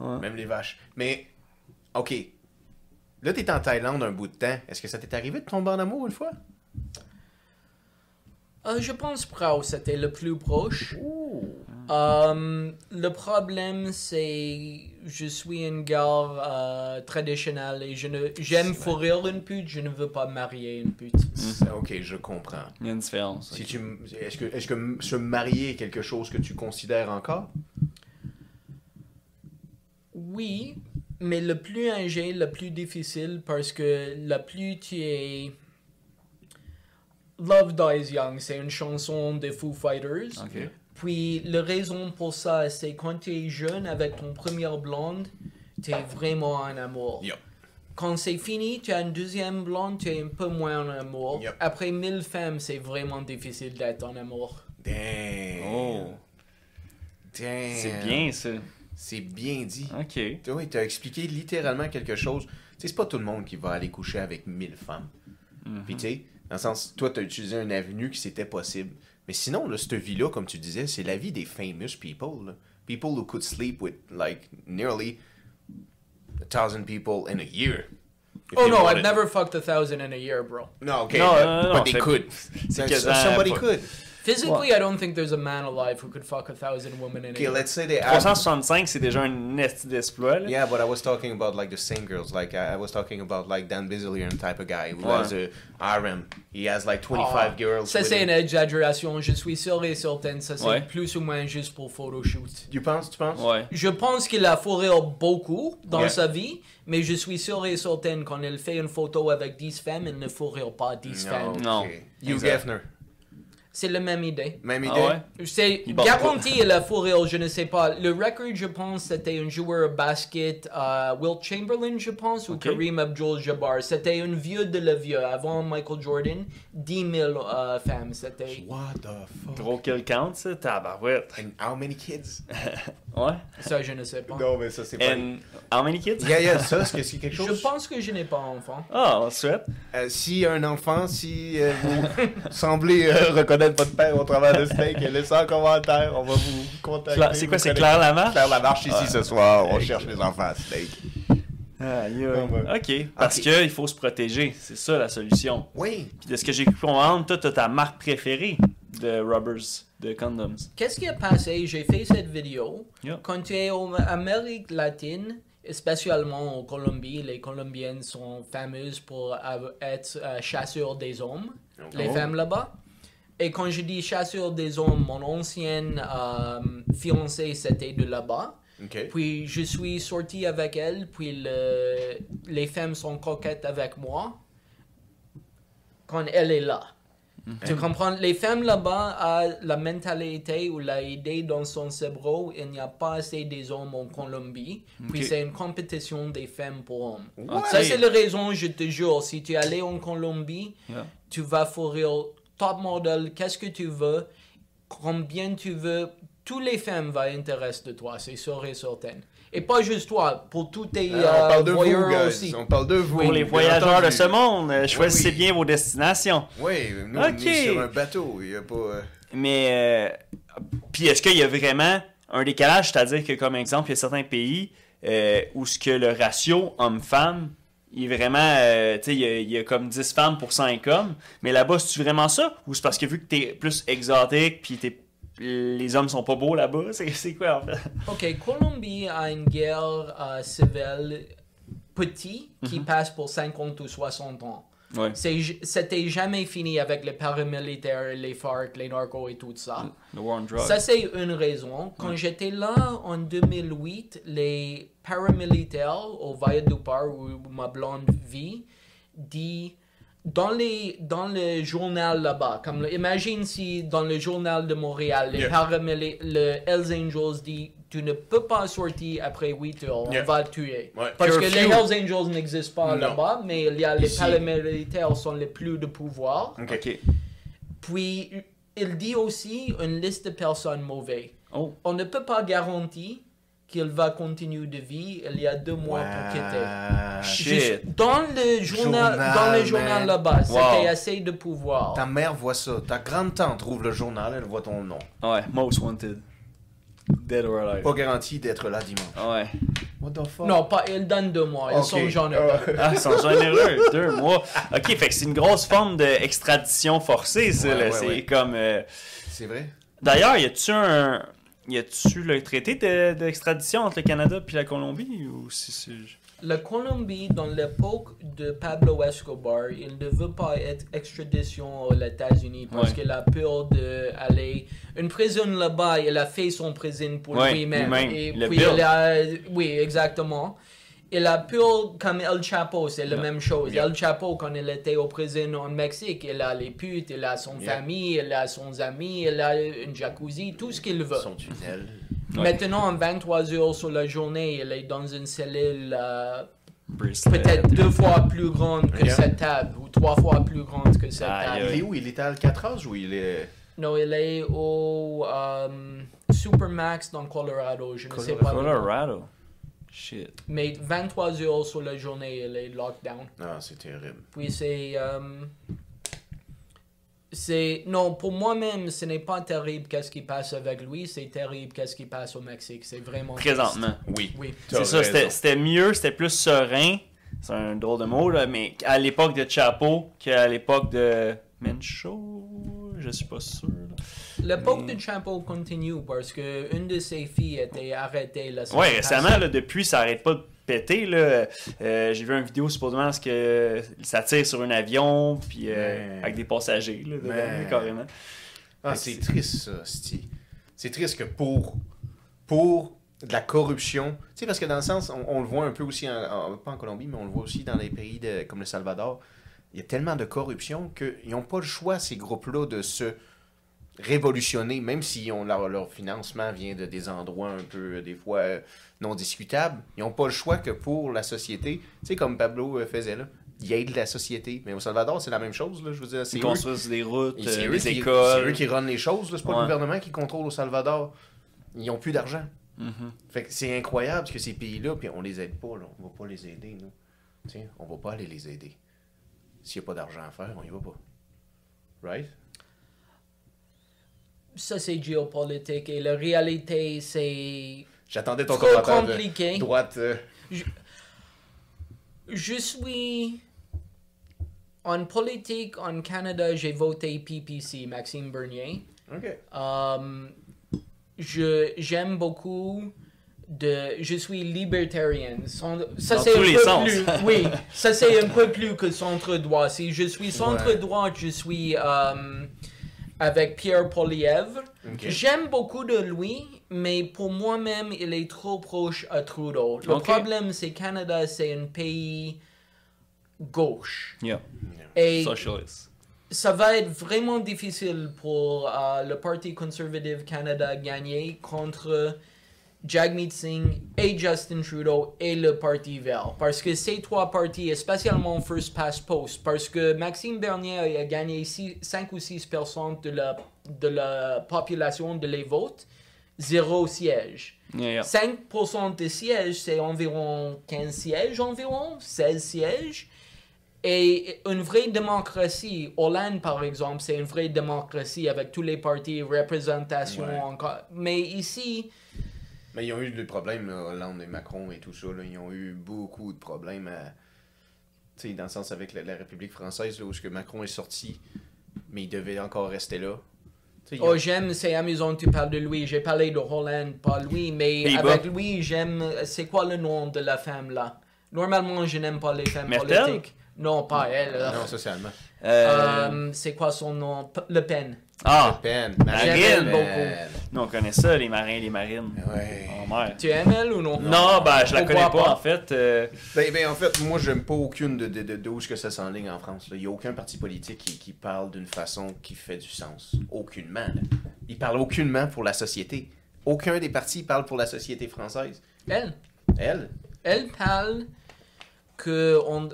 Ouais. Même les vaches. Mais, ok. Là, t'es en Thaïlande un bout de temps. Est-ce que ça t'est arrivé de tomber en amour une fois? Euh, je pense Prao, c'était le plus proche. Euh, le problème, c'est je suis une gare euh, traditionnelle et je ne j'aime fourrir une pute, je ne veux pas marier une pute. Ça, Ok, je comprends. Il y a une différence. Si tu, est-ce que, est-ce que se marier est quelque chose que tu considères encore? Oui, mais le plus âgé, le plus difficile parce que le plus tu es Love Dies Young, c'est une chanson des Foo Fighters. Ok. Puis la raison pour ça, c'est quand tu es jeune avec ton première blonde, tu es vraiment en amour. Quand c'est fini, tu as une deuxième blonde, tu es un peu moins en amour. Après mille femmes, c'est vraiment difficile d'être en amour. Damn. Oh. Damn. C'est bien ça. C'est bien dit. Ok. Oui, t'as expliqué littéralement quelque chose. Tu sais, c'est pas tout le monde qui va aller coucher avec 1000 femmes. Mhm. Puis tu sais, dans le sens, toi, t'as utilisé un avenue qui c'était possible. Mais sinon, là, cette vie-là, comme tu disais, c'est la vie des famous people. là. People who could sleep with, like, nearly a thousand people in a year. If Oh they no, I've never fucked a thousand in a year, bro. No, okay. Non, but, non, non, but non, they could. c'est So- quasiment somebody could. Physically, I don't think there's a man alive who could fuck a thousand women in a Okay, year. let's say they have. 365, c'est déjà un esti d'exploit. là. Yeah, but I was talking about like the same girls. Like I, I was talking about like Dan Bilzerian type of guy who Ouais. has a harem. He has like 25 Ah, girls. Ça, with c'est him. une exagération. Je suis sûr et certain. Ça, c'est Ouais. plus ou moins juste pour photoshoot. Tu penses, tu penses? Ouais. Je pense qu'il a fourré beaucoup dans Yeah. sa vie, mais je suis sûr et certain quand il fait une photo avec 10 femmes, il ne fourrera pas 10 femmes. Non. ok. Hugh Exact. Hefner. C'est la même idée. Même idée? Ah ouais? C'est garanti il a fourré, je ne sais pas. Le record, je pense, c'était un joueur basket, euh, Will Chamberlain, je pense, ou Ok. Kareem Abdul-Jabbar. C'était un vieux de le vieux, avant Michael Jordan. 10 000 euh, femmes, c'était... What the fuck? Gros kill count, ça, tabarouette. And how many kids? Ouais. Ça, je ne sais pas. non, mais ça, c'est pas. And how many kids? Yeah, yeah, ça, que c'est quelque Je chose? pense que je n'ai pas d'enfant. Ah, on souhaite. Euh, si un enfant, si euh, vous semblez euh, reconnaître votre père au travers de Snake, laissez en commentaire, on va vous contacter. C'est quoi, c'est. Claire Lamarche? Claire Lamarche ici Ouais. ce soir, on cherche les enfants à aïe. Ah. Ok, parce Ok. qu'il faut se protéger. C'est ça la solution. Oui. Puis de ce que j'ai pu comprendre, toi, t'as ta marque préférée de rubbers, de condoms. Qu'est-ce qui a passé? J'ai fait cette vidéo. Yeah. Quand tu es en Amérique latine, spécialement en Colombie, les Colombiennes sont fameuses pour être euh, chasseurs des hommes, les Oh. femmes là-bas. Et quand je dis chasseurs des hommes, mon ancienne euh, fiancée, c'était de là-bas. Puis je suis sorti avec elle, puis le- les femmes sont coquettes avec moi quand elle est là. Tu comprends? Les femmes là-bas ont la mentalité ou l'idée dans son cerveau, il n'y a pas assez des hommes en Colombie. Puis c'est une compétition des femmes pour hommes. Ça, c'est la raison, je te jure, si tu es allé en Colombie, Yeah. tu vas fourrir top model, qu'est-ce que tu veux, combien tu veux, tous les femmes vont intéresser de toi, c'est sûr et certain. Et pas juste toi, pour tous tes Ah, on euh, parle de vous, voyeurs guys. aussi. On parle de vous. Pour les voyageurs de ce monde, euh, choisissez oui. bien vos destinations. Oui, nous, on Ok. est sur un bateau. Il a pas... euh, Mais, euh, puis est-ce qu'il y a vraiment un décalage, c'est-à-dire que, comme exemple, il y a certains pays euh, où ce que le ratio homme-femme il est vraiment, euh, tu sais, il y, a- il y a comme 10 femmes pour 5 hommes, mais là-bas, c'est vraiment ça? Ou c'est parce que vu que t'es plus exotique, puis t'es, les hommes sont pas beaux là-bas, c'est, quoi en fait? Ok, Colombie a une guerre euh, civile petite Mhm. qui passe pour 50 ou 60 ans. Ouais. C'était jamais fini avec les paramilitaires, les FARC, les narcos et tout ça. The War on Drugs. Ça, c'est une raison. Quand j'étais là en 2008, les paramilitaires au Valledupar, où ma blonde vit, dit dans, les, dans le journal là-bas, comme imagine si dans le journal de Montréal, les Yeah. paramili- le Hells Angels dit tu ne peux pas sortir après 8 heures, on Yeah. va te tuer. Ouais. Parce que les. Hells Angels n'existent pas là-bas, mais il y a les paramilitaires sont les plus de pouvoir. OK. Ok. Puis, il dit aussi une liste de personnes mauvaises. Oh. On ne peut pas garantir qu'il va continuer de vie. Il y a deux mois pour quitter. Dans le journal, Journal, dans le journal là-bas, c'était Wow. assez de pouvoir. Ta mère voit ça. Ta grande-tante trouve le journal, elle voit ton nom. Ouais, Most Wanted. Dead or Alive. Pas garanti d'être là dimanche. Ouais. What the fuck? Non, pas, il donne deux mois. Ils sont généreux. Ah, ils sont généreux, deux mois. Ok, fait que c'est une grosse forme d'extradition forcée, ça. Ouais, là. ouais, c'est ouais. comme. euh, C'est vrai? D'ailleurs, y a-tu un. Y a-tu le traité de- d'extradition entre le Canada puis la Colombie ou si c'est. La Colombie, dans l'époque de Pablo Escobar, il ne veut pas être extradition aux États-Unis parce Ouais. qu'il a peur d'aller. Une prison là-bas, il a fait son prison pour Ouais, lui-même. lui-même. Et Le puis build. il a. Oui, exactement. Il a peur comme El Chapo, c'est la Yeah. même chose. Yeah. El Chapo, quand il était au prison en Mexique, il a les putes, il a son Yeah. famille, il a son ami, il a une jacuzzi, tout ce qu'il veut. Son tunnel. Ouais. Maintenant, en 23 heures sur la journée, il est dans une cellule euh, peut-être deux fois plus grande que Yeah. cette table, ou trois fois plus grande que cette table. Il est où? Il est à Alcatraz ou il est... Non, il est au euh, Supermax dans Colorado, je ne sais pas. Colorado? Shit. Mais 23 heures sur la journée, il est lockdown. Non, c'est terrible. Puis c'est... euh, c'est non pour moi-même ce n'est pas terrible qu'est-ce qui passe avec lui c'est terrible qu'est-ce qui passe au Mexique c'est vraiment triste. Présentement. Oui. oui C'est ça, c'était- mieux, c'était plus serein. C'est un drôle de mot, là, mais à l'époque de Chapo qu'à l'époque de Mencho. Je suis pas sûr. Le poke de Champo continue parce que une de ses filles était arrêtée la semaine Ouais, récemment, là, depuis, ça arrête pas de péter. Là. Euh, J'ai vu une vidéo supposément parce que ça tire sur un avion, puis euh, Mais- avec des passagers, là, dedans, Mais- là, carrément. Ah, c'est triste, ça. C'est triste que pour, pour de la corruption, tu sais, parce que dans le sens, on, on le voit un peu aussi, en, en- pas en Colombie, mais on le voit aussi dans les pays de- comme le Salvador, il y a tellement de corruption qu'ils n'ont pas le choix, ces groupes-là, de se révolutionner, même si on, leur, leur financement vient de des endroits un peu, euh, des fois, euh, non discutables. Ils n'ont pas le choix que pour la société, tu sais, comme Pablo euh, faisait là, il aide la société. Mais au Salvador, c'est la même chose, là, je veux dire. Ils eux construisent des routes, euh, des qui- c'est écoles. eux qui runnent les choses, c'est pas le gouvernement qui contrôle au Salvador. Ils n'ont plus d'argent. Mhm. Fait que c'est incroyable parce que ces pays-là, puis on les aide pas, là. on va pas les aider, nous. Tiens, on va pas aller les aider. S'il n'y a pas d'argent à faire, on y va pas. Right? Ça, c'est géopolitique et la réalité, c'est J'attendais ton trop commentaire compliqué. de droite. euh, Je suis. En politique, en Canada, j'ai voté PPC, Maxime Bernier. OK. Um, je j'aime beaucoup de je suis libertarien Son- ça c'est un peu sens. plus oui ça c'est un peu plus que centre droit si je suis centre droit je suis um, avec Pierre Poilievre Ok. j'aime beaucoup de lui mais pour moi-même il est trop proche à Trudeau le problème c'est Canada c'est un pays gauche Yeah. et Socialist. ça va être vraiment difficile pour euh, le Parti conservatif Canada gagner contre Jagmeet Singh et Justin Trudeau et le Parti vert. Parce que ces trois partis, spécialement First Past Post, parce que Maxime Bernier a gagné 5 ou 6 de la, de la population de les votes, zéro siège. Yeah, yeah. 5% des sièges, c'est environ 15 sièges, environ 16 sièges. Et une vraie démocratie, Hollande par exemple, c'est une vraie démocratie avec tous les partis, représentation Ouais. encore. Mais ici, Mais ils ont eu des problèmes, là, Hollande et Macron et tout ça. Là, ils ont eu beaucoup de problèmes à- tu sais, dans le sens avec la, la République française, là, où est-ce que Macron est sorti, mais il devait encore rester là. Ont- oh j'aime, c'est amusant que tu parles de lui. J'ai parlé de Hollande, pas lui, mais Pays-Bas. avec lui, j'aime. C'est quoi le nom de la femme là? Normalement, je n'aime pas les femmes Mertel? politiques. Non, pas elle. Non, ça c'est allemand. Euh, Euh, c'est quoi son nom? P- Le Pen. ah, Le Pen. Le beaucoup. Nous on connaît ça, les marins, les marines. Ouais. Tu aimes elle ou non? Non, ben je la connais pas, pas? en fait. euh, Ben, ben, en fait, moi, j'aime pas aucune de, de, de, de où est-ce que ça s'enligne en France. Il n'y a aucun parti politique qui, qui parle d'une façon qui fait du sens. Aucunement. là. Il parle aucunement pour la société. Aucun des partis parle pour la société française. Elle? Elle? Elle parle que on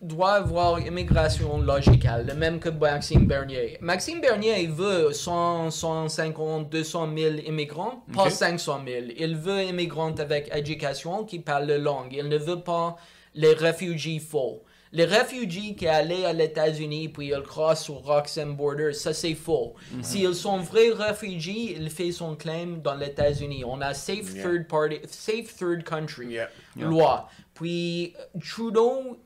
doit avoir immigration logicale, le même que Maxime Bernier. Maxime Bernier, il veut 100, 150, 200 000 immigrants, pas Ok. 500 000. Il veut immigrants avec éducation qui parlent la langue. Il ne veut pas les réfugiés faux. Les réfugiés qui allaient à l'États-Unis puis ils croisent sur Roxham Border, ça c'est faux. S'ils sont vrais réfugiés, il fait son claim dans les États-Unis. On a safe Yeah. third party, safe third country Yeah. loi. Puis Trudeau,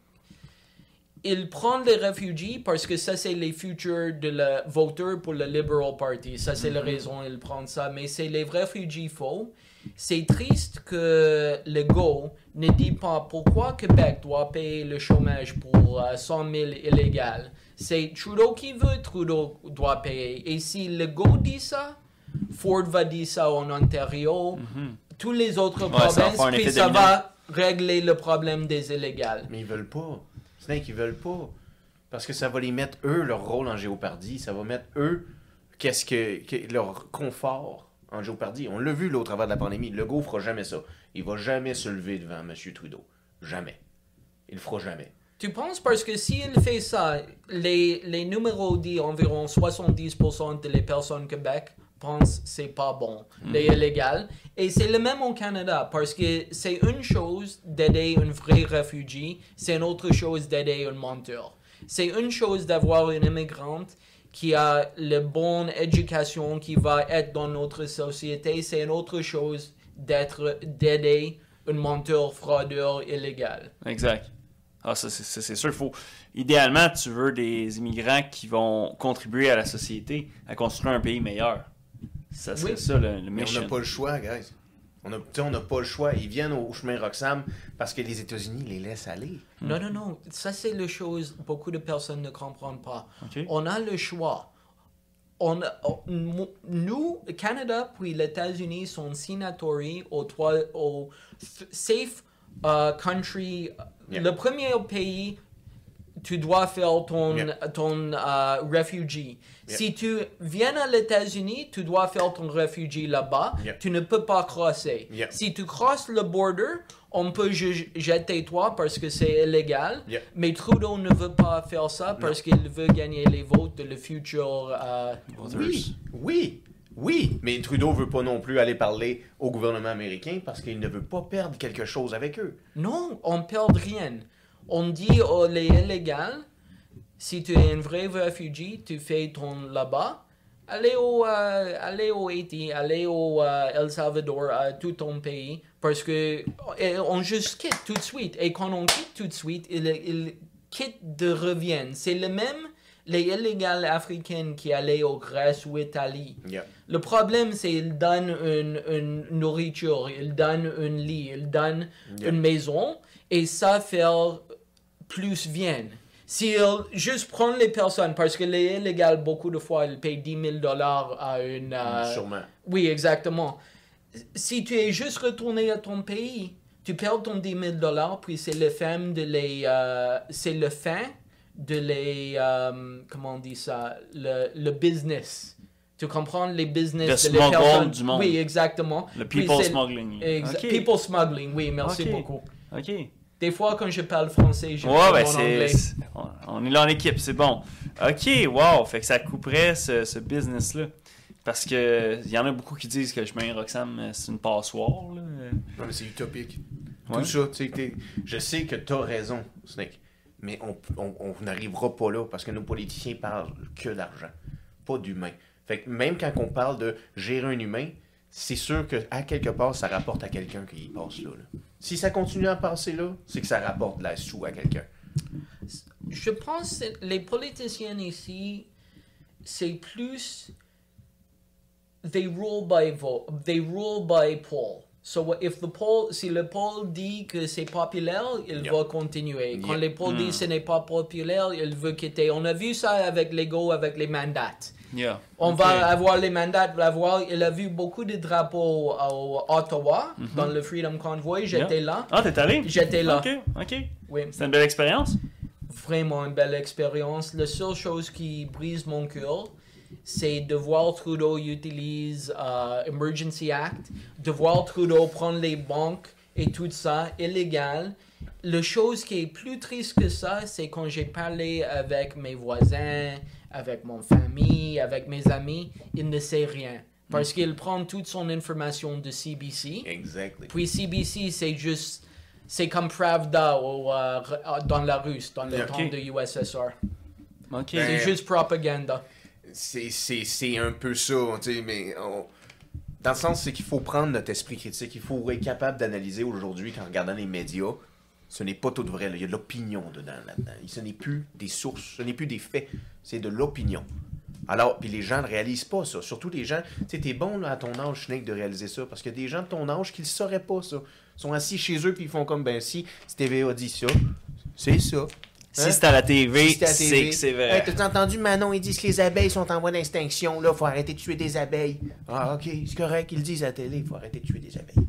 il prend les réfugiés parce que ça c'est les futurs de le voteurs pour le Liberal Party. Ça c'est la raison il prend ça. Mais c'est les réfugiés faux. C'est triste que le go ne dit pas pourquoi Québec doit payer le chômage pour euh, 100 000 illégales. C'est Trudeau qui veut, Trudeau doit payer. Et si le go dit ça, Ford va dire ça en Ontario, tous les autres Mhm. Ouais, ça provinces, puis ça dominant. va régler le problème des illégales. Mais ils veulent pas. Snake, ils veulent pas. Parce que ça va les mettre, eux, leur rôle en géopardie. Ça va mettre, eux, qu'est-ce que, leur confort en géopardie. On l'a vu, là, au travers de la pandémie. Le Legault fera jamais ça. Il va jamais se lever devant M. Trudeau. Jamais. Il le fera jamais. Tu penses parce que s'il fait ça, les, les numéros disent environ 70% de les personnes au Québec pensent que c'est pas bon, les illégales. Et c'est le même au Canada parce que c'est une chose d'aider un vrai réfugié, c'est une autre chose d'aider un menteur. C'est une chose d'avoir une immigrante qui a la bonne éducation, qui va être dans notre société. C'est une autre chose d'être, d'aider un menteur fraudeur illégal. Exact. Ah, ça, c'est- ça, c'est sûr. Faut... Idéalement, tu veux des immigrants qui vont contribuer à la société, à construire un pays meilleur. Ça serait Oui. ça le, le Mais on n'a pas le choix, guys. On n'a pas le choix. Ils viennent au chemin Roxham parce que les États-Unis les laissent aller. Non, non, non. Ça, c'est la chose que beaucoup de personnes ne comprennent pas. On a le choix. On, on- nous, le Canada puis les États-Unis sont signatoires au, trois, au Safe uh, Country. Yeah. Le premier pays, tu dois faire ton, Yeah. ton uh, refugee. Yeah. Si tu viens à les États-Unis, tu dois faire ton refugee là-bas. Yeah. Tu ne peux pas crosser. Si tu crosses le border, on peut jeter toi parce que c'est illégal. Mais Trudeau ne veut pas faire ça parce qu'il veut gagner les votes de le futur. euh, Oui, oui, oui. Mais Trudeau veut pas non plus aller parler au gouvernement américain parce qu'il ne veut pas perdre quelque chose avec eux. Non, on perd rien. On dit aux les illégaux, si tu es un vrai réfugié, tu fais ton là-bas. Allez au, euh, allez au Haïti, allez au euh, El Salvador, à tout ton pays, parce que et on juste quitte tout de suite. Et quand on quitte tout de suite, il, il quitte de reviennent. C'est le même les illégaux africains qui allaient au Grèce ou Italie. Yeah. Le problème, c'est qu'ils donnent une, une nourriture, ils donnent un lit, ils donnent Yeah. une maison, et ça fait plus viennent. S'ils juste prennent les personnes, parce que les illégaux, beaucoup de fois, ils payent 10 000 dollars à une... euh, Sûrement. oui, exactement. Si tu es juste retourné à ton pays, tu perds ton 10 000 dollars, puis c'est le fin de les... euh, c'est le fin de les... euh, comment on dit ça? Le, le business. Tu comprends les business Le de les personnes? du monde. Oui, exactement. Le people smuggling. Exa- Ok. People smuggling, oui, merci beaucoup. Ok. Des fois, quand je parle français, je Ouais, parle ben en anglais. on- est là en équipe, c'est bon. Ok, wow. Fait que ça couperait ce, ce business-là. Parce que il y en a beaucoup qui disent que le chemin Roxham, euh, c'est une passoire. Là. Non, mais c'est utopique. Ouais. Tout ça, tu sais, t'es- je sais que tu as raison, Snake. Mais on on- on n'arrivera pas là parce que nos politiciens parlent que d'argent, pas d'humain. Fait que même quand on parle de gérer un humain, c'est sûr que à quelque part, ça rapporte à quelqu'un qui passe là, là. Si ça continue à passer là, c'est que ça rapporte de la sous à quelqu'un. Je pense que les politiciens ici, c'est plus. They rule by vote. They rule by poll. So if the poll, si le poll dit que c'est populaire, il Yeah. va continuer. Quand Yeah. les polls disent que ce n'est pas populaire, il veut quitter. On a vu ça avec les go, avec les mandats. Yeah. On va avoir les mandats, va avoir, il a vu beaucoup de drapeaux à Ottawa, dans le Freedom Convoy, j'étais Yeah. là. Ah, t'es allé? J'étais là. Ok, ok. Oui. C'était une belle expérience? vraiment une belle expérience. La seule chose qui brise mon cœur, c'est de voir Trudeau utilise euh, Emergency Act, de voir Trudeau prendre les banques et tout ça illégal. La chose qui est plus triste que ça, c'est quand j'ai parlé avec mes voisins, avec mon famille, avec mes amis, il ne sait rien. Parce qu'il prend toute son information de CBC. Exactly. Puis CBC, c'est juste. C'est comme Pravda au, euh, dans la Russe, dans le temps de USSR. Ok. C'est Ben, juste propaganda. C'est- C'est c'est un peu ça, tu sais, mais on- dans le sens, c'est qu'il faut prendre notre esprit critique, il faut être capable d'analyser aujourd'hui qu'en regardant les médias, ce n'est pas tout vrai, là. il y a de l'opinion dedans, là-dedans. Ce n'est plus des sources, ce n'est plus des faits, c'est de l'opinion. Alors, puis les gens ne réalisent pas ça. Surtout les gens, tu sais, t'es bon là, à ton âge, Snake, de réaliser ça, parce qu'il y a des gens de ton âge qui ne sauraient pas ça. Ils sont assis chez eux, puis ils font comme, ben si, si TVA dit ça, c'est ça. Si Hein? c'est à la TV, Si c'est que c'est Hey, vrai. T'as entendu Manon, ils disent que les abeilles sont en voie d'extinction, là, faut arrêter de tuer des abeilles. Ah, ok, c'est correct, ils le disent à la télé, faut arrêter de tuer des abeilles.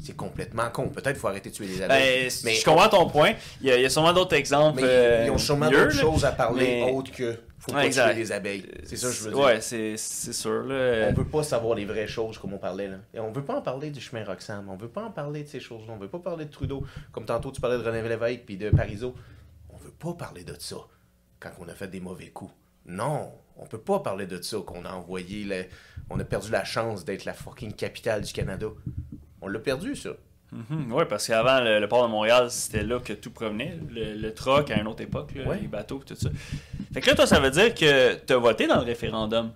C'est complètement con. Peut-être qu'il faut arrêter de tuer des abeilles. Ben, mais je comprends ton point. Il y a, il y a sûrement d'autres exemples. mais euh, ils ont sûrement d'autres choses à parler mais- autres que faut pas exact. tuer des abeilles. C'est ça que je veux dire. Ouais, c'est c'est sûr. Là. On veut pas savoir les vraies choses comme on parlait là. Et on veut pas en parler du chemin Roxham. On veut pas en parler de ces choses-là. On veut pas parler de Trudeau. Comme tantôt tu parlais de René Lévesque puis de Parizeau. On veut pas parler de ça quand on a fait des mauvais coups. Non, on peut pas parler de ça qu'on a envoyé. le- On a perdu la chance d'être la fucking capitale du Canada. On l'a perdu ça. Mhm, ouais, parce qu'avant, le, le port de Montréal, c'était là que tout provenait. Le, le troc à une autre époque, là, Ouais. les bateaux, tout ça. Fait que là, toi, ça veut dire que tu as voté dans le référendum?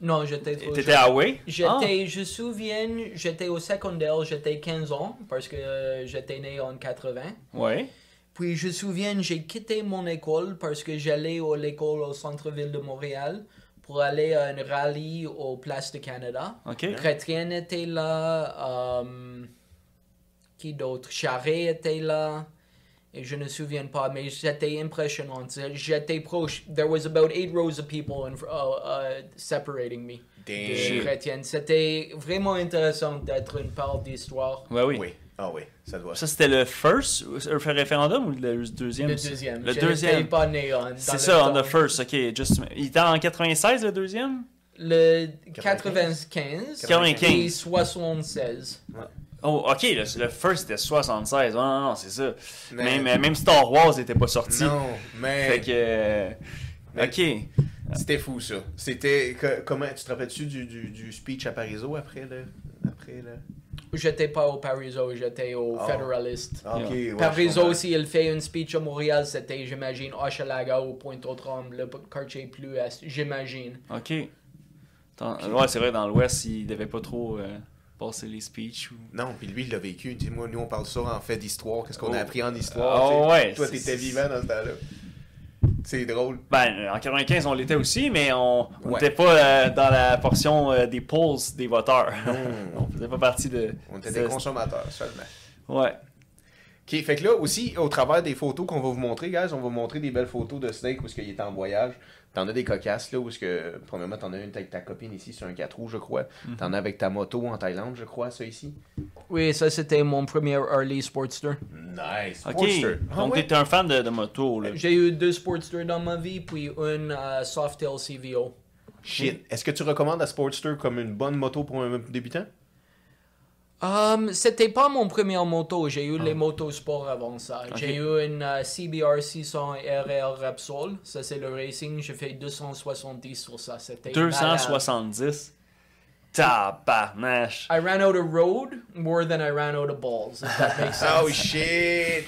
Non, j'étais trop T'étais jeune. à Way? J'étais, je me souviens, j'étais au secondaire, j'étais 15 ans, parce que euh, j'étais né en 80. Ah, ouais. Puis je me souviens, j'ai quitté mon école parce que j'allais à l'école au centre-ville de Montréal pour aller à un rallye au Place de Canada. OK. Chrétien était là. euh, qui d'autre? Charret était là. Et je ne me souviens pas, mais c'était impressionnant. J'étais proche. There was about eight rows of people in, uh, uh, separating me Damn. de. C'était vraiment intéressant d'être une part d'histoire. Ouais, oui. Oui. Ah oui, ça doit. Ça, c'était le first euh, référendum ou le deuxième? Le deuxième. Le deuxième. pas né en- dans C'est ça, on the first, ok. Just, il était en 96, le deuxième? Le 95. 95 95. et 76. Oh, ok, le, le first était 76. Non, non, non, c'est ça. Mais- Même, euh, même Star Wars n'était pas sorti. Non, mais Fait que. Mais- ok. c'était fou ça. C'était comment tu te rappelles-tu du, du, du speech à Pariso après le après le? J'étais pas au Pariso, j'étais au Oh. Federalist. Ah, OK, ouais, je Pariso, comprends. si il fait une speech à Montréal, c'était, j'imagine, Hochelaga ou Pointe-aux-Trembles, le quartier plus est, j'imagine. Ok. Dans- Ouais, c'est vrai, dans l'Ouest, il devait pas trop euh, passer les speeches. Ou... Non, puis lui, il l'a vécu. Dis-moi, nous, on parle ça en fait d'histoire. Qu'est-ce qu'on a Oh. appris en histoire? Ah, sais? ouais, Toi, t'étais vivant dans ce temps-là. C'est drôle. Ben, en 95, on l'était aussi, mais on Ouais. n'était pas euh, dans la portion euh, des polls des voteurs. on faisait pas partie de. On était de- des consommateurs seulement. Ouais. OK, fait que là, aussi, au travers des photos qu'on va vous montrer, guys, on va vous montrer des belles photos de Snake où est-ce qu'il était en voyage. T'en as des cocasses, là, où est-ce que, premièrement, t'en as une avec ta copine ici sur un 4 roues, je crois. Mhm. T'en as avec ta moto en Thaïlande, je crois, ça ici. Oui, ça c'était mon premier Harley Sportster. Nice. Ok. Sportster. Ah Donc, ouais? t'étais un fan de, de moto, là. J'ai eu deux Sportster dans ma vie, puis une euh, Softail CVO. Shit. Est-ce que tu recommandes la Sportster comme une bonne moto pour un débutant? Um, c'était pas mon premier moto, j'ai eu les motos sport avant ça. J'ai eu une euh, CBR 600 RR Repsol, ça c'est le racing, j'ai fait 270 sur ça, c'était malade. 270. Tabarnache. I ran out of road more than I ran out of balls, if that makes sense. Oh shit!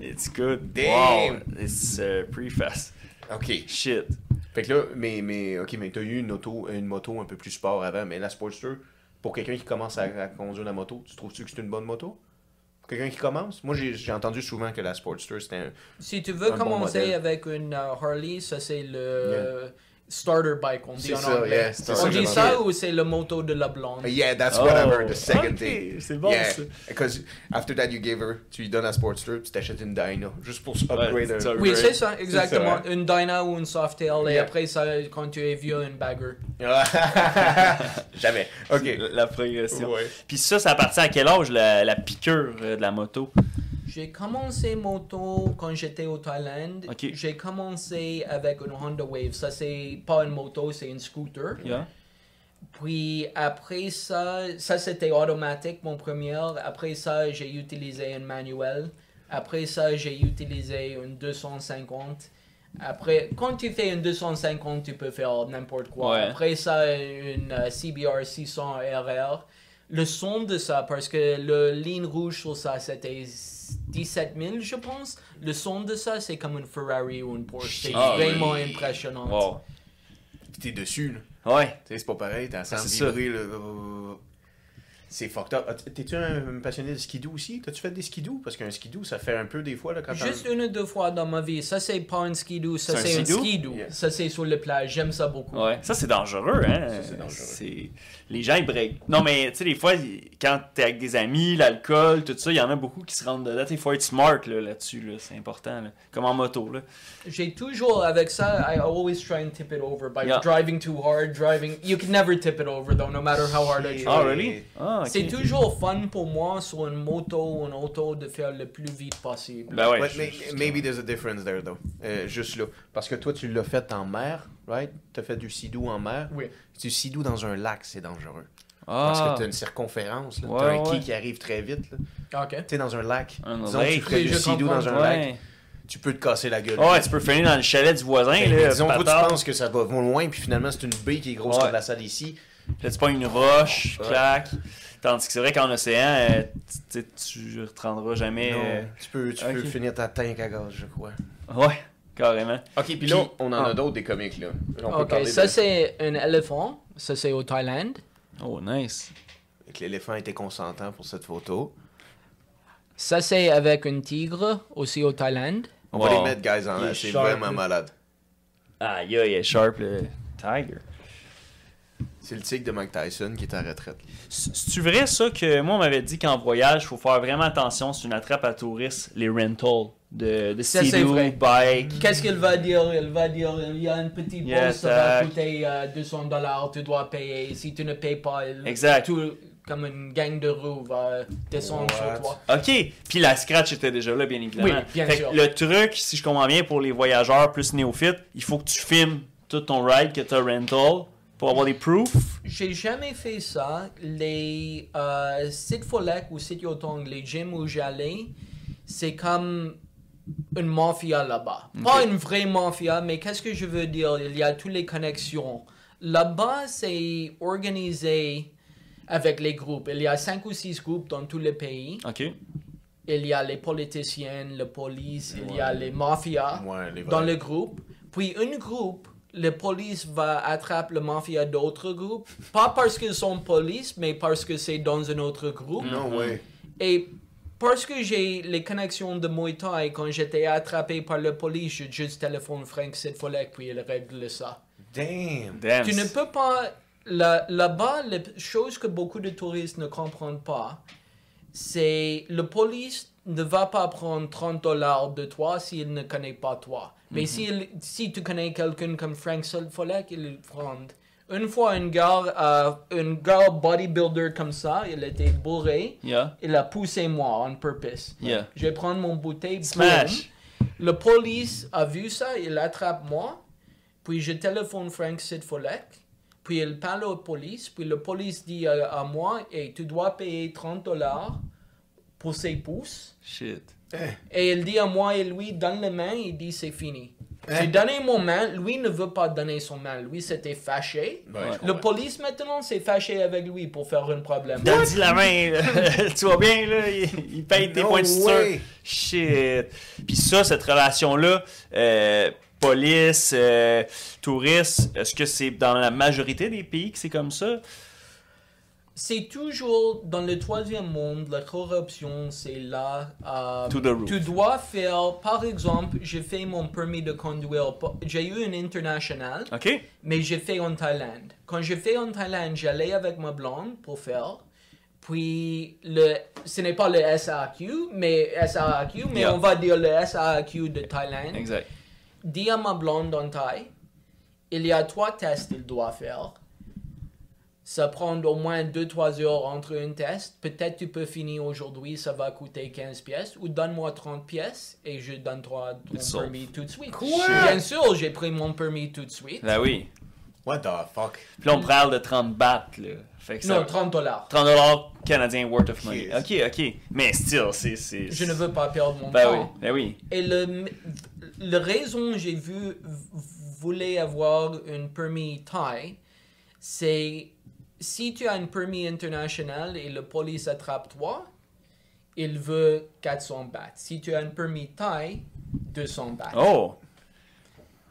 It's good. Damn. Wow. It's uh, pretty fast. Ok. Shit. Fait que là, mais, mais, ok, mais t'as eu une, auto, une moto un peu plus sport avant, mais la Sportster, pour quelqu'un qui commence à, à conduire la moto, tu trouves-tu que c'est une bonne moto? Pour quelqu'un qui commence? Moi, j'ai entendu souvent que la Sportster, c'était un... Si tu veux Un commencer avec une euh, Harley, ça c'est le starter bike, on dit en ça, anglais. yeah, c'est ça on dit ça ou c'est le moto de la blonde? Yeah, that's Oh, whatever, the second thing. c'est bon, yeah, ça. because after that you gave her, tu lui donnes la Sportster, tu t'achètes une Dyna, juste pour upgrade Ouais, Oui, c'est ça, exactement. ça, Une Dyna ou une Softail, et Yeah. après ça, quand tu es vieux, une Bagger. Jamais. Ok. La, progression. Ouais. Puis ça, ça appartient à quel âge, la, la piqûre euh, de la moto? J'ai commencé moto quand j'étais au Thaïlande. J'ai commencé avec une Honda Wave. Ça, c'est pas une moto, c'est une scooter. Yeah. Puis après ça, ça c'était automatique mon premier. Après ça, j'ai utilisé un manuel. Après ça, j'ai utilisé une 250. Après, quand tu fais une 250, tu peux faire n'importe quoi. Ouais. Après ça, une CBR 600 RR. Le son de ça, parce que le ligne rouge sur ça, c'était 17 000, je pense. Le son de ça, c'est comme une Ferrari ou une Porsche. C'est Ah, vraiment oui. impressionnant. Wow. Puis t'es dessus, là. Ouais. Tu sais, c'est pas pareil, t'as ça. vibrer, là. C'est fucked up. Ah, T'es-tu un passionné de skidoo aussi? T'as-tu fait des skidoo? Parce qu'un skidoo, ça fait un peu des fois, là, quand Juste une ou deux fois dans ma vie. Ça, c'est pas un skidoo, ça, C'est un skidoo? skidoo. Yeah. Ça, c'est sur le plage. J'aime ça beaucoup. Ouais. Ça, c'est dangereux, hein? Ça, c'est dangereux. Les gens, ils break. Non, mais tu sais, des fois, quand t'es avec des amis, l'alcool, tout ça, il y en a beaucoup qui se rendent dedans. Il faut être smart là, là-dessus, là, c'est important. là. Comme en moto. Là. J'ai toujours, avec ça, I always try and tip it over by Yeah. driving too hard, driving. You can never tip it over, though, no matter how hard I try. Ah, really? Ah. C'est toujours fun pour moi sur une moto ou une auto de faire le plus vite possible. Ben ouais. Mais- je- maybe there's a difference there, though. Euh, juste là. Parce que toi, tu l'as fait en mer, right? T'as fait du sidou en mer? Oui. Du sidou dans un lac, c'est dangereux. Parce Ah, que t'as une circonférence, là. Ouais, t'as un ouais. quai qui arrive très vite, là. Ok. Tu sais, dans un lac. Un Disons que tu lake. ferais du sidou dans un lac, tu peux te casser la gueule. Ouais, tu peux finir dans le chalet du voisin. Mais- là, disons, toi, tu penses que ça va loin, puis finalement, c'est une baie qui est grosse Ouais. comme la salle ici. Là, tu prends une roche, Ouais. Tandis que c'est vrai qu'en océan, euh, tu tu reprendras jamais. Non, euh, tu peux, tu peux ok. finir ta tank à gaz, je crois. Ouais, carrément. Ok, puis là, on en ah. a d'autres des comiques, là. On Ok, ça de- c'est un éléphant. Ça c'est au Thaïlande. Oh, nice. que l'éléphant était consentant pour cette photo. Ça, c'est avec un tigre, aussi au Thaïlande. On va les mettre, guys, en l'air. C'est vraiment malade. Ah, il est sharp, le Tiger. C'est le tigre de Mike Tyson qui est en retraite. C'est-tu vrai, ça, que moi, on m'avait dit qu'en voyage, il faut faire vraiment attention, c'est une attrape à touristes, les rentals de, de Ça, c'est vrai. bike. Qu'est-ce qu'il va dire? Il va dire il y a une petite Yeah, ça va coûter euh, 200 dollars, tu dois payer. Si tu ne payes pas, il- Exact. tout comme une gang de roues va descendre What? sur toi. OK. Puis la scratch était déjà là, bien évidemment. Oui, bien Fait sûr. que le truc, si je comprends bien, pour les voyageurs plus néophytes, il faut que tu filmes tout ton ride que tu as rental pour avoir des proofs? J'ai jamais fait ça. Les euh, sites Folek ou sites Yotong, les gyms où j'allais, c'est comme une mafia là-bas. Pas une vraie mafia, mais qu'est-ce que je veux dire? Il y a toutes les connexions. Là-bas, c'est organisé avec les groupes. Il y a cinq ou six groupes dans tous les pays. OK. Il y a les politiciens, la police, il y a les mafias Ouais, les dans le groupe. Puis un groupe, la police va attraper le mafia d'autres groupes. Pas parce qu'ils sont police, mais parce que c'est dans un autre groupe. Non, ouais. Et parce que j'ai les connexions de Muay Thai, quand j'étais attrapé par la police, je juste téléphone Frank cette fois puis il règle ça. Damn. Damn. Tu ne peux pas. là- Là-bas, la chose que beaucoup de touristes ne comprennent pas, c'est le police ne va pas prendre 30 dollars de toi s'il ne connaît pas toi. Mais s'il- si tu connais quelqu'un comme Frank Solfolek, il le prend. Une fois, un gars, euh, un gars bodybuilder comme ça, il était bourré, Yeah. il a poussé moi on purpose. Yeah. Je vais prendre mon bouteille. Smash. boum. Le police a vu ça, il attrape moi. Puis je téléphone Frank Sidfolek. Puis il parle au police. Puis le police dit à, à moi, et tu dois payer 30 dollars pour ses pouces. Shit. Et il dit à moi et lui, donne les mains, il dit c'est fini. Hein? J'ai donné mon main, lui ne veut pas donner son main. Lui s'était fâché. Ouais, le police maintenant s'est fâché avec lui pour faire un problème. Donne-y la main. là. tu vois bien, là, il, il paye tes No points de suture. Shit. Puis ça, cette relation-là, euh, police, euh, touristes, est-ce que c'est dans la majorité des pays que c'est comme ça? C'est toujours dans le troisième monde, la corruption, c'est là. euh, To the roof. Tu dois faire, par exemple, j'ai fait mon permis de conduire. J'ai eu un international, mais j'ai fait en Thaïlande. Quand j'ai fait en Thaïlande, j'allais avec ma blonde pour faire. Puis, le, ce n'est pas le SAQ, mais SAQ, mais Yeah. on va dire le SAQ de Thaïlande. Exact. Dis à ma blonde en Thaï, il y a trois tests qu'il doit faire. Ça prend au moins 2-3 heures entre un test. Peut-être tu peux finir aujourd'hui, ça va coûter 15 pièces. Ou donne-moi 30 pièces et je donne toi ton It's permis tout de suite. Quoi? Bien sûr, j'ai pris mon permis tout de suite. Ben oui. What the fuck? Puis on parle de 30 bahts, là. Fait que ça... Non, 30 dollars. 30 dollars canadiens worth of money. OK, OK. Mais still, c'est... c'est- Je ne veux pas perdre mon Ben oui, temps. ben oui. Et le, le raison que j'ai vu voulait avoir un permis Thai, c'est si tu as un permis international et le police attrape toi, il veut 400 bahts. Si tu as un permis Thai, 200 bahts. Oh!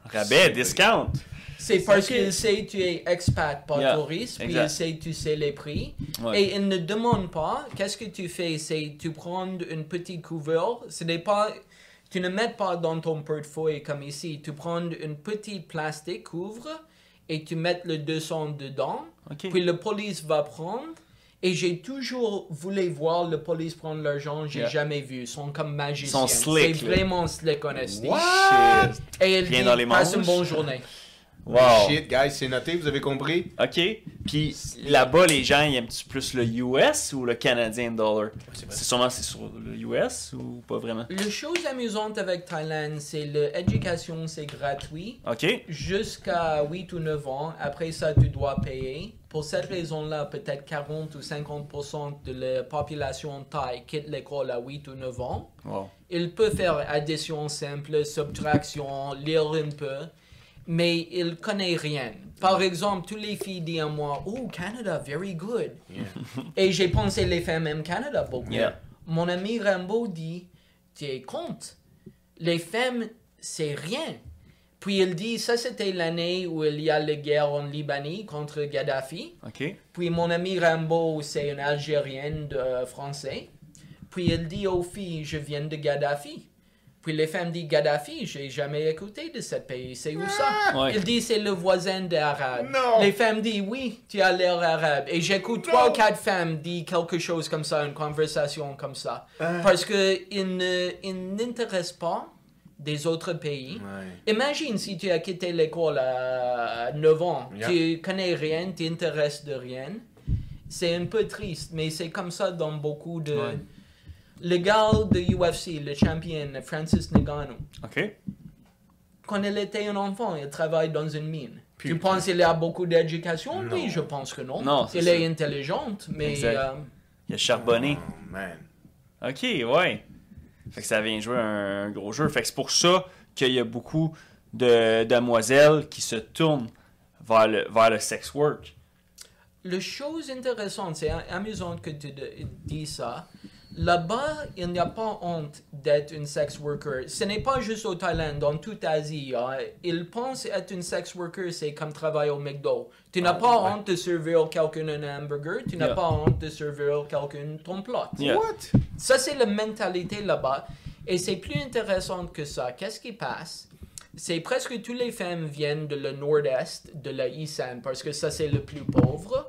Rabais, discount. C'est parce qu'il sait que tu es expat, pas Yeah, touriste, puis exact. il sait que tu sais les prix. Ouais. Et il ne demande pas, qu'est-ce que tu fais? C'est tu prends une petite couverture, ce n'est pas, tu ne mets pas dans ton portefeuille comme ici, tu prends une petite plastique couvre et tu mets le 200 dedans, OK. puis le police va prendre. Et j'ai toujours voulu voir le police prendre l'argent, j'ai Yeah. jamais vu. Ils sont comme magiciens. Ils sont slick, C'est vraiment slick. Shit. Et Bien dit, dans les passe une bonne journée. Wow. Shit, guys, c'est noté, vous avez compris? OK. Puis là-bas, les gens, ils aiment-tu plus le US ou le Canadian dollar? C'est sûrement c'est sur le US ou pas vraiment? La chose amusante avec Thaïlande, c'est l'éducation, c'est gratuit OK. jusqu'à 8 ou 9 ans. Après ça, tu dois payer. Pour cette raison-là, peut-être 40 ou 50% de la population thaï quitte l'école à 8 ou 9 ans. Wow. Il peut faire addition simple, subtraction, lire un peu, mais il connaît rien. Par exemple, toutes les filles disent à moi, Oh, Canada, very good. Et j'ai pensé les femmes aiment Canada beaucoup. Yeah. Mon ami Rambo dit, tu es compte, les femmes, c'est rien. Puis il dit, ça c'était l'année où il y a la guerre en Libanie contre Gaddafi. OK. Puis mon ami Rambo, c'est un Algérien de, euh, français. Puis il dit aux filles, je viens de Gaddafi. Puis les femmes disent Gaddafi, j'ai jamais écouté de ce pays, c'est où ça? Ouais. Il dit c'est le voisin d'arabe. Non. Les femmes disent oui, tu as l'air arabe. Et j'écoute trois ou quatre femmes dire quelque chose comme ça, une conversation comme ça. Parce que ils ne- ils n'intéressent pas des autres pays. Ouais. Imagine si tu as quitté l'école à 9 ans, Yeah. tu connais rien, tu t'intéresses de rien. C'est un peu triste, mais c'est comme ça dans beaucoup de... Ouais. Le gars de UFC, le champion Francis Ngannou, OK. quand il était un enfant, il travaille dans une mine. Tu penses qu'il a beaucoup d'éducation? Oui, je pense que non. Non, c'est il est intelligent, mais... Exact. euh, Il a charbonné. Oh, man. OK, ouais. Fait que ça vient jouer un, gros jeu. Fait que c'est pour ça qu'il y a beaucoup de demoiselles qui se tournent vers le, vers le sex work. La chose intéressante, c'est amusant que tu de- dis ça. Là-bas, il n'y a pas honte d'être une sex worker. Ce n'est pas juste au Thaïlande, dans toute Asie. hein. Ils pensent être une sex worker, c'est comme travailler au McDo. Tu n'as Ah, pas ouais. honte de servir quelqu'un un hamburger, tu n'as Yeah. pas honte de servir quelqu'un ton plat. Yeah. What? Ça, c'est la mentalité là-bas. Et c'est plus intéressant que ça. Qu'est-ce qui passe? C'est presque toutes les femmes viennent de le nord-est, de la Isan, parce que ça, c'est le plus pauvre,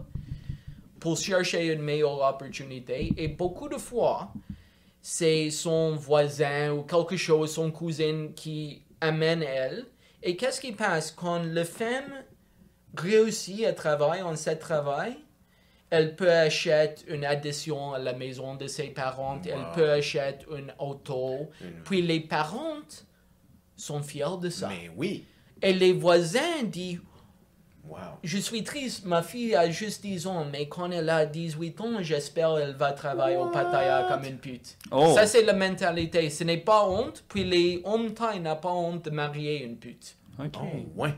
pour chercher une meilleure opportunité. Et beaucoup de fois, c'est son voisin ou quelque chose, son cousin qui amène elle. Et qu'est-ce qui passe? Quand la femme réussit à travailler en ce travail? Elle peut acheter une addition à la maison de ses parents, elle peut acheter une auto. Une- Puis les parents sont fiers de ça. Mais oui. Et les voisins disent Wow. Je suis triste, ma fille a juste 10 ans, mais quand elle a 18 ans, j'espère qu'elle va travailler au Pattaya comme une pute. Oh. Ça, c'est la mentalité. Ce n'est pas honte, puis les hommes thaïs n'ont pas honte de marier une pute. OK. Oh, ouais.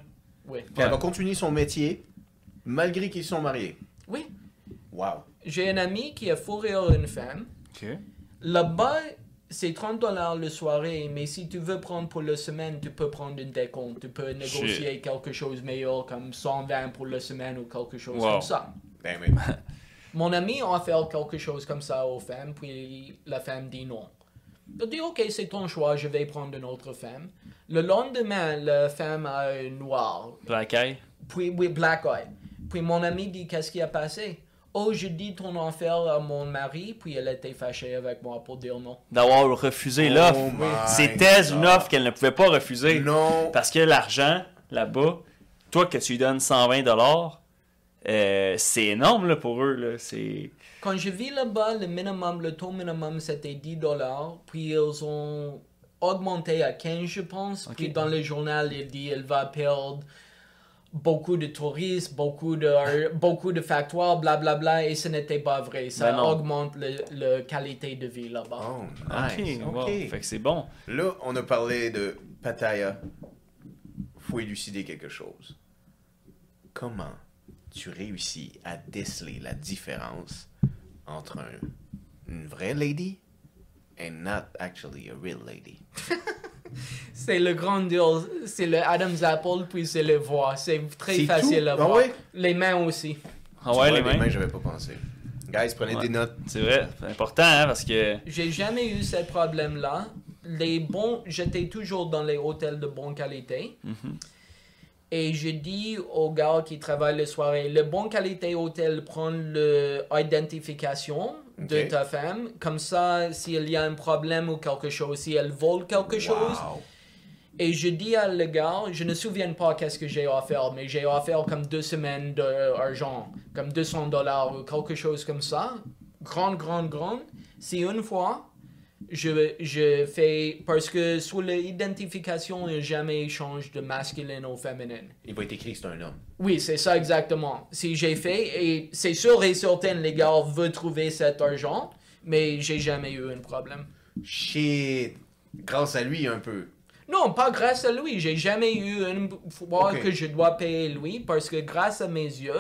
Puis elle va continuer son métier malgré qu'ils sont mariés. Oui. Wow. J'ai un ami qui a fourré une femme. OK. Là-bas, c'est 30 dollars le soirée, mais si tu veux prendre pour la semaine, tu peux prendre une décompte. Tu peux négocier quelque chose meilleur, comme 120 pour la semaine ou quelque chose Wow. comme ça. Ben oui. Mon ami a fait quelque chose comme ça aux femmes, puis la femme dit non. Il dit ok, c'est ton choix, je vais prendre une autre femme. Le lendemain, la femme a un noir, Black Eye? puis oui, black eye. Puis mon ami dit qu'est-ce qui a passé? Oh, je dis ton enfer à mon mari, puis elle était fâchée avec moi pour dire non. D'avoir refusé l'offre. Oh my C'était une offre qu'elle ne pouvait pas refuser. Non. Parce que l'argent, là-bas, toi que tu lui donnes 120 dollars, euh, c'est énorme là, pour eux. Là. C'est... Quand je vis là-bas, le minimum, le taux minimum, c'était 10 dollars. Puis ils ont augmenté à 15, je pense. Puis dans le journal, il dit elle va perdre beaucoup de touristes, beaucoup de, beaucoup de facteurs, blablabla. et ce n'était pas vrai. Ça Ben augmente le- la qualité de vie là-bas. Oh, nice. Ok, wow. OK. Fait que c'est bon. Là, on a parlé de Pattaya. Faut élucider quelque chose. Comment tu réussis à déceler la différence entre un- une vraie lady and not actually a real lady? C'est le grand deal. C'est le Adam's Apple, puis c'est le voix. C'est très facile tout? à Ah voir. ouais? Les mains aussi. Ah ouais, vois, les mains? j'avais pas pensé. Guys, prenez Ouais. des notes. C'est vrai, c'est important hein, parce que. J'ai jamais eu ce problème-là. Les bons, j'étais toujours dans les hôtels de bonne qualité. Et je dis aux gars qui travaillent les soirées, le bonne qualité hôtel prend l'identification de ta femme. Comme ça, s'il y a un problème ou quelque chose, si elle vole quelque chose, et je dis à le gars, je ne me souviens pas qu'est-ce que j'ai offert, mais j'ai offert comme deux semaines d'argent, comme 200 dollars ou quelque chose comme ça. Grande, grande, grande. Si une fois, je, je fais, parce que sur l'identification, il n'y a jamais échange de masculine au féminin. Il va être écrit que c'est un homme. Oui, c'est ça exactement. Si j'ai fait, et c'est sûr et certain, les gars veulent trouver cet argent, mais j'ai jamais eu un problème. Shit. Grâce à lui, un peu. Non, pas grâce à lui. J'ai jamais eu une fois que je dois payer lui parce que grâce à mes yeux,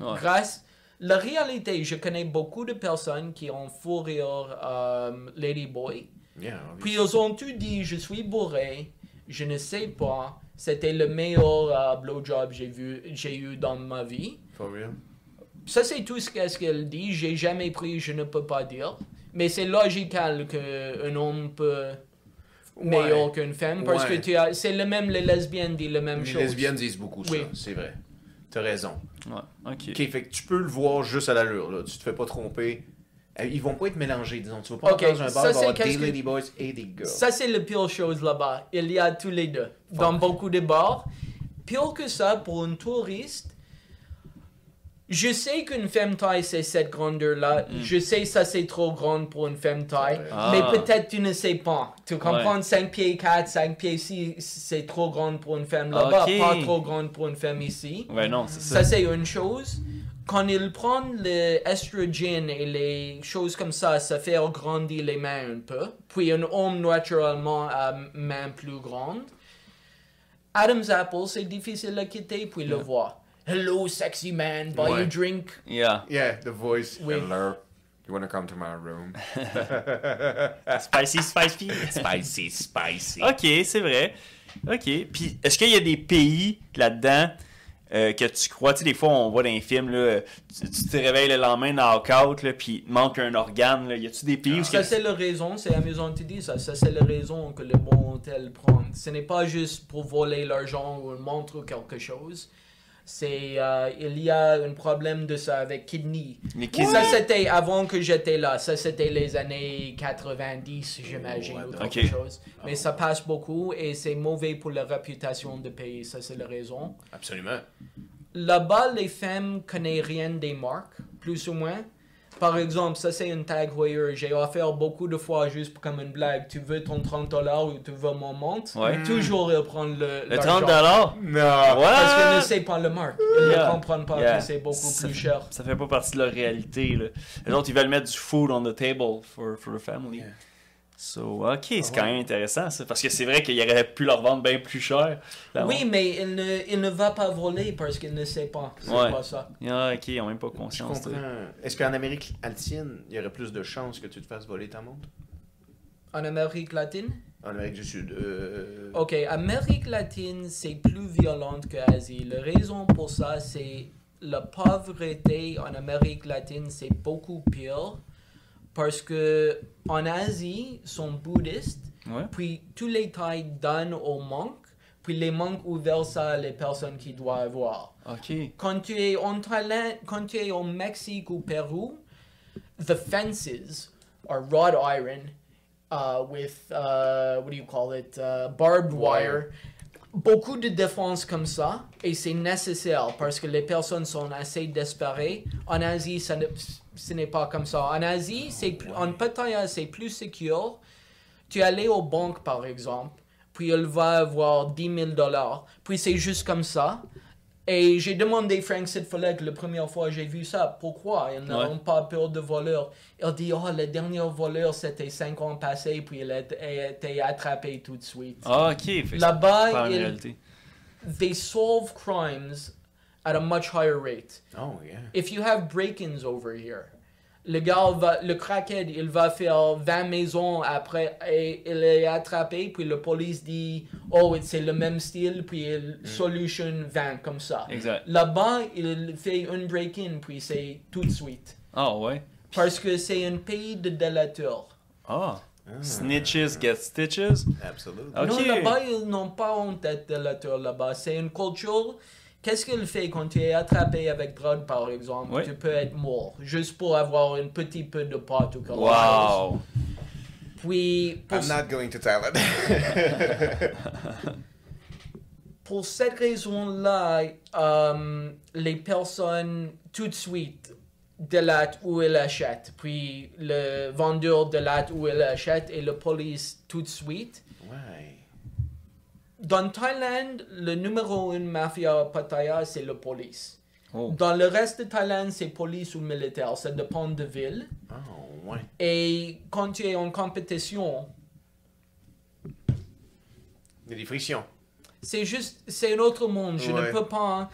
Ouais. grâce. La réalité, je connais beaucoup de personnes qui ont fourré euh, Ladyboy. Yeah, Puis ils ont tout dit je suis bourré, je ne sais pas. C'était le meilleur euh, blowjob que j'ai vu, j'ai eu dans ma vie. For real? Ça, c'est tout ce qu'elle dit. J'ai jamais pris, je ne peux pas dire. Mais c'est logical qu'un homme peut meilleur qu'une femme parce Ouais. que tu as, c'est le même, les lesbiennes disent la même Les chose. lesbiennes disent beaucoup Oui. ça, c'est vrai. T'as raison. Ouais, ok. Ok, fait que tu peux le voir juste à l'allure, là. Tu te fais pas tromper. Euh, Ils vont pas être mélangés, disons. Tu vas pas Ok, entrer dans un bar, ça, avoir des que- ladyboys et des girls. Ça, c'est la pire chose là-bas. Il y a tous les deux. Dans beaucoup de bars. Pire que ça, pour un touriste, je sais qu'une femme taille, c'est cette grandeur-là. Je sais ça, c'est trop grand pour une femme taille. vrai. Ah. Mais peut-être tu ne sais pas. Tu comprends, 5 pieds 4, 5 pieds 6, c'est trop grand pour une femme là-bas. Pas trop grand pour une femme ici. Ouais, non, c'est ça. Ça, c'est une chose. Quand ils prennent l'estrogen et les choses comme ça, ça fait grandir les mains un peu. Puis un homme, naturellement, a main plus grande. Adam's Apple, c'est difficile à quitter, puis le voir. Hello, sexy man, buy Ouais. you drink. Yeah. Yeah, the voice. Oui. Hello. You wanna come to my room? Spicy, spicy. spicy, spicy. Ok, c'est vrai. Ok. Puis, est-ce qu'il y a des pays là-dedans euh, que tu crois, tu sais, des fois, on voit dans les films, là, tu, tu te réveilles le lendemain, knock-out, là, puis il te manque un organe, là. Y a-tu des pays où... Ça, que- c'est la raison, c'est amusant de te dire ça. Ça, c'est la raison que le bon hôtel prend. Ce n'est pas juste pour voler l'argent ou une montre ou quelque chose. C'est, euh, il y a un problème de ça avec kidney. Les kidneys? Ça, c'était avant que j'étais là. Ça, c'était les années 90, j'imagine, ou quelque chose. Mais ça passe beaucoup et c'est mauvais pour la réputation du pays. Ça, c'est la raison. Absolument. Là-bas, les femmes connaissent rien des marques, plus ou moins. Par exemple, ça c'est une tag Heuer. J'ai offert beaucoup de fois juste comme une blague. Tu veux ton 30 dollars ou tu veux mon montre? Ouais. Toujours ils prennent le. Le l'argent. 30 dollars? Non. Parce qu'ils ne savent pas le marque. Ils Yeah. ne comprennent pas Yeah. que c'est beaucoup Ça plus fait- cher. Ça fait pas partie de leur réalité, là. Les autres, ils veulent mettre du food on the table for, for the family. Yeah. So, ok, c'est Ah quand même intéressant, ça. Parce que c'est vrai qu'il aurait pu leur vendre bien plus cher. Oui, mais il ne, il ne va pas voler parce qu'il ne sait pas. C'est Ouais. pas ça. Ah, ok, ils ont même pas Je conscience. de-. Est-ce qu'en Amérique latine, il y aurait plus de chances que tu te fasses voler ta montre? En Amérique latine? En Amérique du Sud. Euh... Ok, Amérique latine, c'est plus violente que Asie. La raison pour ça, c'est la pauvreté en Amérique latine, c'est beaucoup pire. Parce que en Asie, ils sont bouddhistes, Ouais. puis tous les tailles donnent aux monks, puis les monks ouvrent ça à les personnes qui doivent avoir. Quand tu es en Thaïlande, quand tu es au Mexique ou Pérou, the fences are wrought iron uh, with uh, what do you call it, uh, barbed wire. Beaucoup de défense comme ça et c'est nécessaire parce que les personnes sont assez désespérées. En Asie, ça ne- ce n'est pas comme ça. En Asie, c'est plus- en Pattaya, c'est plus secure. Tu allais aux banques par exemple, puis elle va avoir 10 000 dollars, puis c'est juste comme ça. Et j'ai demandé à Frank Sidfolek la première fois que j'ai vu ça, pourquoi? Ils n'ont pas peur de voleurs. Il dit, oh, le dernier voleur, c'était 5 ans passés, puis il a été- attrapé tout de suite. Ah, ok. Là-bas, réalité. they solve crimes at a much higher rate. Oh, yeah. If you have break-ins over here, le gars va, le crackhead, il va faire 20 maisons après et il est attrapé, puis la police dit, oh, c'est le même style, puis il solution 20 comme ça. Exact. Là-bas, il fait un break-in, puis c'est tout de suite. Ah, ouais. Parce que c'est un pays de délateurs. Ah. Snitches get stitches? Absolutely. Ok. Non, là-bas, ils n'ont pas honte d'être délateurs là-bas. C'est une culture. Qu'est-ce qu'il fait quand tu es attrapé avec drogue, par exemple? Oui. Tu peux être mort, juste pour avoir un petit peu de pot ou quelque chose. Wow. Puis, pour, I'm not going to Thailand. pour cette raison-là, euh, les personnes, tout de suite, délatent où elles achètent. Puis, le vendeur délate où elle achète et la police tout de suite. ouais. Dans Thaïlande, le numéro une mafia Pattaya, c'est la police. Oh. Dans le reste de Thaïlande, c'est police ou militaire. Ça dépend de ville. Oh, ouais. Et quand tu es en compétition, Il y a des frictions. c'est juste, c'est un autre monde. Je Ouais. ne peux pas.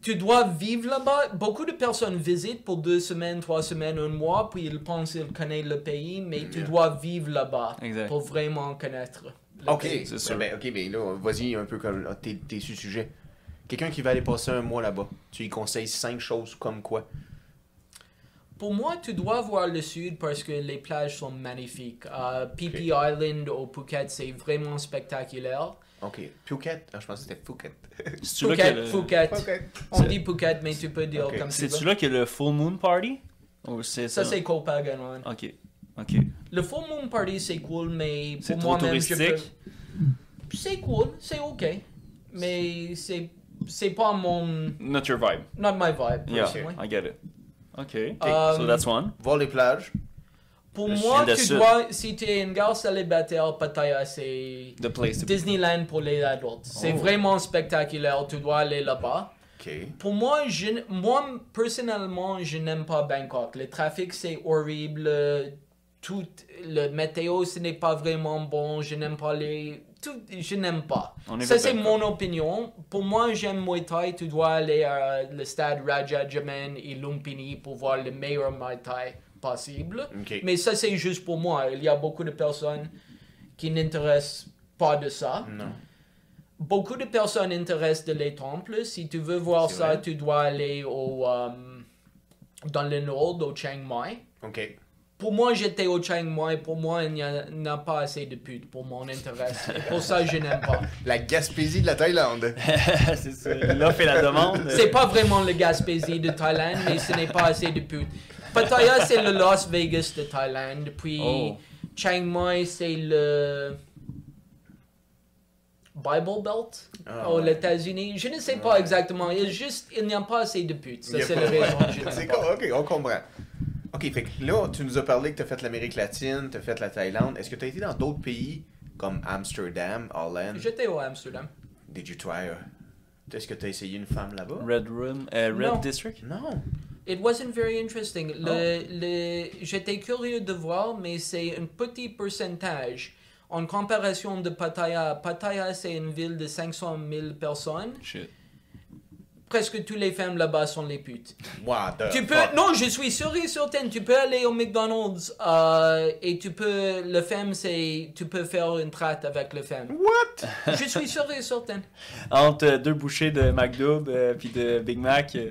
Tu dois vivre là-bas. Beaucoup de personnes visitent pour deux semaines, trois semaines, un mois, puis ils pensent qu'ils connaissent le pays, mais tu Yeah. dois vivre là-bas pour vraiment connaître. Ok, pays. c'est sûr. Ben, ok, mais là, vas-y un peu comme. ah, T'es t'es sur le sujet. Quelqu'un qui va aller passer un mois là-bas, tu lui conseilles cinq choses comme quoi? Pour moi, tu dois voir le sud parce que les plages sont magnifiques. Euh, Phi Phi Island au Phuket, c'est vraiment spectaculaire. Ok. Phuket? Ah, je pense que c'était Phuket. C'est-tu là que Phuket, le... Phuket. On dit Phuket, mais tu peux dire Ok. comme tu C'est-tu veux. là que le Full Moon Party? Ou c'est Ça, c'est Koh Phangan. Ok. Ok. Le Full Moon Party, c'est cool, mais C'est pour trop moi-même, je peux... touristique? C'est cool, c'est ok. Mais c'est c'est pas mon... Not your vibe. Not my vibe, Yeah, personally. I get it. Okay. Um, so that's one. Voir les plages. Pour moi, tu Sud. dois... Si tu es une gare célibataire, Pattaya, c'est... The place to be. Disneyland pour les adultes. C'est Oh. vraiment spectaculaire, tu dois aller là-bas. Ok. Pour moi, je, moi personnellement, je n'aime pas Bangkok. Le trafic, c'est horrible. Tout, le météo, ce n'est pas vraiment bon. Je n'aime pas les... Tout, je n'aime pas. Ça, c'est mon opinion. Pour moi, j'aime Muay Thai. Tu dois aller à le stade Raja Jaman et Lumpini pour voir le meilleur Muay Thai possible. Mais ça, c'est juste pour moi. Il y a beaucoup de personnes qui n'intéressent pas de ça. Non. Beaucoup de personnes intéressent de les temples. Si tu veux voir ça, vrai. tu dois aller au, euh, dans le nord, au Chiang Mai. Ok. Pour moi, j'étais au Chiang Mai. Pour moi, il n'y a, a pas assez de putes pour mon intérêt. Et pour ça, je n'aime pas. La Gaspésie de la Thaïlande. c'est ça. L'offre et la demande. C'est pas vraiment le Gaspésie de Thaïlande, mais ce n'est pas assez de putes. Pattaya, c'est le Las Vegas de Thaïlande. Puis Oh. Chiang Mai, c'est le Bible Belt Ah, aux ouais. États-Unis. Je ne sais pas Ouais. exactement. Il juste, il n'y a pas assez de putes. Ça, c'est la raison C'est ok, on comprend. Ok, fait que là, tu nous as parlé que tu as fait l'Amérique latine, tu as fait la Thaïlande. Est-ce que tu as été dans d'autres pays comme Amsterdam, Holland? J'étais au Amsterdam. Did you try? Est-ce que tu as essayé une femme là-bas? Red Room, euh, Red Non. District? Non. It wasn't very interesting. Le, Oh. le, j'étais curieux de voir, mais c'est un petit pourcentage. En comparaison de Pattaya, Pattaya c'est une ville de 500 000 personnes. Shit. Presque toutes les femmes là-bas sont les putes. What the Tu peux, fuck? non, je suis sûr et certain, tu peux aller au McDonald's euh, et tu peux, le femme c'est, tu peux faire une traite avec le femme. What? Je suis sûr et certain. Entre euh, deux bouchées de McDouble euh, puis de Big Mac, euh,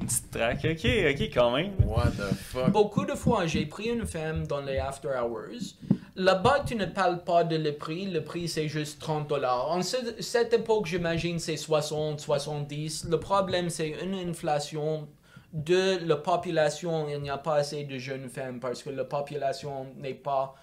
une petite traque. Ok, ok, quand même. What the fuck? Beaucoup de fois, j'ai pris une femme dans les after hours. Là-bas, tu ne parles pas de le prix. Le prix, c'est juste 30 dollars. En ce- cette époque, j'imagine, c'est 60, 70. Le problème, c'est une inflation de la population. Il n'y a pas assez de jeunes femmes parce que la population n'est pas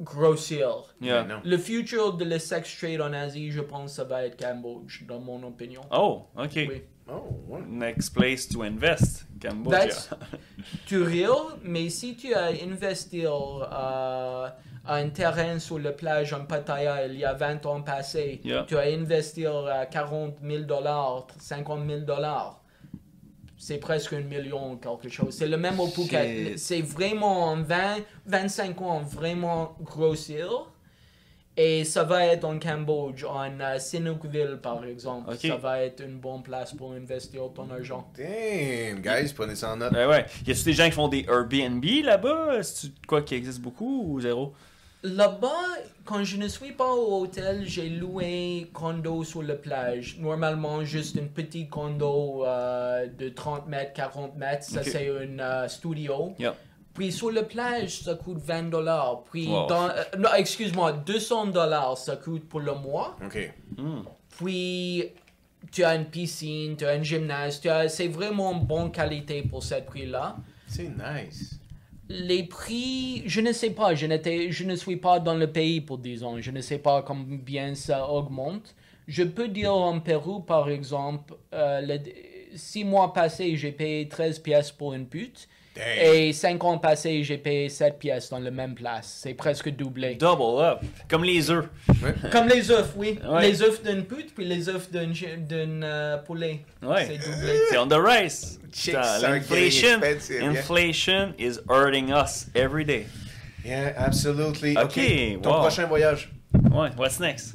grossière. Yeah. Le futur de le sex trade en Asie, je pense, ça va être Cambodge, dans mon opinion. Oh, ok. Oui. Oh, ouais. Next place to invest, Cambodia. That's- tu rires, mais si tu as investi euh, un terrain sur la plage en Pattaya il y a 20 ans passés, Yeah. tu as investi à 40 000 dollars, 50 000 dollars, c'est presque un million quelque chose. C'est le même au Phuket. C'est- C'est vraiment en 20, 25 ans vraiment grossir. Et ça va être en Cambodge, en euh, Sinukville par exemple. Ça va être une bonne place pour investir ton argent. Damn, guys, prenez ça en note. Ouais, ouais. Y a-tu des gens qui font des Airbnb là-bas? C'est quoi qui existe beaucoup ou zéro? Là-bas, quand je ne suis pas au hôtel, j'ai loué condo sur la plage. Normalement, juste un petit condo euh, de 30 mètres, 40 mètres. Ça, c'est un euh, studio. Puis sur la plage, ça coûte 20 dollars. Puis, Wow. dans, euh, non, excuse-moi, 200 dollars, ça coûte pour le mois. Ok. Hmm. Puis, tu as une piscine, tu as un gymnase. tu as- C'est vraiment bonne qualité pour cette prix-là. C'est nice. Les prix, je ne sais pas, je, n'étais, je ne suis pas dans le pays pour 10 ans, je ne sais pas combien ça augmente. Je peux dire en Pérou, par exemple, euh, le, 6 mois passés, j'ai payé 13 pièces pour une pute. Damn. Et 5 ans passés, j'ai payé 7 pièces dans la même place. C'est presque doublé. Double up. Comme les œufs. Comme les œufs, oui. Ouais. Les œufs d'une pute, puis les œufs d'un, euh, poulet. Ouais. C'est doublé. C'est on the L'inflation, inflation is hurting us every day. Yeah, absolutely. Ok, Ok. Ton wow. prochain voyage. Ouais, what's next?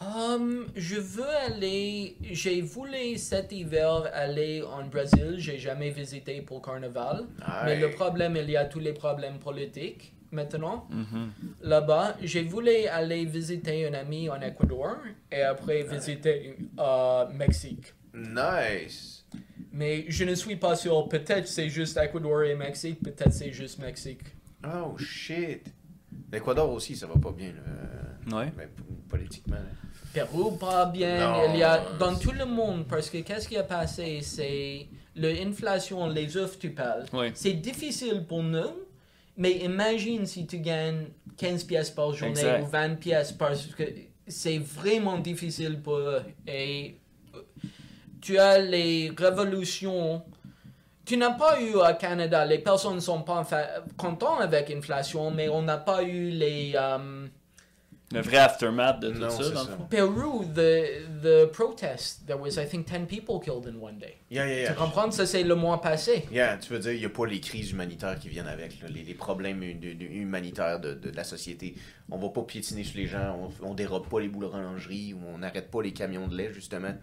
Um, je veux aller. J'ai voulu cet hiver aller en Brésil. J'ai jamais visité pour carnaval. Mais le problème, il y a tous les problèmes politiques maintenant. Mhm. Là-bas, j'ai voulu aller visiter un ami en Équateur et après visiter euh, Mexique. Nice. Mais je ne suis pas sûr. Peut-être c'est juste Ecuador et Mexique, peut-être c'est juste Mexique. Oh shit. L'Équateur aussi, ça va pas bien, là. Ouais. P- politiquement. là. Pérou pas bien. Non, Il y a dans tout le monde parce que qu'est-ce qui a passé, c'est l'inflation, les œufs tu parles. Oui. C'est difficile pour nous, mais imagine si tu gagnes 15 pièces par journée Exact. ou 20 pièces parce que c'est vraiment difficile pour eux. Et euh, tu as les révolutions. Tu n'as pas eu au Canada, les personnes ne sont pas contentes avec l'inflation, mais on n'a pas eu les. euh, Le vrai aftermath de tout Non, ça, c'est dans le ça. fond. Peru, the, the protest, there was, I think, 10 people killed in one day. Yeah, yeah, yeah. Tu comprends? Ça, c'est le mois passé. Yeah, tu veux dire, il n'y a pas les crises humanitaires qui viennent avec, là, les, les problèmes hu- de- de- humanitaires de, de la société. On va pas piétiner sur les gens, on, on dérobe pas les boulangeries, ou on n'arrête pas les camions de lait, justement.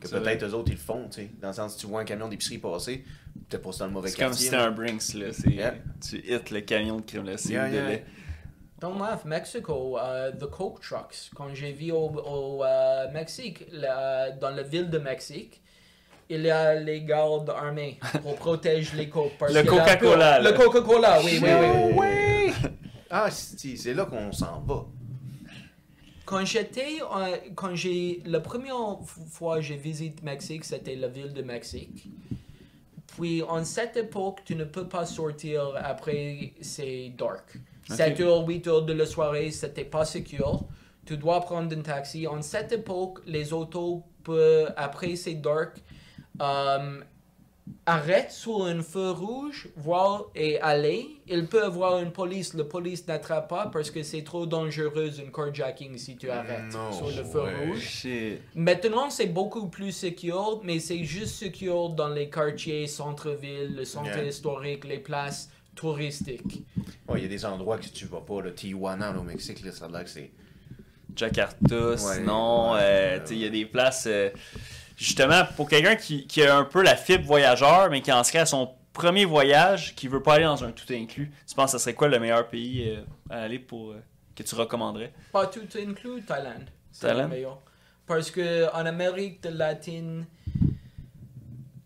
Que peut-être eux autres, ils le font, tu sais. Dans le sens, tu vois un camion d'épicerie passer, t'es pas dans le mauvais C'est comme quartier. si c'était là. un Brinks, là. Yeah. Tu hits le camion de crème glacée Yeah, ou de yeah. Lait. Don't laugh, Mexico, uh, the Coke trucks. Quand j'ai vu au, au euh, Mexique, la- dans la ville de Mexique, il y a les gardes armés pour protéger les Coke. parce Le Coca-Cola, Le. Coca-Cola, oui, oui, oui. Ah, c'est c'est là qu'on s'en va. Quand j'étais, euh, quand j'ai, la première fois que j'ai visité Mexique, c'était la ville de Mexique. Puis, en cette époque, tu ne peux pas sortir après, c'est dark. Ok. 7 heures, 8 heures de la soirée, c'était pas secure. Tu dois prendre un taxi. En cette époque, les autos, peuvent, après c'est dark, euh, arrête sur un feu rouge, voir et aller. Il peut avoir une police. La police n'attrape pas parce que c'est trop dangereux un carjacking si tu arrêtes Non, sur le feu rouge. Shit. Maintenant, c'est beaucoup plus secure, mais c'est juste secure dans les quartiers, centre-ville, le centre Yeah. historique, les places touristiques. Ouais, Il y a des endroits que tu vas pas, là. Tijuana, là, au Mexique, là, ça a l'air que c'est. Jakarta, sinon, ouais, euh, il y a des places. euh, justement, pour quelqu'un qui, qui a un peu la fibre voyageur, mais qui en serait à son premier voyage, qui veut pas aller dans un tout inclus, tu penses que ce serait quoi le meilleur pays euh, à aller pour euh, que tu recommanderais? Pas tout inclus, Thaïlande. Thaïlande? le meilleur. Parce que en Amérique de latine,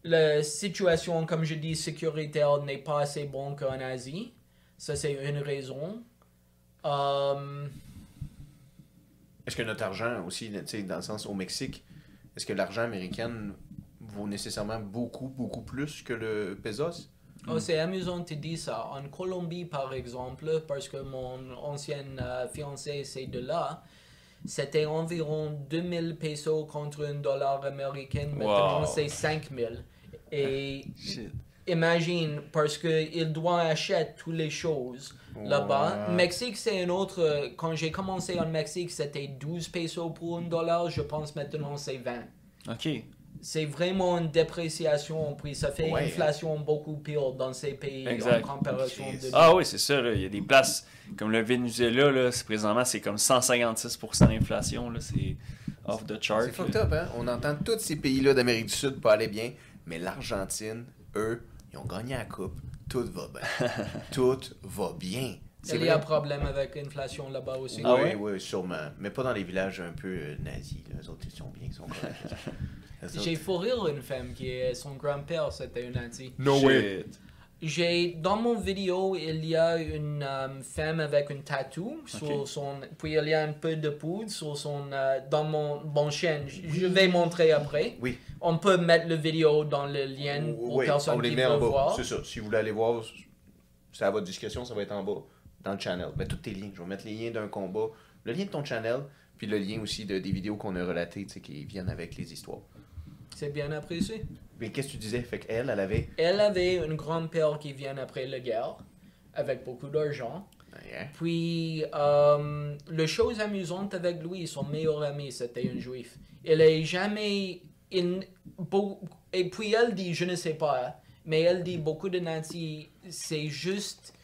la situation, comme je dis, sécuritaire n'est pas assez bonne qu'en Asie. Ça, c'est une raison. Euh, Est-ce que notre argent aussi, dans le sens au Mexique, est-ce que l'argent américain vaut nécessairement beaucoup, beaucoup plus que le pesos? oh, c'est amusant tu dis ça. En Colombie, par exemple, parce que mon ancienne euh, fiancée, c'est de là, c'était environ 2000 pesos contre un dollar américain. Maintenant, Wow. c'est 5000. Et Shit. imagine, parce qu'il doit acheter toutes les choses là-bas. Mexique, c'est un autre. Quand j'ai commencé en Mexique, c'était 12 pesos pour un dollar. Je pense maintenant c'est 20. Ok. C'est vraiment une dépréciation. Puis ça fait Ouais. une inflation beaucoup pire dans ces pays Exact. en comparaison de. Ah oui, c'est ça. là. Il y a des places comme le Venezuela, là, c'est- présentement, c'est comme 156% d'inflation. là. C'est off the chart. C'est fucked up, hein? On entend tous ces pays-là d'Amérique du Sud pas aller bien, mais l'Argentine, eux, ils ont gagné la coupe. Tout va bien. Tout va bien. Il y a un problème avec l'inflation là-bas aussi. Ah oui, oui, sûrement. Mais pas dans les villages un peu euh, nazis. Là. Les autres, ils sont bien, ils sont corrects. J'ai rire une femme qui est son grand-père, c'était un anti. No way. J'ai dans mon vidéo il y a une euh, femme avec un tatou sur son puis il y a un peu de poudre sur son euh, dans mon mon chaîne. Je je vais montrer après. Oui. On peut mettre le vidéo dans le lien pour Oui, personne on les qui met en bas. voir. C'est ça. Si vous voulez aller voir, c'est à votre discrétion, ça va être en bas, dans le channel. Mais tous tes liens. Je vais mettre les liens d'un combat, le lien de ton channel, puis le lien aussi de, des vidéos qu'on a relatées, tu sais, qui viennent avec les histoires. C'est bien apprécié. Mais qu'est-ce que tu disais? Fait qu'elle, elle avait. Elle avait un grand-père qui vient après la guerre avec beaucoup d'argent. Puis, euh, la chose amusante avec lui, son meilleur ami, c'était un juif. Il est jamais. et puis, elle dit, je ne sais pas, mais elle dit, beaucoup de nazis, c'est juste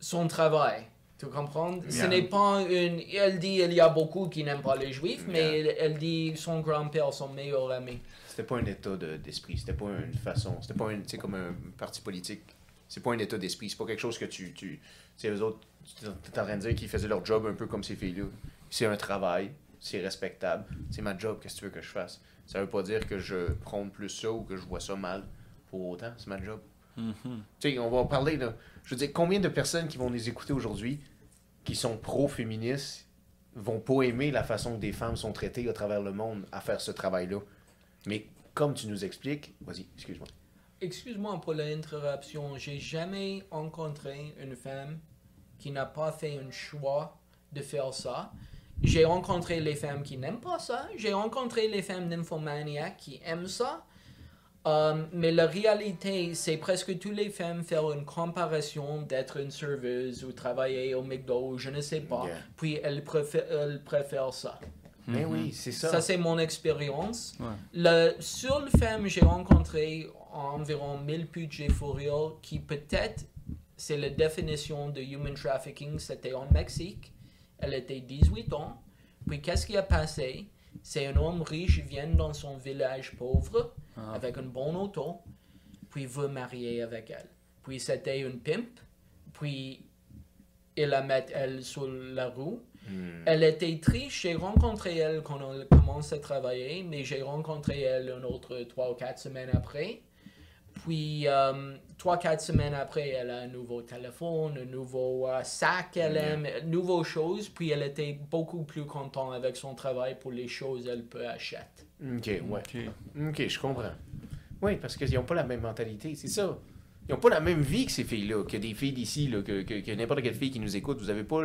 son travail. Tu comprends? Ce n'est pas une. Elle dit, il y a beaucoup qui n'aiment pas les juifs, mais elle, elle dit, son grand-père, son meilleur ami. C'était pas un état de- d'esprit, c'était pas une façon, c'était pas une, comme un parti politique. C'est pas un état d'esprit, c'est pas quelque chose que tu. Tu sais, eux autres, tu es en train de dire qu'ils faisaient leur job un peu comme ces filles-là. C'est un travail. c'est respectable. C'est ma job, qu'est-ce que tu veux que je fasse? Ça veut pas dire que je prône plus ça ou que je vois ça mal. Pour autant, c'est ma job. Mhm. Tu sais, on va parler, là. Je veux dire, combien de personnes qui vont nous écouter aujourd'hui, qui sont pro-féministes, vont pas aimer la façon que des femmes sont traitées à travers le monde à faire ce travail-là? Mais comme tu nous expliques, vas-y, excuse-moi. Excuse-moi pour l'interruption. J'ai jamais rencontré une femme qui n'a pas fait un choix de faire ça. J'ai rencontré les femmes qui n'aiment pas ça. J'ai rencontré les femmes nymphomaniaques qui aiment ça. Euh, mais la réalité, c'est presque toutes les femmes faire une comparaison d'être une serveuse ou travailler au McDo, ou je ne sais pas. Yeah. Puis elles préfèrent, elles préfèrent ça. Mais oui, c'est ça. Ça, c'est mon expérience. Ouais. La seule femme que j'ai rencontrée environ 1000 putes j'ai for real, qui peut-être, c'est la définition de human trafficking, c'était en Mexique. Elle était 18 ans. Puis qu'est-ce qui a passé? C'est un homme riche, il vient dans son village pauvre, Ah. avec une bonne auto, puis veut marier avec elle. Puis c'était une pimp, puis il la met elle sur la roue. Hmm. Elle était triste. J'ai rencontré elle quand on commence à travailler, mais j'ai rencontré elle une autre trois ou quatre semaines après. Puis, euh, trois, quatre semaines après, elle a un nouveau téléphone, un nouveau euh, sac, elle aime, une nouvelle chose. Puis, elle était beaucoup plus contente avec son travail pour les choses qu'elle peut acheter. Ok, ouais. Ok. Ok, je comprends. Oui, parce qu'ils n'ont pas la même mentalité, c'est ça. Ils n'ont pas la même vie que ces filles-là, que des filles d'ici, que, que, que n'importe quelle fille qui nous écoute. Vous n'avez pas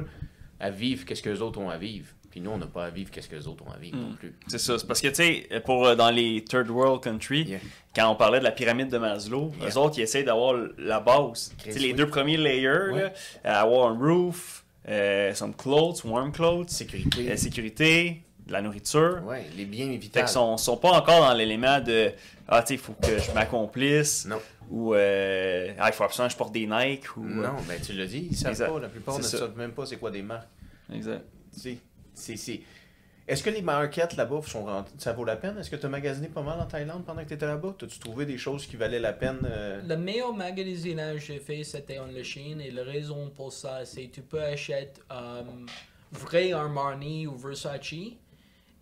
à vivre qu'est-ce que les autres ont à vivre. Puis nous, on n'a pas à vivre qu'est-ce que les autres ont à vivre non Mm. plus. C'est ça. C'est parce que, tu sais, pour euh, dans les third world countries, Yeah. quand on parlait de la pyramide de Maslow, Yeah. eux autres, ils essayent d'avoir la base. Tu sais, les oui. deux premiers layers, Ouais. là, euh, avoir un roof, euh, some clothes, warm clothes, Sécurité. euh, sécurité, de la nourriture. Ouais, les biens Fait vitaux. qu'ils sont, sont pas encore dans l'élément de Ah, tu sais, il faut que je m'accomplisse. Non. Ou euh, Ah, il faut absolument que je porte des Nike. Ou, Non, ben tu l'as dit, ils savent pas. La plupart ne savent même pas c'est quoi des marques. euh, Exact. Sais, c'est... c'est- Est-ce que les markets là-bas sont rent- ça vaut la peine? Est-ce que tu as magasiné pas mal en Thaïlande pendant que tu étais là-bas? As-tu trouvé des choses qui valaient la peine? euh? Le meilleur magasinage que j'ai fait, c'était en Chine. Et la raison pour ça, c'est que tu peux acheter euh, vrai Armani ou Versace,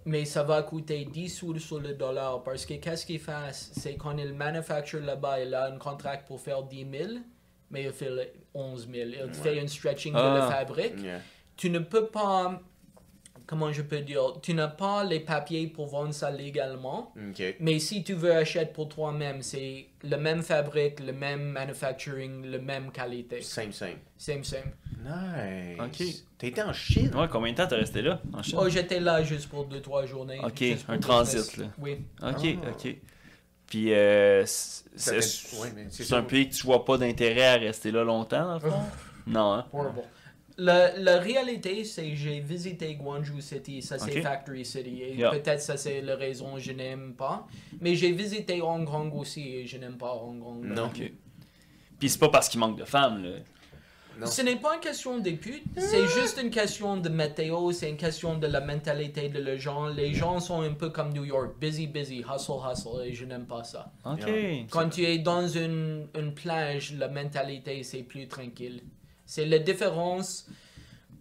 mais ça va coûter 10 sous sur le dollar. Parce que qu'est-ce qu'il fait, c'est quand il manufacture là-bas, il a un contrat pour faire 10 000, mais il fait le 11 000. Il te fait un stretching de la Ah. fabrique. Yeah. Tu ne peux pas, comment je peux dire, tu n'as pas les papiers pour vendre ça légalement. Mais si tu veux acheter pour toi-même, c'est le même fabrique, le même manufacturing, le même qualité. Simple, simple. Same, same. Nice. OK. T'as été en Chine? Ouais, combien de temps t'es resté là en Chine? Oh, j'étais là juste pour 2-3 journées. Ok, un transit, là. Oui. Ok, Ah. ok. Puis, euh, c'est fait- ouais, un pays que tu vois pas d'intérêt à rester là longtemps, dans le fond? non, hein? Horrible. La, la réalité, c'est que j'ai visité Guangzhou City, ça c'est. Factory City, et Yeah. peut-être ça c'est la raison que je n'aime pas. Mais j'ai visité Hong Kong aussi et je n'aime pas Hong Kong. Non. Ok. Puis c'est pas parce qu'il manque de femmes, là. Non. Ce n'est pas une question des putes, c'est juste une question de météo, c'est une question de la mentalité de les gens. Les gens sont un peu comme New York, busy, busy, hustle, hustle, et je n'aime pas ça. Ok. Yeah. Quand tu es dans une, une plage, la mentalité c'est plus tranquille. C'est la différence.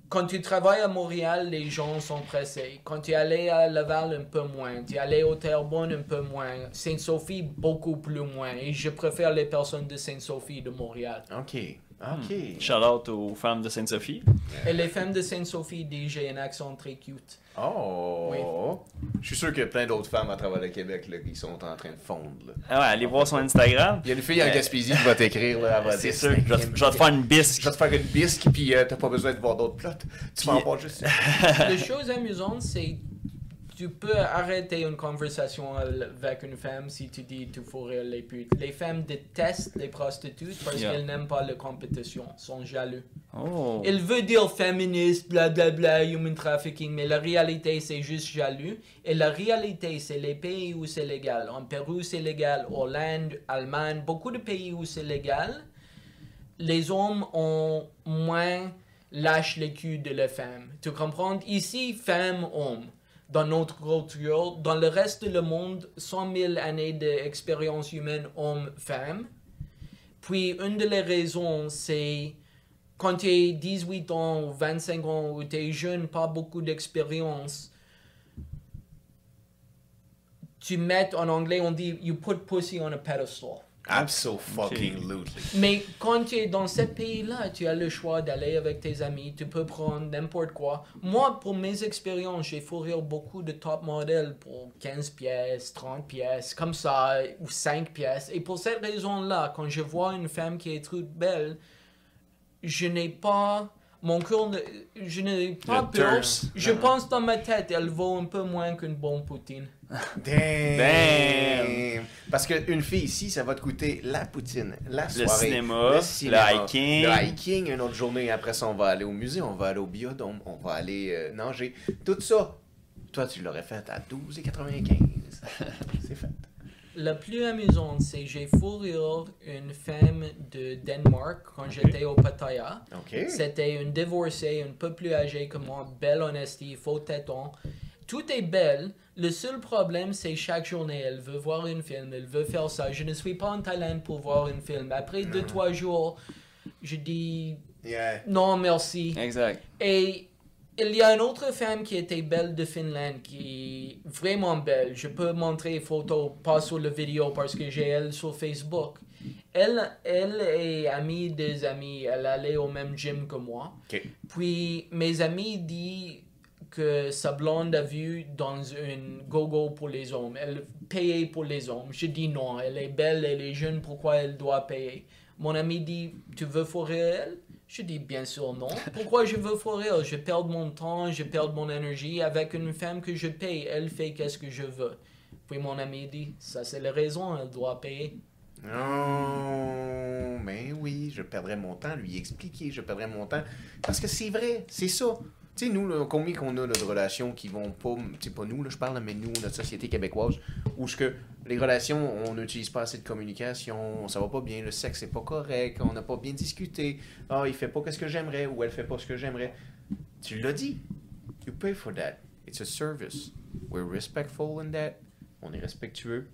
Quand tu travailles à Montréal, les gens sont pressés. Quand tu es allé à Laval, un peu moins. Tu es allé au Terrebonne, un peu moins. Sainte-Sophie, beaucoup plus moins. Et je préfère les personnes de Sainte-Sophie de Montréal. OK. OK. Shout out aux femmes de Sainte-Sophie. Et les femmes de Sainte-Sophie disent j'ai un accent très cute. Oh! Je suis sûr qu'il y a plein d'autres femmes à travers le Québec là, qui sont en train de fondre. là. Ah ouais, allez voir son Instagram. Il y a une fille en Euh, Gaspésie qui va t'écrire. là, elle va C'est dire, sûr, je vais, te- je vais te faire une bisque. Je vais te faire une bisque, puis euh, t'as pas besoin de voir d'autres plots. Tu vas en Puis- voir juste. La chose amusante, c'est tu peux arrêter une conversation avec une femme si tu dis tu faut rire les putes. Les femmes détestent les prostituées parce Yeah. qu'elles n'aiment pas la compétition, sont jaloux. Oh. Il veut dire féministe, blablabla, human trafficking, mais la réalité c'est juste jaloux. Et la réalité c'est les pays où c'est légal. En Pérou c'est légal, Hollande, Allemagne, beaucoup de pays où c'est légal. Les hommes ont moins lâche le cul de la femme. Tu comprends? Ici, femme, homme dans notre culture, dans le reste du monde, 100 000 années d'expérience humaine homme-femme. Puis, une de les raisons, c'est quand tu es 18 ans ou 25 ans ou tu es jeune, pas beaucoup d'expérience, tu mets en anglais, on dit you put pussy on a pedestal. Absolutely. Mais quand tu es dans ce pays-là, tu as le choix d'aller avec tes amis, tu peux prendre n'importe quoi. Moi, pour mes expériences, j'ai fourré beaucoup de top modèles pour 15 pièces, 30 pièces, comme ça, ou 5 pièces. Et pour cette raison-là, quand je vois une femme qui est toute belle, je n'ai pas mon cœur, ne- je n'ai pas peur. Je pense dans ma tête, elle vaut un peu moins qu'une bonne poutine. Damn. Damn. Parce qu'une fille ici, ça va te coûter la poutine, la Le soirée, cinéma, le hiking. le hiking, une autre journée. Après ça, on va aller au musée, on va aller au biodôme, on va aller euh, nager. Tout ça, toi, tu l'aurais fait à 12,95. C'est fait. Le plus amusant, c'est j'ai fourré une femme de Danemark quand j'étais au Pattaya. OK. C'était une divorcée, un peu plus âgée que moi, belle honestie, faux téton. Tout est belle. Le seul problème, c'est chaque journée, elle veut voir un film, elle veut faire ça. Je ne suis pas en Thaïlande pour voir un film. Après deux, trois jours, je dis Yeah. non, merci. Exact. Et il y a une autre femme qui était belle de Finlande, qui est vraiment belle. Je peux montrer les photos, pas sur la vidéo parce que j'ai elle sur Facebook. Elle, elle est amie des amis. Elle allait au même gym que moi. OK. Puis mes amis disent que sa blonde a vu dans une go-go pour les hommes. Elle payait pour les hommes. Je dis non, elle est belle, elle est jeune, pourquoi elle doit payer? Mon ami dit, tu veux fourrer elle? Je dis bien sûr non. Pourquoi je veux elle? Je perds mon temps, je perds mon énergie avec une femme que je paye. Elle fait qu'est-ce que je veux. Puis mon ami dit, ça c'est la raison, elle doit payer. Non, mais oui, je perdrais mon temps lui expliquer, je perdrais mon temps. Parce que c'est vrai, c'est ça. Tu sais, nous, là, combien qu'on a là, de relations qui vont pas, tu sais, pas nous, là, je parle, mais nous, notre société québécoise, où ce que les relations, on n'utilise pas assez de communication, ça va pas bien, le sexe est pas correct, on n'a pas bien discuté, ah, il fait pas ce que j'aimerais, ou elle fait pas ce que j'aimerais. Tu l'as dit. You pay for that. It's a service. We're respectful in that. On est respectueux.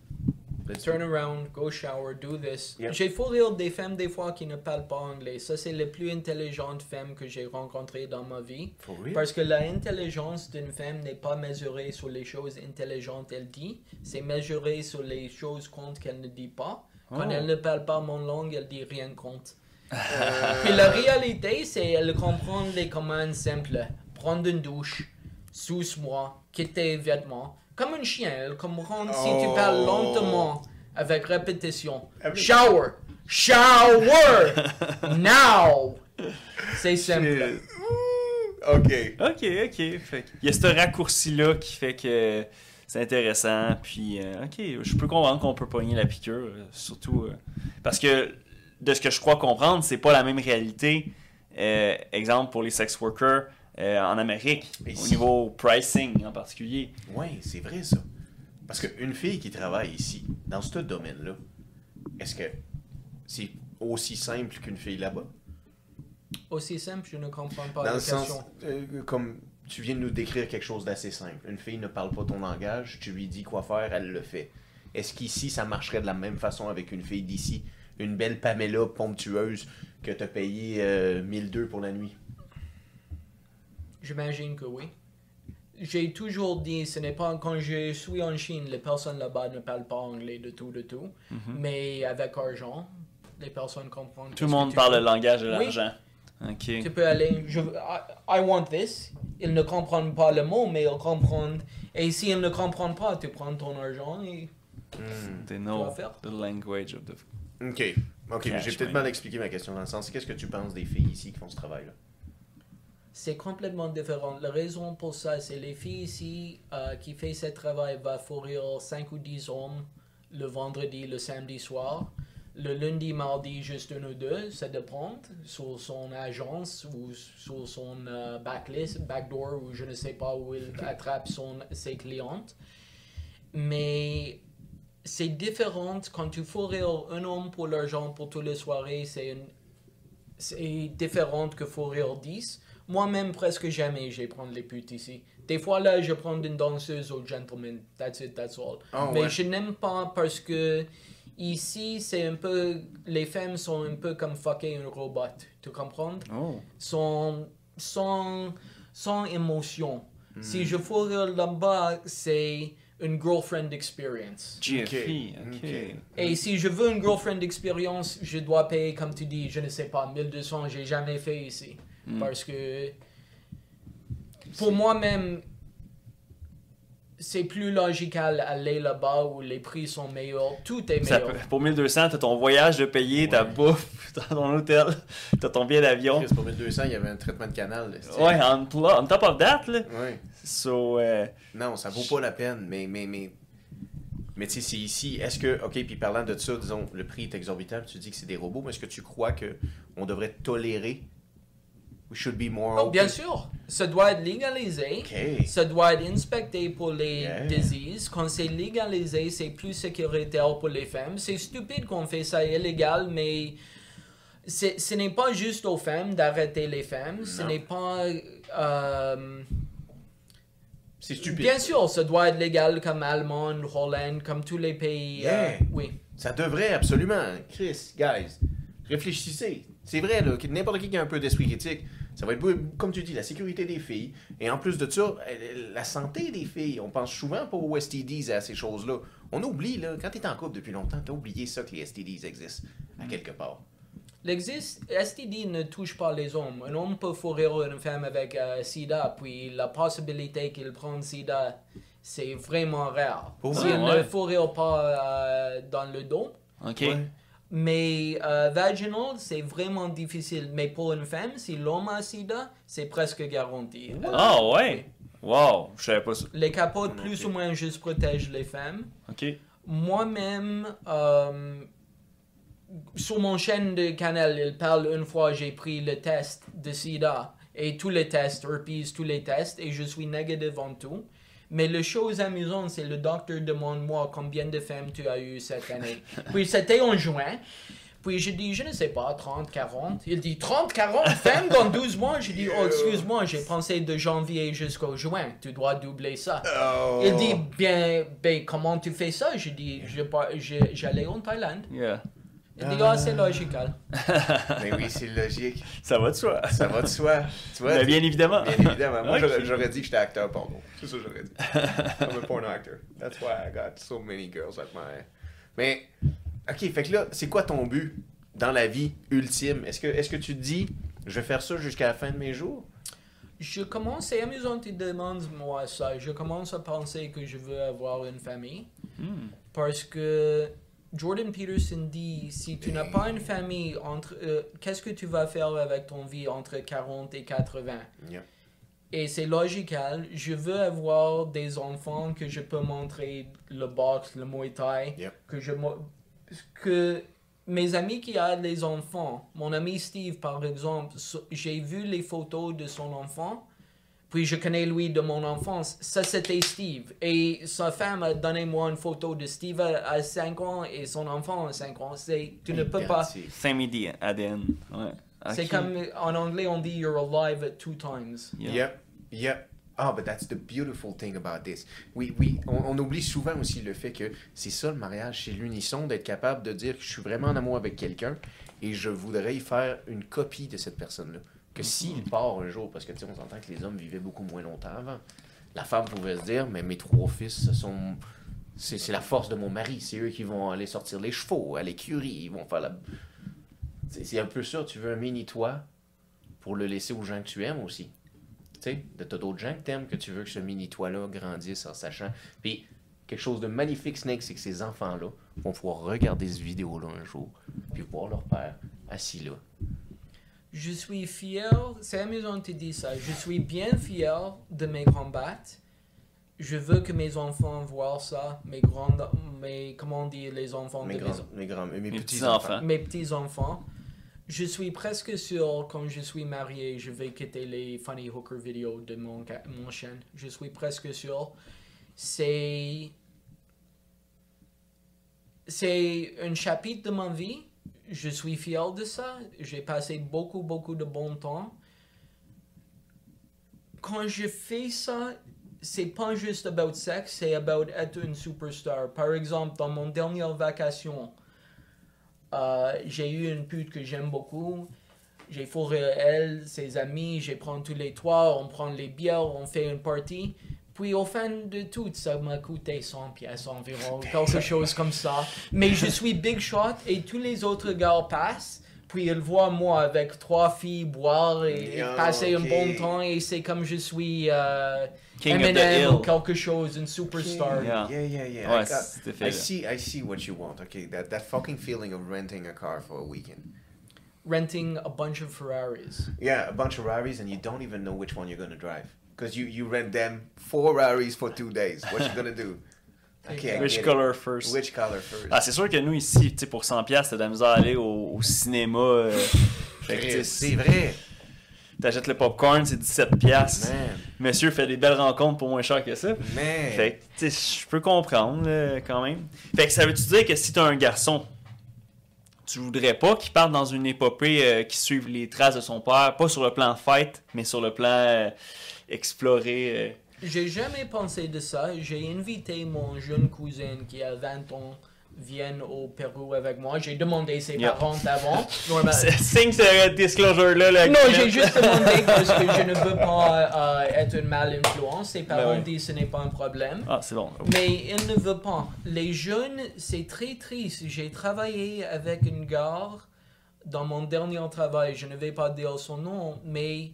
Let's Turn around, go shower, do this. J'ai fou rire des femmes des fois qui ne parlent pas anglais. Ça, c'est les plus intelligentes femmes que j'ai rencontrées dans ma vie. For real? Parce que l'intelligence d'une femme n'est pas mesurée sur les choses intelligentes qu'elle dit, c'est mesuré sur les choses comptes qu'elle ne dit pas. Quand Oh. elle ne parle pas mon langue, elle dit rien compte. Puis la réalité, c'est elle comprend les commandes simples. Prendre une douche, sous-moi, quitter les vêtements. Comme un chien, elle comprend si tu parles Oh. lentement avec répétition. Shower! Shower! Now! C'est simple. Ok. Ok, ok. Fait il y a ce raccourci-là qui fait que c'est intéressant. Puis, euh, ok, je peux comprendre qu'on peut pogner la piqûre. euh, surtout euh, parce que de ce que je crois comprendre, c'est pas la même réalité. euh, exemple pour les sex workers euh, en Amérique, Mais au si. niveau pricing en particulier. Oui, c'est vrai ça. Parce qu'une fille qui travaille ici, dans ce domaine-là, est-ce que c'est aussi simple qu'une fille là-bas? Aussi simple, je ne comprends pas Dans la le sens, question. euh, comme tu viens de nous décrire quelque chose d'assez simple. Une fille ne parle pas ton langage, tu lui dis quoi faire, elle le fait. Est-ce qu'ici, ça marcherait de la même façon avec une fille d'ici? Une belle Pamela ponctueuse que t'as payé euh, 1002 pour la nuit? J'imagine que oui. J'ai toujours dit, ce n'est pas quand je suis en Chine, les personnes là-bas ne parlent pas anglais de tout, de tout. Mais avec argent, les personnes comprennent. Tout le monde parle veux. le langage de Oui. l'argent. Ok. Tu peux aller, je, I, I want this. Ils ne comprennent pas le mot, mais ils comprennent. Et si ils ne comprennent pas, tu prends ton argent et Hmm. They Tu know vas faire. the language of the. Ok. Ok, mais Cash j'ai peut-être mal expliqué ma question dans le sens, qu'est-ce que tu penses des filles ici qui font ce travail-là? C'est complètement différent. La raison pour ça, c'est les filles ici euh, qui font ce travail va fourrir 5 ou 10 hommes le vendredi, le samedi soir. Le lundi, mardi, juste un ou deux, ça dépend, sur son agence ou sur son euh, backlist, backdoor, ou je ne sais pas où il attrape son, ses clientes. Mais c'est différent quand tu fourrais un homme pour l'argent pour toutes les soirées, c'est différent que fourrir 10. Moi-même, presque jamais, je prends les putes ici. Des fois, là, je prends une danseuse au gentleman. That's it, that's all. Ah, Mais ouais. je n'aime pas parce que ici, c'est un peu... Les femmes sont un peu comme fucker un robot. Tu comprends? Oh. Sans, sans, sans émotion. Hmm. Si je fourre là-bas, c'est une girlfriend experience. Jeffrey, Ok, ok. ok. Et si je veux une girlfriend experience, je dois payer, comme tu dis, je ne sais pas, 1200, j'ai jamais fait ici. Mm. Parce que pour moi-même, c'est plus logical aller là-bas où les prix sont meilleurs. Tout est meilleur. peut- pour 1200, t'as ton voyage de payer, ta Ouais. bouffe, t'as ton hôtel, t'as ton billet d'avion. Pour 1200, il y avait un traitement de canal. là, Ouais, on, on top of that, là. Ouais. So, euh, Non, ça vaut pas la peine, mais mais mais mais tu sais, c'est ici. Est-ce que, ok, puis parlant de ça, disons, le prix est exorbitant. Tu dis que c'est des robots, mais est-ce que tu crois que on devrait tolérer? We should be more. Oh, bien sûr, ça doit être légalisé. Ok. Ça doit être inspecté pour les Yeah. diseases. Quand c'est légalisé, c'est plus sécuritaire pour les femmes. C'est stupide qu'on fait ça illégal, mais ce n'est pas juste aux femmes d'arrêter les femmes. Ce n'est pas... euh, C'est stupide. bien sûr, ça doit être légal comme Allemagne, Hollande, comme tous les pays. euh, oui. Ça devrait absolument. Chris, guys, réfléchissez. C'est vrai, là, que n'importe qui qui a un peu d'esprit critique, ça va être, comme tu dis, la sécurité des filles. Et en plus de ça, la santé des filles. On pense souvent pas aux STDs et à ces choses-là. On oublie, là, quand tu es en couple depuis longtemps, tu as oublié ça que les STDs existent, à quelque part. L'existe, STD ne touche pas les hommes. Un homme peut fourrir une femme avec euh, sida, puis la possibilité qu'il prenne sida, c'est vraiment rare. Pour S'il vrai? ne Ouais. fourrir pas euh, dans le dos. ok. Ouais. Mais euh, vaginal, c'est vraiment difficile. Mais pour une femme, si l'homme a sida, c'est presque garanti. Ah, ouais. Wow, je savais pas ça. Les capotes, plus. ou moins, juste protègent les femmes. Ok. Moi-même, euh, sur mon chaîne de canal, il parle une fois, j'ai pris le test de sida et tous les tests, herpes, tous les tests, et je suis négatif en tout. Mais la chose amusante, c'est le docteur demande-moi combien de femmes tu as eu cette année. Puis c'était en juin. Puis je dis, je ne sais pas, 30, 40. Il dit, 30, 40 femmes dans 12 mois? Je dis, oh, excuse-moi, j'ai pensé de janvier jusqu'au juin. Tu dois doubler ça. Oh. Il dit, bien, ben, comment tu fais ça? Je dis, je, par- je- j'allais en Thaïlande. Yeah. Ah, c'est logical. Mais oui, c'est logique. Ça va de soi. Ça va de soi. Tu vois, Ben, bien évidemment. Bien évidemment. Moi, j'aurais, dit que j'étais acteur porno. C'est ça que j'aurais dit. I'm a porno actor. That's why I got so many girls at my... Mais, OK, fait que là, c'est quoi ton but dans la vie ultime? Est-ce que, est-ce que tu te dis, je vais faire ça jusqu'à la fin de mes jours? Je commence, c'est amusant, tu demandes moi ça. Je commence à penser que je veux avoir une famille. Hmm. Parce que Jordan Peterson dit, si tu n'as pas une famille, entre, euh, qu'est-ce que tu vas faire avec ton vie entre 40 et 80? Yeah. Et c'est logical. Je veux avoir des enfants que je peux montrer le boxe, le muay thai, que je que mes amis qui ont des enfants, mon ami Steve par exemple, so- j'ai vu les photos de son enfant, puis je connais lui de mon enfance. Ça c'était Steve et sa femme a donné moi une photo de Steve à à 5 ans et son enfant à 5 ans. C'est tu ne peux pas. ADN. Ouais. C'est Ok. comme en anglais on dit you're alive at two times. Yeah. Yep, yep. Ah, but that's the beautiful thing about this. Oui, oui, on, on oublie souvent aussi le fait que c'est ça le mariage, c'est l'unisson d'être capable de dire que je suis vraiment en amour avec quelqu'un et je voudrais y faire une copie de cette personne-là. Que s'il part un jour, parce que tu sais, on s'entend que les hommes vivaient beaucoup moins longtemps avant, la femme pouvait se dire, mais mes trois fils, ce sont. C'est la force de mon mari, c'est eux qui vont aller sortir les chevaux à l'écurie, ils vont faire la. C'est un peu ça, tu veux un mini-toi pour le laisser aux gens que tu aimes aussi. Tu sais, t'as d'autres gens que t'aimes que tu veux que ce mini-toi-là grandisse en sachant. Puis, quelque chose de magnifique, Snake, c'est que ces enfants-là vont pouvoir regarder cette vidéo-là un jour, puis voir leur père assis là. Je suis fier, c'est amusant que tu dis ça, je suis bien fier de mes combats. Je veux que mes enfants voient ça, mes grands, mes, comment on dit, les enfants Mes de grands, mes, mes grands, mes, Mes petits-enfants. mes petits-enfants. Je suis presque sûr, quand je suis marié, je vais quitter les funny hooker vidéos de mon, mon chaîne. Je suis presque sûr. C'est. C'est un chapitre de ma vie. Je suis fier de ça. J'ai passé beaucoup, beaucoup de bon temps. Quand je fais ça, c'est pas juste about sexe, c'est about être une superstar. Par exemple, dans mon dernière vacation, euh, j'ai eu une pute que j'aime beaucoup. J'ai fourré elle, ses amis, j'ai pris tous les toits, on prend les bières, on fait une party. Puis au fin de tout, ça m'a coûté 100 pièces environ, quelque chose comme ça. Mais je suis Big Shot et tous les autres gars passent. Puis ils voient moi avec trois filles boire et Yeah, passer ok. un bon temps et c'est comme je suis euh, King of the Eminem ou quelque chose, une superstar. Yeah. Yeah, yeah, yeah. Ouais, I, got- I see, I see what you want. Okay, that that fucking feeling of renting a car for a weekend. Renting a bunch of Ferraris. Yeah, a bunch of Raris, and you don't even know which one you're gonna drive because you you rent them four Raris for two days. What you gonna do? Okay, Which it. color first? Which color first? Ah, c'est sûr que nous, ici, tu sais, pour 100$, t'as de la misère à aller au, au cinéma. euh, c'est vrai, T'achètes le popcorn, c'est 17$. man, Monsieur fait des belles rencontres pour moins cher que ça. man. Fait que, je peux comprendre là, quand même. Fait que ça veut-tu dire que si t'as un garçon, tu voudrais pas qu'il parte dans une épopée euh, qui suive les traces de son père, pas sur le plan fête, mais sur le plan euh, explorer. euh, J'ai jamais pensé de ça. J'ai invité mon jeune cousin qui a 20 ans vienne au Pérou avec moi. J'ai demandé ses parents avant. Normal- Signe ce disclosure-là. Là, Non, j'ai juste demandé parce que je ne veux pas euh, être une male influence. Ses parents Ben oui. disent que ce n'est pas un problème. Ah, c'est bon. Mais il ne veut pas. Les jeunes, c'est très triste. J'ai travaillé avec une gare dans mon dernier travail. Je ne vais pas dire son nom, mais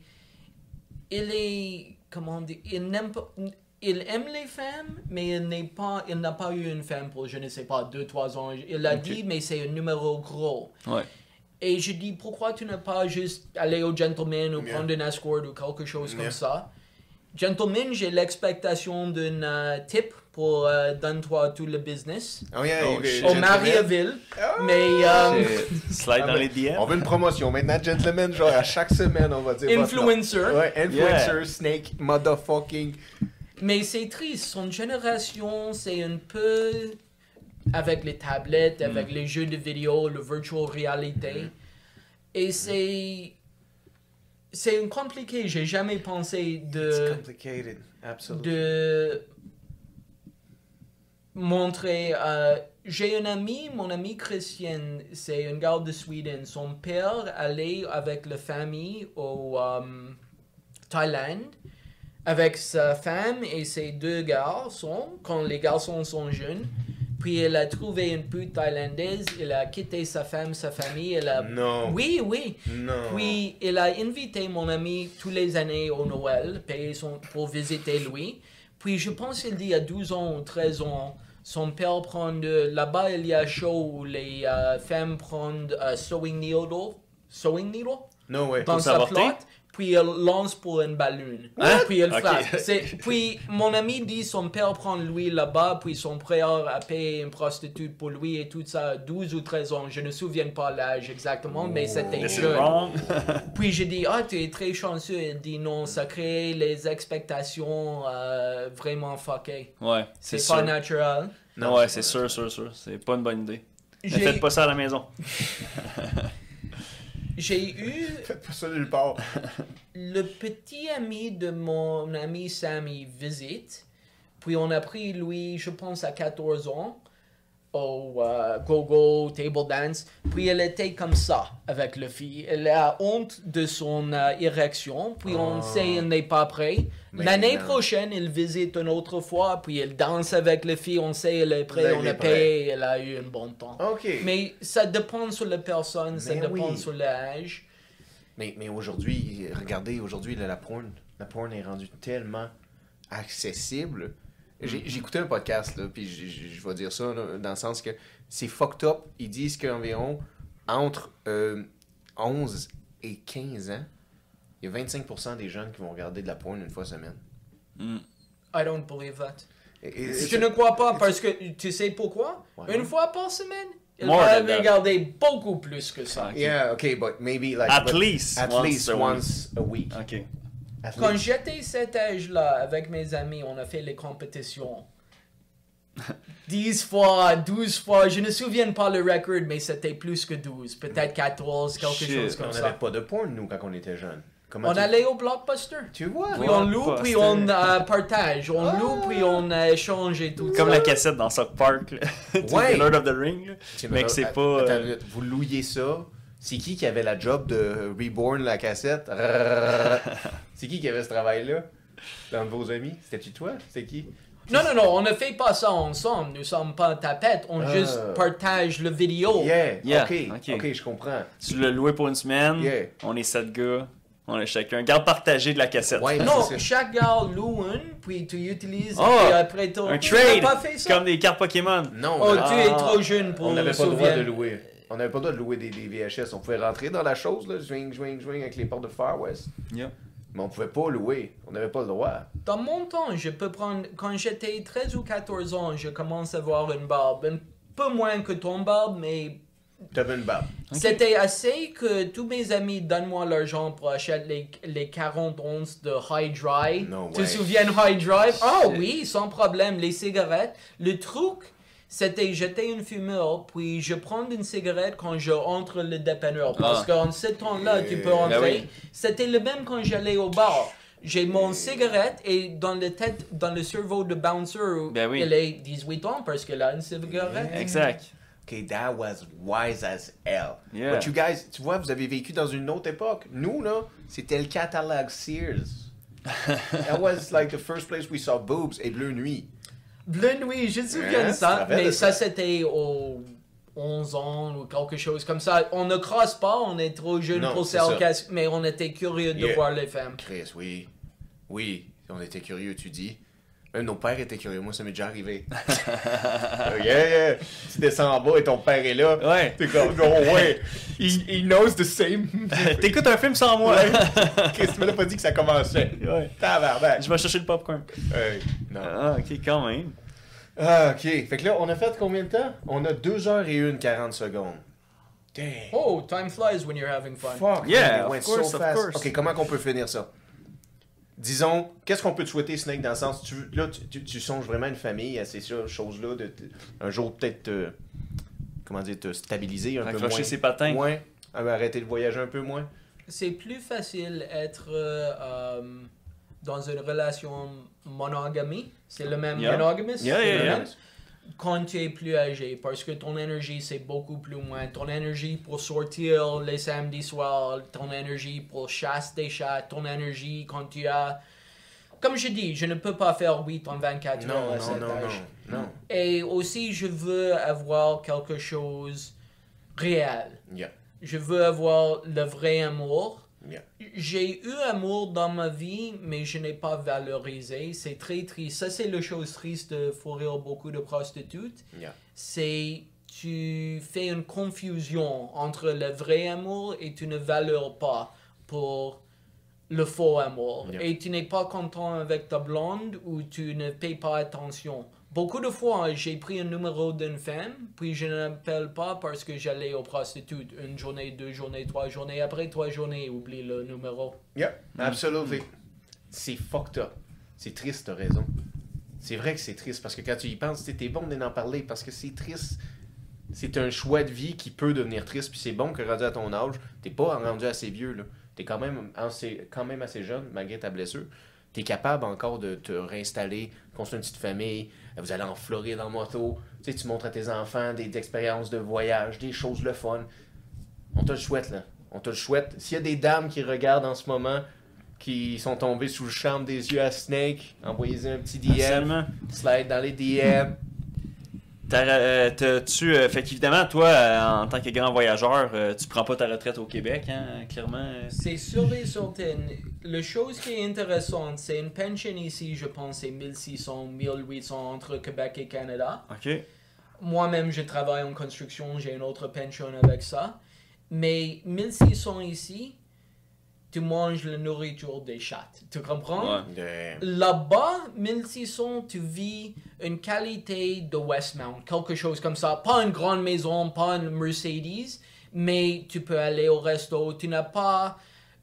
il est, comment dire, il n'aime pas, il aime les femmes, mais il n'est pas, il n'a pas eu une femme pour, je ne sais pas, deux, trois ans. Il a Ok. dit, mais c'est un numéro gros. Ouais. Et je dis, pourquoi tu n'as pas juste aller au gentleman ou Yeah. prendre une escort ou quelque chose Yeah. comme ça? Gentleman, j'ai l'expectation d'un euh, tip pour euh, donne-toi tout le business. Oh yeah, Oh. Au. Mariaville. Oh, Mais, euh. Slide Ah, dans mais les DM. On veut une promotion maintenant, gentlemen. Genre à chaque semaine, on va dire. Influencer. Ouais, influencer, Yeah. snake, motherfucking. Mais c'est triste. Son génération, c'est un peu avec les tablettes, avec les jeux de vidéo, le virtual reality. Et c'est. C'est compliqué. J'ai jamais pensé It's de. complicated, absolutely. de montrer. euh, J'ai un ami, mon ami Christian, c'est un gars de Sweden. Son père allait avec la famille au euh, Thaïlande avec sa femme et ses deux garçons quand les garçons sont jeunes. Puis il a trouvé une pute thaïlandaise, il a quitté sa femme, sa famille, il a... Non. Oui, oui. Non. Puis il a invité mon ami tous les années au Noël, payé son, pour visiter lui. Puis je pense qu'il dit à 12 ans ou 13 ans, son père prend. Là-bas, il y a chaud où les euh, femmes prennent euh, sewing needle, sewing needle? No way. dans Pour sa flotte, puis elle lance pour une ballon. Hein? Puis elle frappe. Puis mon ami dit son père prend lui là-bas, puis son frère a payé une prostituée pour lui et tout ça, 12 ou 13 ans. Je ne me souviens pas l'âge exactement, mais c'était This is jeune. Puis j'ai dit, ah, tu es très chanceux. Il dit, non, ça crée les expectations euh, vraiment fuckées. ouais, C'est pas naturel. Non, ouais, c'est sûr, sûr, sûr. C'est pas une bonne idée. Ne faites pas ça à la maison. j'ai eu Faites pas ça nulle part. le petit ami de mon ami Sam, il visite. Puis on a pris lui, je pense, à 14 ans au euh, go-go, table dance. Puis elle était comme ça avec le fille. Elle a honte de son euh, érection. Puis on Oh. sait elle n'est pas prêt. Mais L'année prochaine, il visite une autre fois. Puis elle danse avec le fille. On sait elle est prête. Elle on est a prête. payé. Elle a eu un bon temps. Mais, Mais ça dépend sur la personne. Ça Mais dépend oui. sur l'âge. mais, aujourd'hui, regardez, aujourd'hui, la porn, la porn est rendue tellement accessible. J'ai j'ai écouté un podcast, là, puis je- vais dire ça, là, dans le sens que c'est fucked up. Ils disent qu'environ entre euh, 11 et 15 ans, il y a 25% des jeunes qui vont regarder de la porn une fois semaine. Mm. I don't believe that. Et- et- Je ne crois pas parce que tu sais pourquoi? Ouais. Une fois par semaine, il More va than that. regarder beaucoup plus que ça. Ok. Yeah, okay, but maybe like At but least at once least a week. once a week. Quand j'étais cet âge-là avec mes amis, on a fait les compétitions. 10 fois, 12 fois, je ne me souviens pas le record, mais c'était plus que 12, peut-être 14, quelque Shit, chose On comme n'avait ça. pas de porn, nous, quand on était jeunes. Comment On tu... allait au blockbuster. Tu vois? Puis on loue, pas, puis c'était- on euh, partage. On Ah. loue, puis on euh, échange et tout Comme ça. la cassette dans Sock Park. Ouais. The Lord of the Ring. Mais que c'est pas. attends euh, minute. Vous louiez ça. C'est qui qui avait la job de Reborn la cassette? c'est qui qui avait ce travail-là? Dans vos amis? C'était-tu toi? C'était qui? Non, non, non, on ne fait pas ça ensemble. Nous sommes pas tapettes. On Ah. juste partage le vidéo. Yeah, Yeah, ok, ok. ok, je comprends. Tu l'as loué pour une semaine. Yeah. On est sept gars. On est chacun. Garde partagé de la cassette. Ouais, Non, c'est chaque gars loue une, puis tu utilises, Oh, puis après tu Un trade. pas fait ça? Comme des cartes Pokémon. Non, Oh, tu es trop jeune pour on n'avait le pas le droit de souvenir. louer. On n'avait pas le droit de louer des, des VHS. On pouvait rentrer dans la chose, là, swing, swing, avec les portes de Far West. Yeah. Mais on pouvait pas louer. On n'avait pas le droit. Dans mon temps, je peux prendre. Quand j'étais 13 ou 14 ans, je commence à avoir une barbe. Un peu moins que ton barbe, mais T'avais une barbe. c'était assez que tous mes amis donnent-moi l'argent pour acheter les, les 40 onces de High Drive. No tu te souviens de High Drive? Ah Shit. oui, sans problème. Les cigarettes. Le truc, c'était j'étais une fumeur, puis je prends une cigarette quand je entre le dépanneur. Parce Ah. qu'en ce temps-là, tu peux Ben entrer. oui. C'était le même quand j'allais au bar. J'ai mon cigarette et dans le tête, dans le cerveau de bouncer, Ben oui. il est 18 ans parce qu'il a une cigarette. Exact. Ok, that was wise as hell. Yeah. But you guys, tu vois, vous avez vécu dans une autre époque. Nous, là, c'était le catalogue Sears. That was like the first place we saw boobs et Bleu Nuit. Bleu nuit, je me souviens de ça, mais de ça, ça? c'était aux 11 ans ou quelque chose comme ça. On ne crosse pas, on est trop jeune Non, pour casse- mais on était curieux de Yeah. voir les femmes. Chris, oui. Oui, on était curieux, tu dis. Même nos pères étaient curieux. Moi, ça m'est déjà arrivé. Oh, yeah, yeah. Tu descends en bas et ton père est là. Ouais. T'es comme, oh, ouais. He, he knows the same. T'écoutes un film sans moi. Ouais. Chris, tu me l'as pas dit que ça commençait. Ouais. Tabarnak. Je vais chercher le popcorn. Hey, non. Ah, ok, quand même. Ah, ok. Fait que là, on a fait combien de temps? On a 2 heures et 1 40 secondes. Damn. Oh, time flies when you're having fun. Fuck, Yeah, man, it of went course, so of fast. course. Ok, comment qu'on peut finir ça? Disons, qu'est-ce qu'on peut te souhaiter, Snake, dans le sens, tu, là, tu, tu, tu songes vraiment à une famille, à ces ça- choses-là, de, de- un jour peut-être, te- comment dire, te stabiliser un peu moins. ses patins. Moins, arrêter de voyager un peu moins? C'est plus facile être euh, euh, dans une relation monogamie. C'est le même Yeah. monogamous. Yeah, yeah. Quand tu es plus âgé, parce que ton énergie c'est beaucoup plus moins. Ton énergie pour sortir les samedis soirs, ton énergie pour chasser des chats, ton énergie quand tu as. Comme je dis, je ne peux pas faire 8 en 24 heures Non, à non, cet non, âge. non, non. Et aussi, je veux avoir quelque chose réel. Yeah, Je veux avoir le vrai amour. Yeah. J'ai eu amour dans ma vie, mais je n'ai pas valorisé. C'est très triste. Ça, c'est la chose triste de fourrir beaucoup de prostitutes. Yeah. C'est tu fais une confusion entre le vrai amour et tu ne valeurs pas pour le faux amour. Yeah. Et tu n'es pas content avec ta blonde ou tu ne payes pas attention. Beaucoup de fois, j'ai pris un numéro d'une femme, puis je n'appelle pas parce que j'allais aux prostitutes. Une journée, deux journées, trois journées. Après trois journées, oublie le numéro. Yeah, absolutely. C'est fucked up. C'est triste, t'as raison. C'est vrai que c'est triste parce que quand tu y penses, t'es bon d'en parler parce que c'est triste. C'est un choix de vie qui peut devenir triste. Puis c'est bon que rendu à ton âge, t'es pas rendu assez vieux. là. T'es quand même, assez, quand même assez jeune malgré ta blessure. T'es capable encore de te réinstaller, construire une petite famille. Vous allez en Floride en moto. Tu sais, tu montres à tes enfants des, des expériences de voyage, des choses le fun. On te le souhaite, là. On te le souhaite. S'il y a des dames qui regardent en ce moment, qui sont tombées sous le charme des yeux à Snake, envoyez-y un petit DM, slide dans les DM. Euh, T'as-tu. euh, fait qu'évidemment, toi, euh, en tant que grand voyageur, tu prends pas ta retraite au Québec, hein, clairement? C'est sûr et certain. La chose qui est intéressante, c'est une pension ici, je pense, c'est 1600, 1800 entre Québec et Canada. Ok. Moi-même, je travaille en construction, j'ai une autre pension avec ça. Mais 1600 ici, tu manges la nourriture des chats. Tu comprends? Ouais. Là-bas, 1600, tu vis une qualité de Westmount, quelque chose comme ça. Pas une grande maison, pas une Mercedes, mais tu peux aller au resto, tu n'as pas...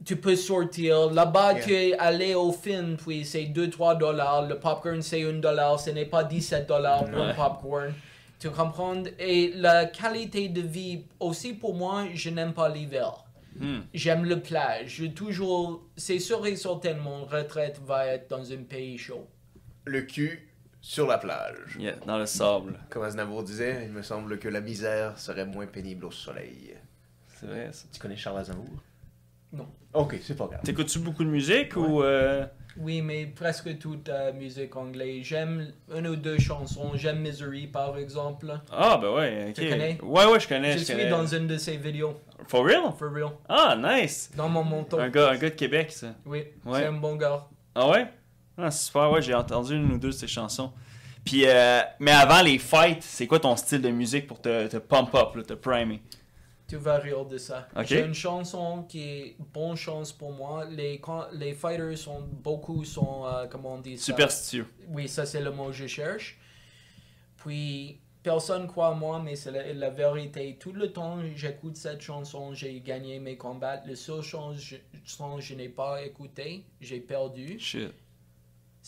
Tu peux sortir. Là-bas, Yeah. tu es allé au film, puis c'est 2-3 dollars. Le popcorn, c'est 1 dollar. Ce n'est pas 17 dollars pour un Ouais. popcorn. Tu comprends? Et la qualité de vie, aussi pour moi, je n'aime pas l'hiver. Hmm. J'aime le plage. Je toujours, c'est sûr et certain, mon retraite va être dans un pays chaud. Le cul sur la plage. Yeah, dans le sable. Comme Aznavour disait, il me semble que la misère serait moins pénible au soleil. C'est vrai, ça. Tu connais Charles Aznavour? Non. Ok, c'est pas grave. T'écoutes-tu beaucoup de musique ou. euh, Oui, mais presque toute musique anglaise. J'aime une ou deux chansons. J'aime Misery, par exemple. Ah, ben ouais, ok. Tu connais? Ouais, ouais, je connais. Je je suis connais. dans une de ses vidéos, For real? for real. Ah, nice. Dans mon manteau. Un gars, un gars de Québec, ça. Oui, Ouais. c'est un bon gars. Ah ouais? Ah, super, ouais, j'ai entendu une ou deux de ces chansons. Puis, euh, mais avant les fights, c'est quoi ton style de musique pour te, te pump up, là, te primer? Tu vas rire de ça. J'ai une chanson qui est bonne chance pour moi. Les, les fighters sont beaucoup sont euh, comment on dit ça? Superstitieux. Oui, ça c'est le mot que je cherche. Puis personne croit en moi, mais c'est la, la vérité. Tout le temps j'écoute cette chanson, j'ai gagné mes combats. Le seul chance je, son que je n'ai pas écouté, j'ai perdu. Shit.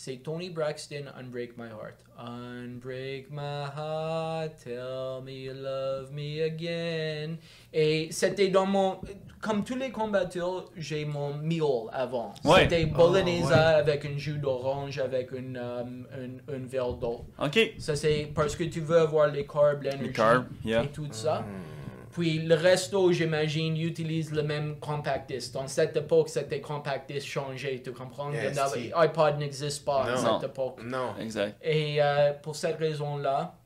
C'est Tony Braxton, Unbreak My Heart. Unbreak my heart, tell me you love me again. Et c'était dans mon. Comme tous les combattants, j'ai mon meal avant. Ouais. C'était Oh, bolognese ouais. avec un jus d'orange, avec une, euh, un, un verre d'eau. Ok. Ça, c'est parce que tu veux avoir les carbs, l'énergie carbs, yeah. et tout ça. Puis le resto, j'imagine, utilise le même compact disc. Dans cette époque, c'était compact disc changé, tu comprends? Yes, Le- si. iPod n'existe pas à Non. cette époque. Non, Exact. Et euh, pour cette raison-là,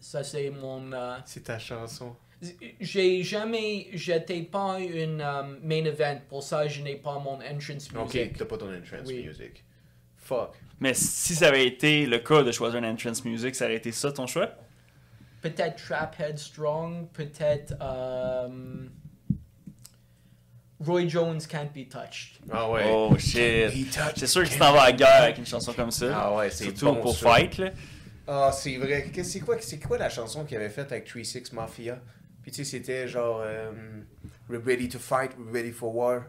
ça c'est mon... euh, c'est ta chanson. j'ai jamais... J'étais pas une euh, main event, pour ça je n'ai pas mon entrance Ok, music. t'as pas ton entrance Oui. music. Fuck. Mais si ça avait été le cas de choisir un entrance music, ça aurait été ça ton choix? Peut-être Trap Headstrong, peut-être... euh, Roy Jones Can't Be Touched. Ah ouais. Oh shit. He touched- C'est sûr que tu t'en vas à la guerre avec une chanson comme ça. Ah ouais, c'est Surtout bon, pour ça. fight, là. Ah, c'est vrai. C'est quoi, c'est quoi la chanson qu'il avait faite avec 3-6 Mafia? Puis tu sais, c'était genre euh, We're ready to fight, we're ready for war.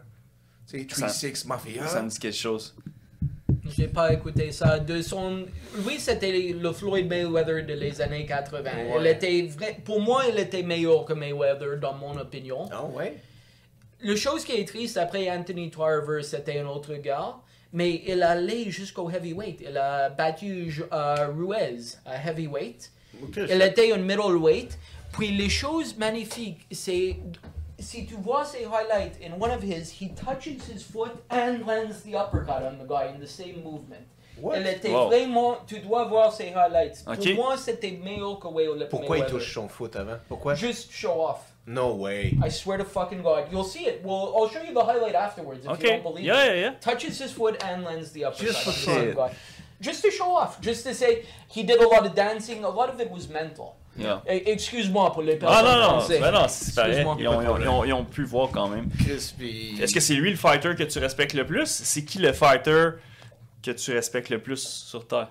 Tu sais, 3-6 Mafia. Ça me dit quelque chose. J'ai pas écouté ça. De son... Oui, c'était le Floyd Mayweather de les années 80. Ouais. Il était vrai... Pour moi, il était meilleur que Mayweather, dans mon opinion. Ah ouais? Le chose qui est triste, après Anthony Tarver, c'était un autre gars. Mais il allait jusqu'au heavyweight. Il a battu euh, Ruiz à heavyweight. Il était un middleweight. Puis les choses magnifiques, c'est si tu vois ses highlights, in one of his, he touches his foot and lands the uppercut on the guy in the same movement. What? Elle était Wow. vraiment, tu dois voir ses highlights. Ok. Pour moi, c'était meilleur que Mayweather. Pourquoi il touche son foot avant? Pourquoi? Just show off. No way. I swear to fucking God. You'll see it. Well, I'll show you the highlight afterwards if you don't believe Yeah, it. yeah, yeah. Touches his foot and lands the uppercut. Just for on shit. Just to show off. Just to say he did a lot of dancing. A lot of it was mental. Yeah. Excuse-moi pour les personnes Ah non, non, ben non, c'est pareil. Ils ont, ils, ont, ils ont- ils ont pu voir quand même. Crispy. Est-ce que c'est lui le fighter que tu respectes le plus? C'est qui le fighter que tu respectes le plus sur Terre?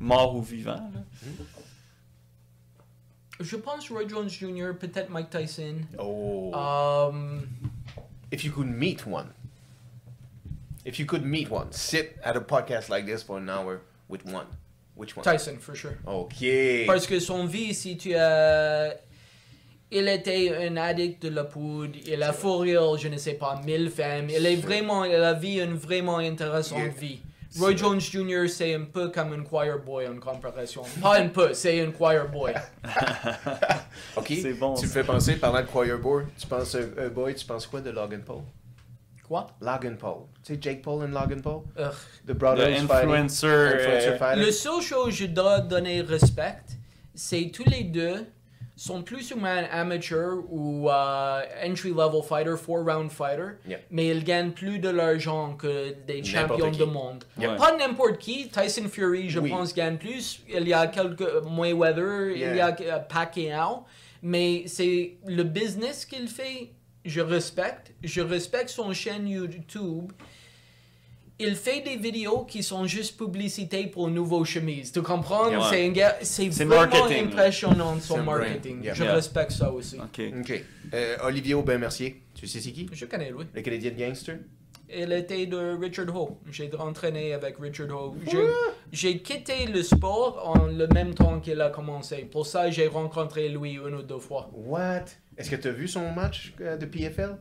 Mort ou vivant? là? Je pense Roy Jones Jr., peut-être Mike Tyson. Oh. Um, if you could meet one, if you could meet one, sit at a podcast like this for an hour with one, which one? Tyson, for sure. Ok. Parce que son vie, si tu as... Il était un addict de la poudre, il a fourré, je ne sais pas, mille femmes. Il est vraiment, il a vu une vraiment intéressante Yeah. vie. Roy Jones Jr., c'est un peu comme un choir boy en comparaison. Pas un peu, c'est un choir boy. Ok. C'est bon, Tu me fais penser, parlant de choir boy, tu penses euh, euh, boy, tu penses quoi de Logan Paul? Quoi? Logan Paul. Tu sais Jake Paul and Logan Paul? Ugh. The Le brothers fighting. influencer. Influencer euh, fighting. Le seul chose que je dois donner respect, c'est tous les deux sont plus ou moins amateurs ou euh, entry-level fighter, four-round fighter, Yeah. mais ils gagnent plus de l'argent que des champions du monde. Yeah. Pas n'importe qui. Tyson Fury, je Oui. pense, gagne plus. Il y a quelques Mayweather, il y a euh, Pacquiao, mais c'est le business qu'il fait. Je respecte. Je respecte son chaîne YouTube. Il fait des vidéos qui sont juste publicité pour une nouvelle chemise. Tu comprends? Yeah. C'est un gars- C'est vraiment marketing, impressionnant son marketing. Yeah. Je Yeah. respecte ça aussi. Ok. Ok. Euh, Olivier Aubin-Mercier, tu sais c'est qui? Je connais lui. Le Canadien Gangster? Il était de Richard Ho. J'ai entraîné avec Richard Ho. J'ai- quitté le sport en le même temps qu'il a commencé. Pour ça, j'ai rencontré lui une ou deux fois. What? Est-ce que tu as vu son match euh, de PFL?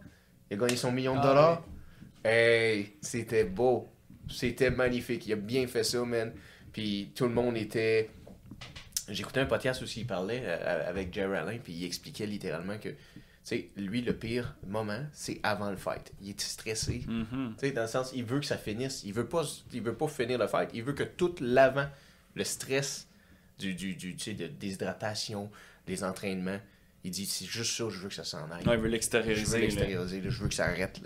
Il a gagné son million de Ah, dollars. Hey, c'était beau. C'était magnifique. Il a bien fait ça, man. Puis tout le monde était. J'écoutais un podcast aussi, il parlait euh, avec Jerry Allen, puis il expliquait littéralement que sais, lui, le pire moment, c'est avant le fight. Il est stressé. Mhm. Tu sais, dans le sens, il veut que ça finisse. Il veut pas, il veut pas finir le fight. Il veut que tout l'avant, le stress du, du, du tu sais, de déshydratation, des entraînements, il dit, c'est juste ça, je veux que ça s'en aille. Ouais, il veut je veux l'extérioriser. l'extérioriser, je veux que ça arrête.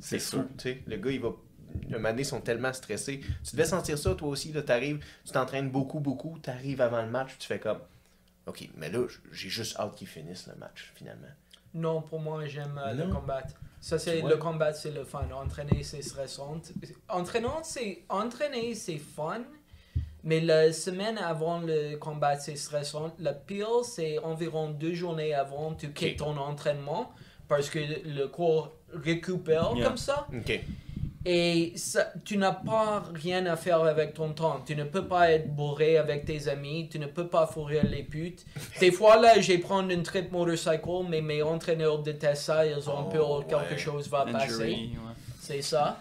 C'est sûr. tu sais. Le gars, il va. Donné, ils sont tellement stressés. Tu devais sentir ça, toi aussi. Tu arrives, tu t'entraînes beaucoup, beaucoup. Tu arrives avant le match, tu fais comme. Ok, mais là, j'ai juste hâte qu'ils finissent le match, finalement. Non, pour moi, j'aime euh, le combat. Ça, c'est le combat, c'est le fun. Entraîner, c'est stressant. Entraînant, c'est entraîner, c'est fun. Mais la semaine avant le combat, c'est stressant. Le pire, c'est environ deux journées avant, tu quittes ton entraînement parce que le corps récupère Yeah. comme ça. Ok. Et ça, tu n'as pas rien à faire avec ton temps. Tu ne peux pas être bourré avec tes amis. Tu ne peux pas fourrer les putes. Des fois, là, j'ai prendre une trip motorcycle, mais mes entraîneurs détestent ça. Ils ont Oh, peur que quelque ouais. chose va passer. Injury, ouais. C'est ça.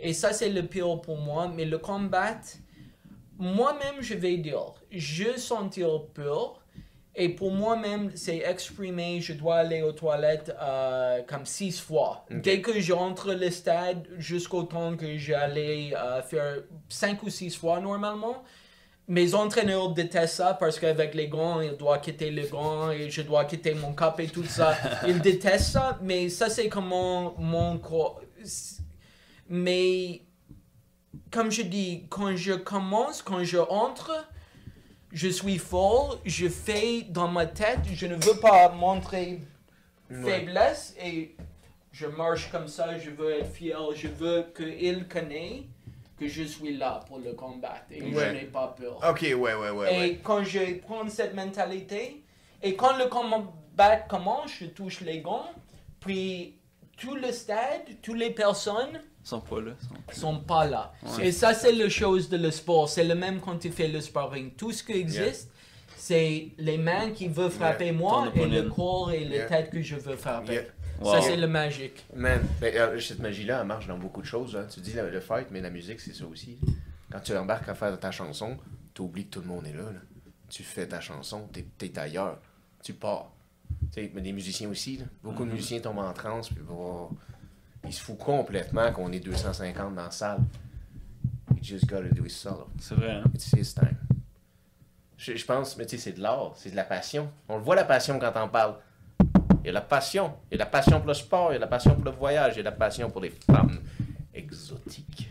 Et ça, c'est le pire pour moi. Mais le combat, moi-même, je vais dire, je sentir peur. Et pour moi-même, c'est exprimé, je dois aller aux toilettes euh, comme six fois. Dès que j'entre le stade, jusqu'au temps que j'allais euh, faire cinq ou six fois normalement. Mes entraîneurs détestent ça parce qu'avec les gants, ils doivent quitter les gants et je dois quitter mon cap et tout ça. Ils détestent ça, mais ça c'est comment mon corps. Mais comme je dis, quand je commence, quand je entre, je suis fort, je fais dans ma tête, je ne veux pas montrer Ouais. faiblesse et je marche comme ça, je veux être fier, je veux qu'il connaisse que je suis là pour le combattre et Ouais. je n'ai pas peur. Ok, ouais, ouais, ouais. Et ouais. quand je prends cette mentalité, et quand le combat commence, je touche les gants, puis tout le stade, toutes les personnes sont pas là. ils sont- sont pas là. Ouais. Et ça, c'est la chose de le sport. C'est le même quand tu fais le sparring. Tout ce qui existe, c'est les mains qui veulent frapper moi et le corps et la Yeah. tête que je veux frapper. Yeah. Wow. Ça, c'est le magique. Man, ben, euh, cette magie-là, elle marche dans beaucoup de choses. hein. Tu dis le, le fight, mais la musique, c'est ça aussi. Quand tu embarques à faire ta chanson, tu oublies que tout le monde est là. là. Tu fais ta chanson, t'es es ailleurs. Tu pars. Tu sais, mais des musiciens aussi. là. Beaucoup de musiciens tombent en transe, puis oh, ils se foutent complètement qu'on est 250 dans la salle. You just gotta do it solo. C'est vrai, hein? It's his time. Je, je pense, mais tu sais, c'est de l'art, c'est de la passion. On le voit la passion quand on parle. Il y a la passion. Il y a la passion pour le sport, il y a la passion pour le voyage, il y a la passion pour les femmes exotiques.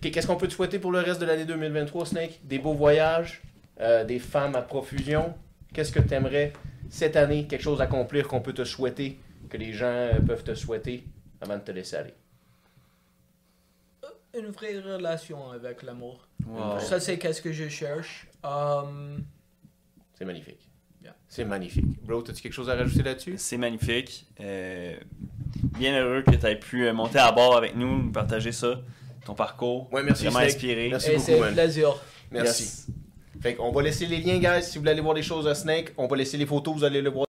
Qu'est-ce qu'on peut te souhaiter pour le reste de l'année 2023, Snake? Des beaux voyages, euh, des femmes à profusion. Qu'est-ce que tu aimerais cette année, quelque chose à accomplir qu'on peut te souhaiter, que les gens euh, peuvent te souhaiter? Avant de te laisser aller Une vraie relation avec l'amour. Wow. Ça, c'est qu'est-ce que je cherche. Euh, C'est magnifique. Yeah. C'est magnifique. Bro, as-tu quelque chose à rajouter là-dessus? C'est magnifique. Euh, bien heureux que tu aies pu euh, monter à bord avec nous, nous partager ça, ton parcours. Ouais, merci, Vraiment Snake. inspiré. Merci et beaucoup, c'est un man. plaisir. Merci. Yes. Fait qu'on va laisser les liens, guys. Si vous voulez aller voir des choses à Snake, on va laisser les photos, vous allez le voir.